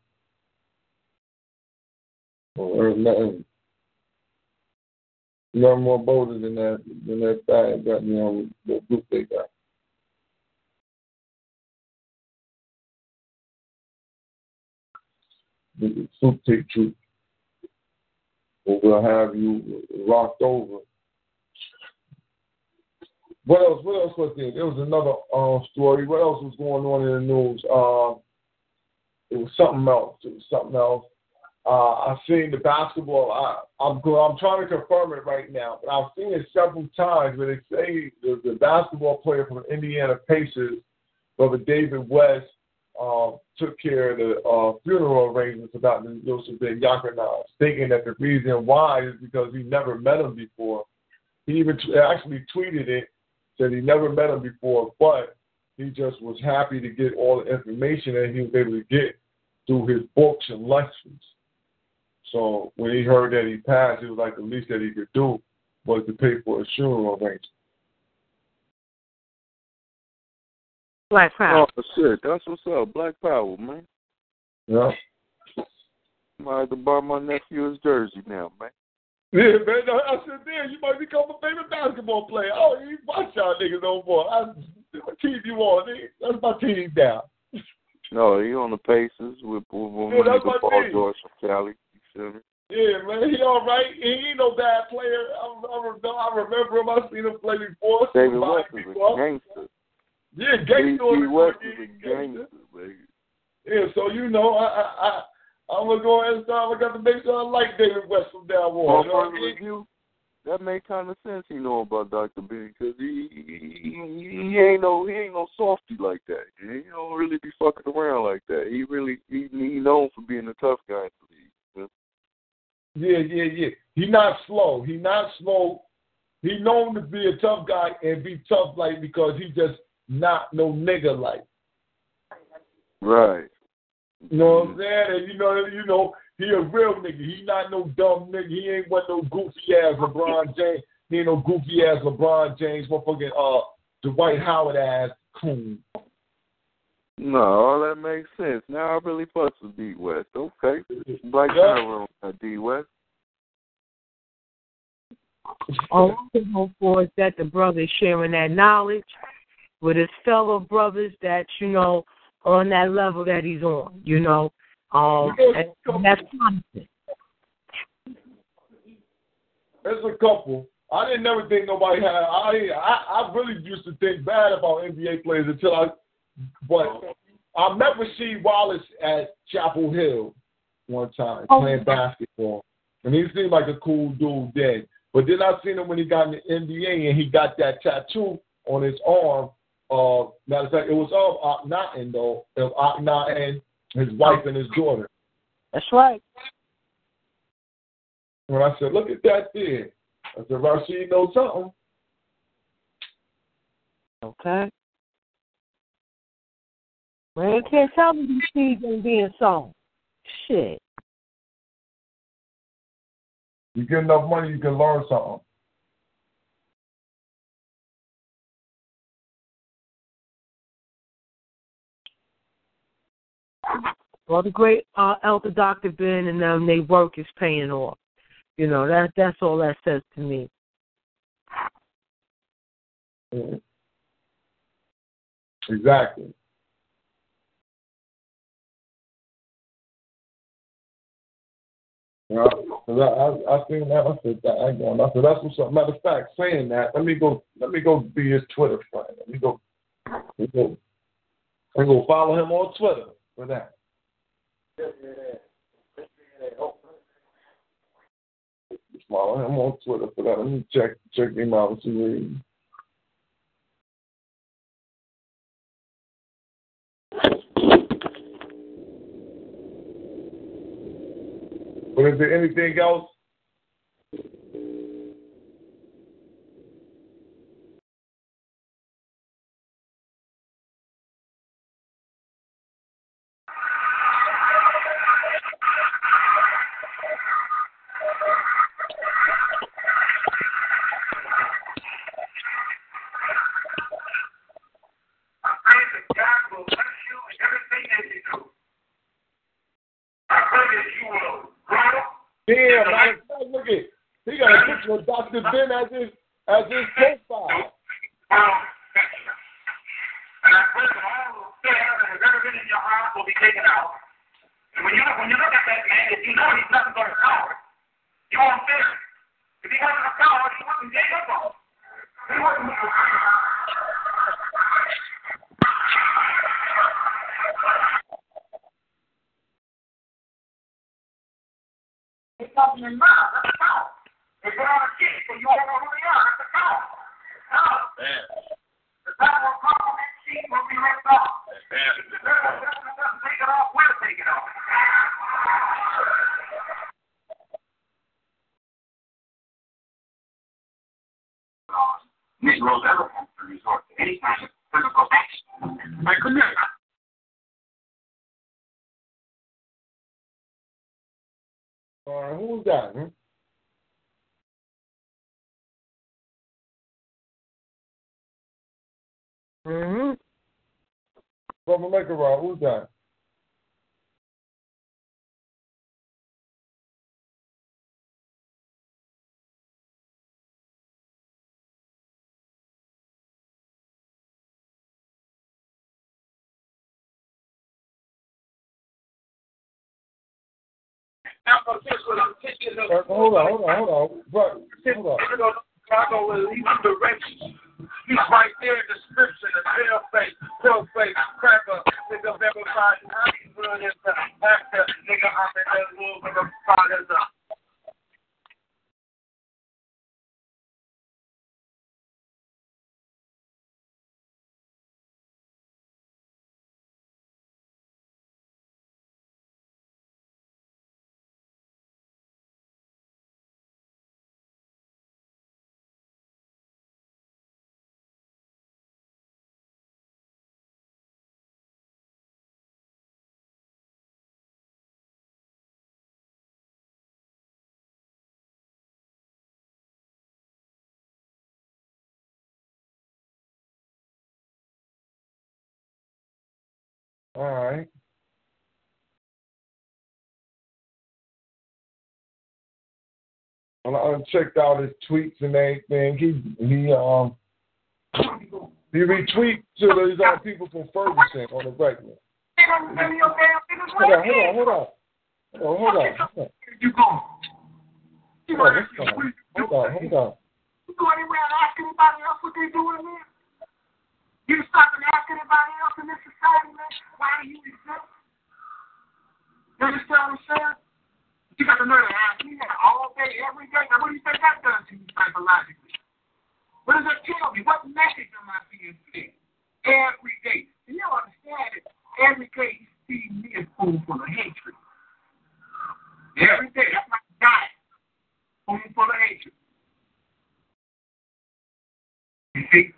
Or nothing, nothing more bolder than that than that guy got me on the group they got. The take truth. Or we'll have you rocked over. What else? What else was there? There was another uh, story. What else was going on in the news? Uh, it was something else. It was something else. Uh, I've seen the basketball. I, I'm I'm trying to confirm it right now, but I've seen it several times where they say the, the basketball player from Indiana Pacers, brother David West, uh, took care of the uh, funeral arrangements about the Joseph Ben thinking that the reason why is because he never met him before. He even t- actually tweeted it, said he never met him before, but he just was happy to get all the information that he was able to get through his books and lectures. So when he heard that he passed, it was like the least that he could do was to pay for a funeral arrangement. Black Power. Oh shit, that's what's up. Black Power, man. Yeah. I might have to buy my nephew his jersey now, man. Yeah, man. I said, damn, you might become a favorite basketball player. Oh, you watch y'all niggas no more. I, what team you on? nigga? That's my team down. No, he on the Pacers with, with, with Yeah, my that's nigga my Paul team. George from Cali. You feel me? Yeah, man, he all right. He ain't no bad player. I, I, remember, I remember him. I seen him play before. David West is a gangster. Yeah, gangster the West is a gangster, baby. Yeah, so you know, I, I, I, I'm gonna go ahead and start. I got to make sure I like David West from down Paul. You know what I mean? Review? that make kind of sense. He know about Dr. B because he, he he ain't no he ain't no softy like that. He don't really be fucking around like that. He really he he known for being a tough guy in the league. Yeah, yeah, yeah. He not slow. He not slow. He known to be a tough guy and be tough like because he just not no nigga like. Right. You know what I'm saying? And you know, you know, he a real nigga. He not no dumb nigga. He ain't one no goofy ass LeBron James. He ain't no goofy ass LeBron James, motherfucking uh Dwight Howard ass coon. No, all that makes sense. Now I really bust with D West. Okay. Black Power on D West. All I can hope for is that the brother is sharing that knowledge with his fellow brothers that, you know, on that level that he's on, you know. Um, and, that's constant. There's a couple. I didn't never think nobody had. I I, I really used to think bad about NBA players until I, but I met Rasheed Wallace at Chapel Hill one time Oh. playing basketball, and he seemed like a cool dude then. But then I seen him when he got in the NBA and he got that tattoo on his arm. Uh, matter of fact, it was of Akhenaten though, of Akhenaten, his wife and his daughter. That's right. When I said, "Look at that there," I said, "Rasheed knows something." Okay. Man, you can't tell me these seeds ain't being sown. Shit. You get enough money, you can learn something. Well, the great uh, Elder Dr. Ben and them, they work is paying off. You know, that that's all that says to me. Mhm. Exactly. Yeah, I, I, I seen that. I said, that ain't going. I said, that's what's up. Matter of fact, saying that, let me go. Let me go be his Twitter friend. Let me go. Let me go. Let me go follow him on Twitter for that. Follow him on Twitter for that. Let me check check him out and see where he. But is there anything else? Picture of Ben as his as his profile. And I pray that all the fear that has ever been in your heart will be taken out. And when you when you look at that man, if you know he's nothing but a coward, you won't fear him. If he wasn't a coward, he wouldn't gave up on. him. He wouldn't. He's talking in mouth. That's a coward. They put on a sheet, so you won't know who they are. That's a coward. Coward. The time will come when that sheet will be ripped off. If the devil doesn't take it off, we'll take it off. Negroes ever want to resort to any kind of physical action. I could never. All right, who's that? Hmm? Mm-hmm. Brother Makerod, who's that? Now, for this, what I'm thinking of. Uh, hold on, hold on, hold on. Bro, hold on. Chicago will lead directions. He's right there in the scripture, the pale face, pale face, cracker, nigga, you doing this, actor, nigga, I'm in that little bit of father's up. All right. And I checked out his tweets and everything. He he um he retweet to these other people from Ferguson on the regular. Hold on, hold on, hold on. Hold on, hold on. Hold on. You go. Hold on, hold on, hold on, hold on. You go anywhere and ask anybody else what they doing there? You stop and ask anybody else in this society, man, why do you exist? You understand what I'm saying? You got to learn to ask me that all day, every day. Now, what do you think that does to you psychologically? What does that tell me? What message am I being sent every day? You understand it. Every day you see me as full full of hatred. Every day, that's my diet. Full full of hatred. You see?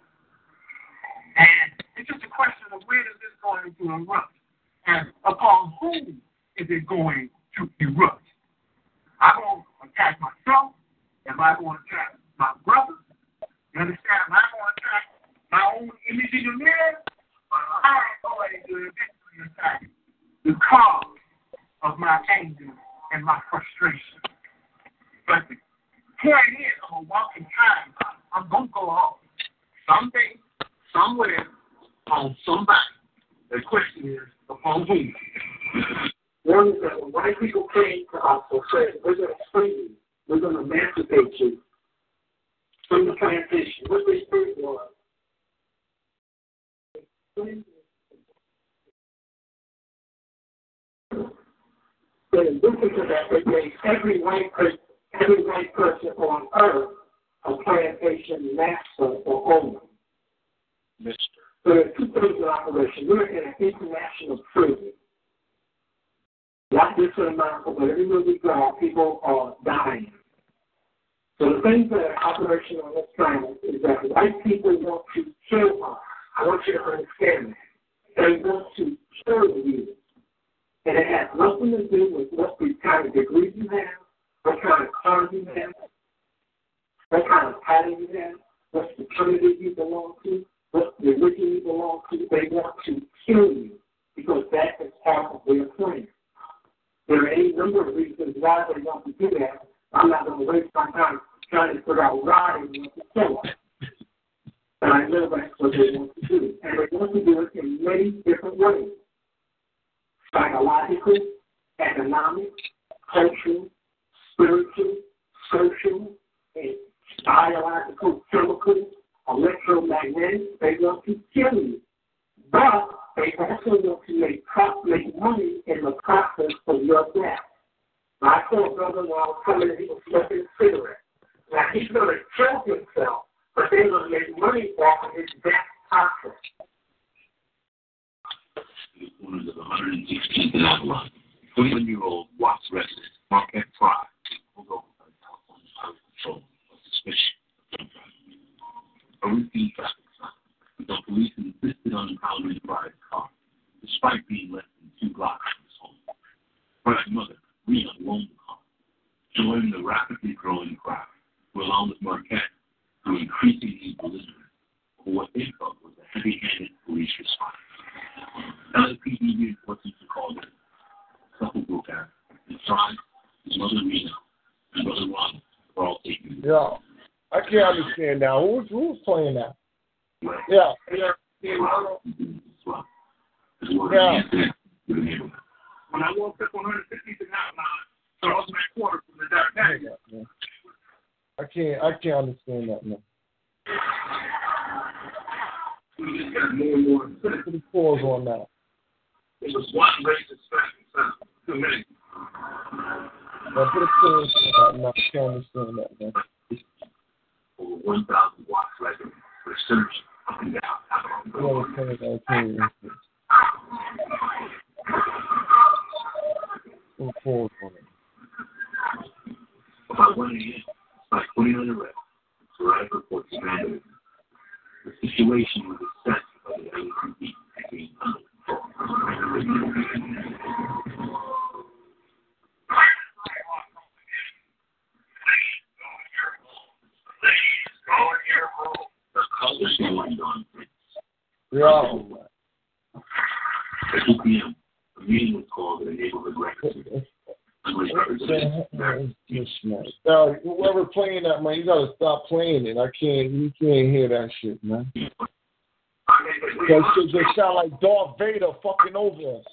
And it's just a question of where is this going to erupt? And upon whom is it going to erupt? I going to attack myself? Am I going to attack my brother? You understand? Am I going to attack my own image in the mirror? Or am I going to eventually attack the cause of my anger and my frustration? But the point is, I'm a walking time. I'm going to go off. Someday, somewhere, on somebody. The question is, upon whom? One is that when white people came to us and said, we're going to free you, we're going to emancipate you from the plantation, what they spirit was. In addition to that, they gave every white person, every white person on earth a plantation master or owner. Mister. So there are two things in operation. We're in an international prison. Not just in America, but everywhere we go, people are dying. So the things that are operational on this planet is that white people want to kill us. I want you to understand that. They want to kill you. And it has nothing to do with what kind of degree you have, what kind of car you have, what kind of pattern you have, what fraternity you belong to, what religion you belong to. They want to kill you because that is part of their plan. There are any number of reasons why they want to do that. I'm not going to waste my time trying to figure out why they want to kill us. But I know that's what they want to do. And they want to do it in many different ways. Psychological, economic, cultural, spiritual, social, and biological, chemical, electromagnetic. They want to kill you. But they also want to make, make money in the process of your death. I saw a brother while was coming and he was smoking cigarettes. Now he's going to kill himself, but they're going to make money off of his death process. Owners of 116th and Avalon, 21-year-old Watts resident Marquette Frye pulled over by California Highway Patrol on suspicion. A routine traffic stop, until police insisted on impounding Frye's car, despite being less than two blocks from his home. Frye's mother, Rena, loaned the car, joining the rapidly growing crowd, who along with Marquette, grew increasingly belligerent for what they felt was a heavy-handed police response. LAPD reinforcements were called in. Couple broke out. And Frye, his mother Rena, and brother Ron were all taken. Yeah. I can't understand now. Who's who's playing that? Yeah. Yeah. Yeah. When I walked up 150th and Avalon, Charles McQuarter from the Dark Knight. I can't I can't understand that now. We just got more and more. Put the pause on that. It was one traffic stop. Too many. Now put a pause on that. I can't understand that now. Over 1,000 watts record for search up and down that? I can't understand. Put a pause. About 1 a.m., by putting on the rest, Saraya reports abandonment. The situation was assessed by the. Going on. 2 p.m., a meeting was called at the neighborhood records. Uh, whoever playing that, man, you gotta stop playing it. I can't, you can't hear that shit, man. That shit just sound like Darth Vader fucking over us.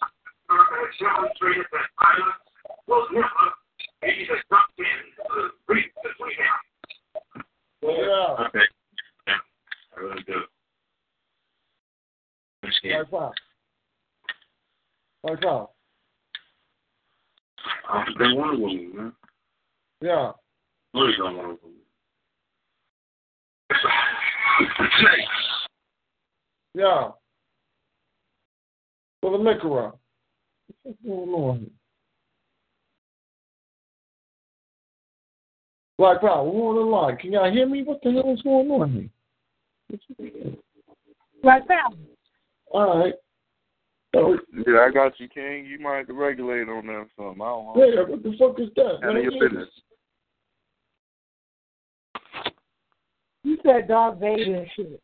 Yeah. Okay. I really do. Like what? Like what? I they Wonder Woman, man. Yeah. What is on Wonder Woman? Yeah. For the liquor. What's going on here? Black Power, we're on the line. Can y'all hear me? What the hell is going on here? Black now. All right. So, Yeah, I got you, King. You might have to regulate on that or something. I don't know. yeah, what the fuck is that? Handle man? your business. You said Darth Vader and shit.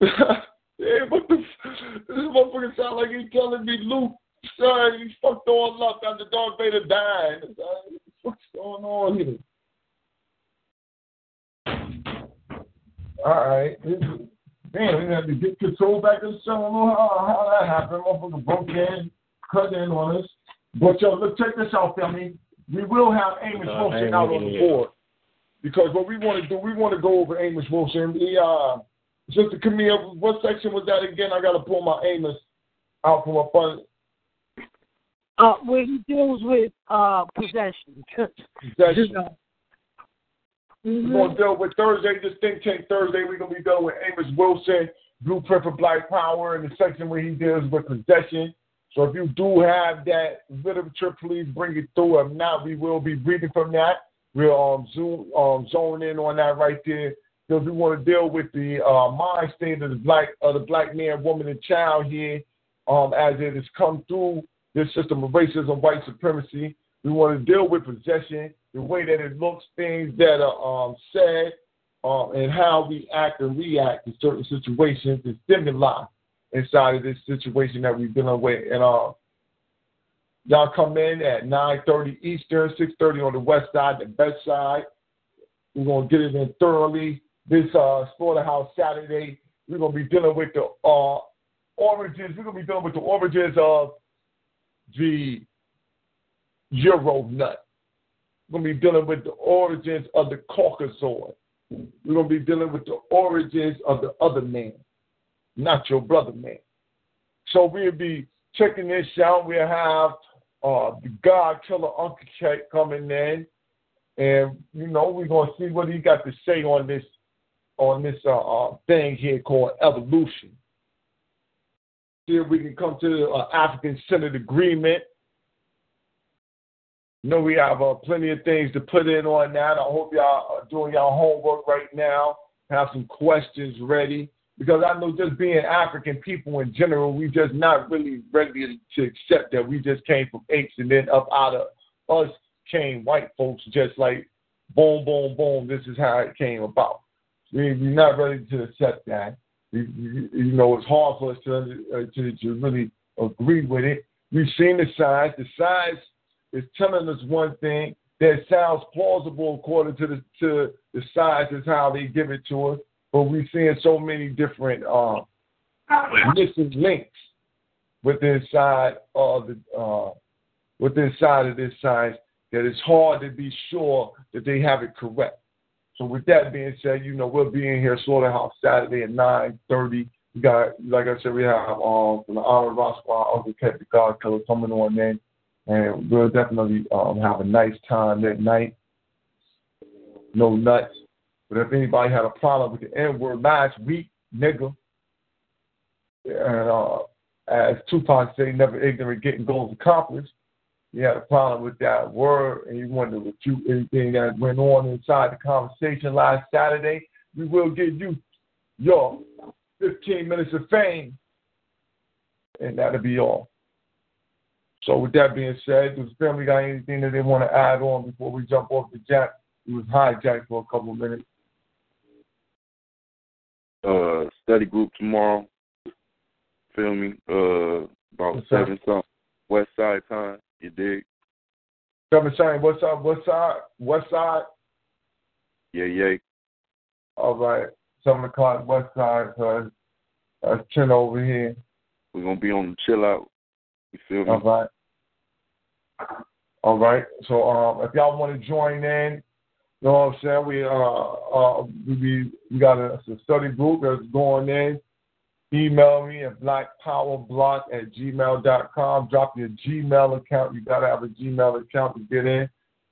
*laughs* yeah, what the f- this motherfucker sound like he's telling me Luke, son, he fucked all up after Darth Vader died. Son, What the going on here? All right. This is- Damn, we have to get control back of the show. I don't know how, how that happened. Motherfucker broke in, cut in on us. But yo, let's check this out, family. We will have Amos Uh, Wilson out on the yeah. board. Because what we want to do, we want to go over Amos Wilson. We, uh, Sister Camille, what section was that again? I got to pull my Amos out from my under. Uh, where he deals with uh possession. Possession. Mhm. We're going to deal with Thursday, this think tank Thursday. We're going to be dealing with Amos Wilson, Blueprint for Black Power, in the section where he deals with possession. So if you do have that literature, please bring it through. If not, we will be reading from that. We'll um, zoom, um, zone in on that right there because we want to deal with the uh, mind state of the black, of the black man, woman, and child here um, as it has come through this system of racism, white supremacy. We want to deal with possession, the way that it looks, things that are um, said, uh, and how we act and react in certain situations and stimuli inside of this situation that we're dealing with. And uh, y'all come in at 9.30 Eastern, 6.30 on the west side, the best side. We're going to get it in thoroughly. This uh, Slaughterhouse Saturday, we're going to be dealing with the uh, origins. We're going to be dealing with the origins of the Euro nut. We're going to be dealing with the origins of the Caucasoid. We're going to be dealing with the origins of the other man, not your brother man. So we'll be checking this out. We'll have uh, the God Killer Uncle Check coming in, and you know we're gonna see what he got to say on this on this uh, uh, thing here called evolution. See if we can come to the uh, African Senate agreement. You know we have uh, plenty of things to put in on that. I hope y'all are doing y'all homework right now. Have some questions ready because I know just being African people in general, we just not really ready to accept that we just came from apes and then up out of us came white folks just like boom, boom, boom. This is how it came about. We, we're not ready to accept that. We, you know, it's hard for us to, uh, to to really agree with it. We've seen the signs. The signs is telling us one thing that sounds plausible according to the to the science is how they give it to us. But we're seeing so many different uh, missing links within side of the uh, within side of this science that it's hard to be sure that they have it correct. So with that being said, you know we'll be in here Slaughterhouse Saturday at nine thirty. We got like I said, we have um from the Honor Roswell Uncle the God Killer coming on in. And we'll definitely um, have a nice time that night. No nuts. But if anybody had a problem with the N word last week, nigga, and uh, as Tupac said, never ignorant getting goals accomplished. You had a problem with that word and you wanted to refute anything that went on inside the conversation last Saturday, we will give you your 15 minutes of fame. And that'll be all. So with that being said, does the family got anything that they want to add on before we jump off the jack? It was hijacked for a couple of minutes. uh study group tomorrow. Feel me? Uh About seven something. West side time. You dig? Seven saying what's up? West side? West side? Yeah, yeah. All right. Seven o'clock west side. So that's, that's ten over here. We're gonna be on the chill out. You feel me? All right. All right. So um, if y'all want to join in, you know what I'm saying? We uh uh we we, got a, a study group that's going in. Email me at blackpowerblock at gmail.com. Drop your Gmail account. You gotta have a Gmail account to get in.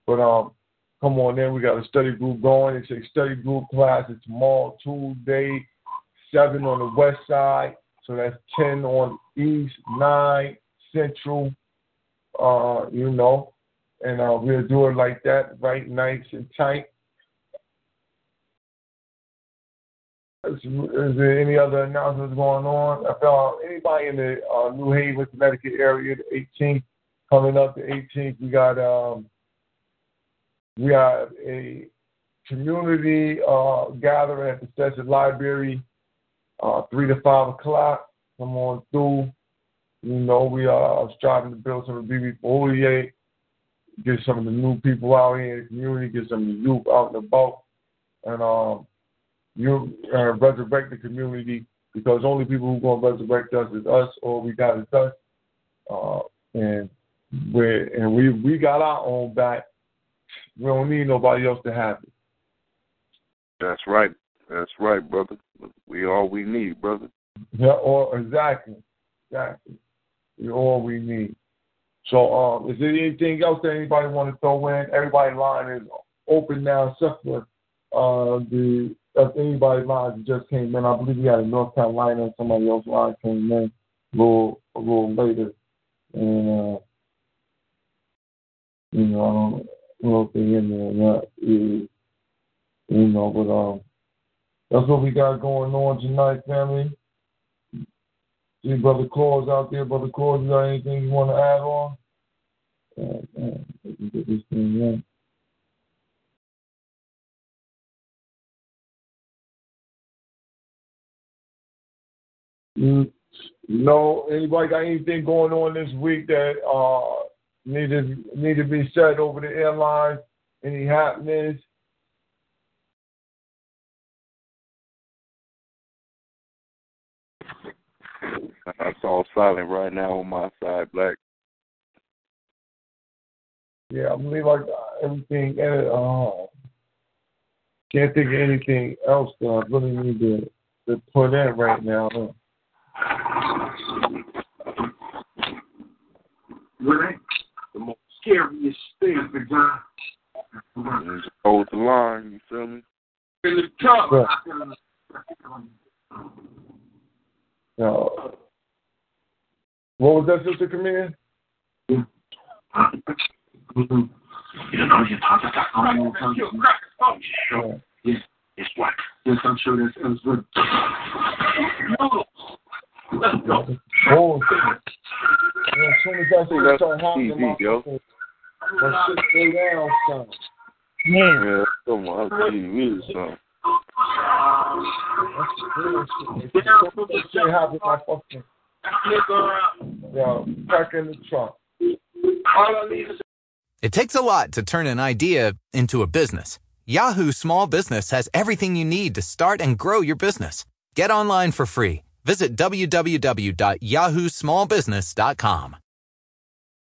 But um come on in. We got a study group going. It's a study group class. It's tomorrow, Tuesday, seven on the west side. So that's ten on east, nine central. Uh, you know, and uh, we'll do it like that, right, nice and tight. Is, is there any other announcements going on? If uh, anybody in the uh, New Haven, Connecticut area, the 18th, coming up the 18th, we got um, we have a community uh, gathering at the Stetson Library, uh, three to five o'clock. Come on through. You know, we are striving to build some of the BB48, get some of the new people out here in the community, get some of the youth out and about, and um, you uh, resurrect the community because only people who going to resurrect us is us, or we got is us, uh, and we and we we got our own back. We don't need nobody else to have it. That's right. That's right, brother. We all we need, brother. Yeah, or exactly, exactly. We all we need. So, um, is there anything else that anybody want to throw in? Everybody line is open now, except for uh, the if anybody line just came in. I believe we had a North Carolina and somebody else line came in a little a little later, and uh, you know I don't know if they're in there or not. You know, but um, that's what we got going on tonight, family. Brother Claus out there. Brother Claus, you got anything you want to add on? We can get this thing in. Mm, No, anybody got anything going on this week that uh need to need to be said over the airlines? Any happenings? It's all silent right now on my side, Black. Yeah, I believe like everything. Uh, can't think of anything else that I really need to to put in right now. Right? The most scariest thing, the guy. Hold the line, you feel me? In the top. Uh, what was that, Sister Camille? You know, you talk about Oh, sure. Yes, it's what? Yes, I'm sure that sounds good. No. Let's go. Oh, yeah, as soon as that shit start happening, my, yo. shit go down, son. Yeah, come on, TV or something. That shit happened, my fucking It takes a lot to turn an idea into a business. Yahoo Small Business has everything you need to start and grow your business. Get online for free. Visit www.yahoosmallbusiness.com.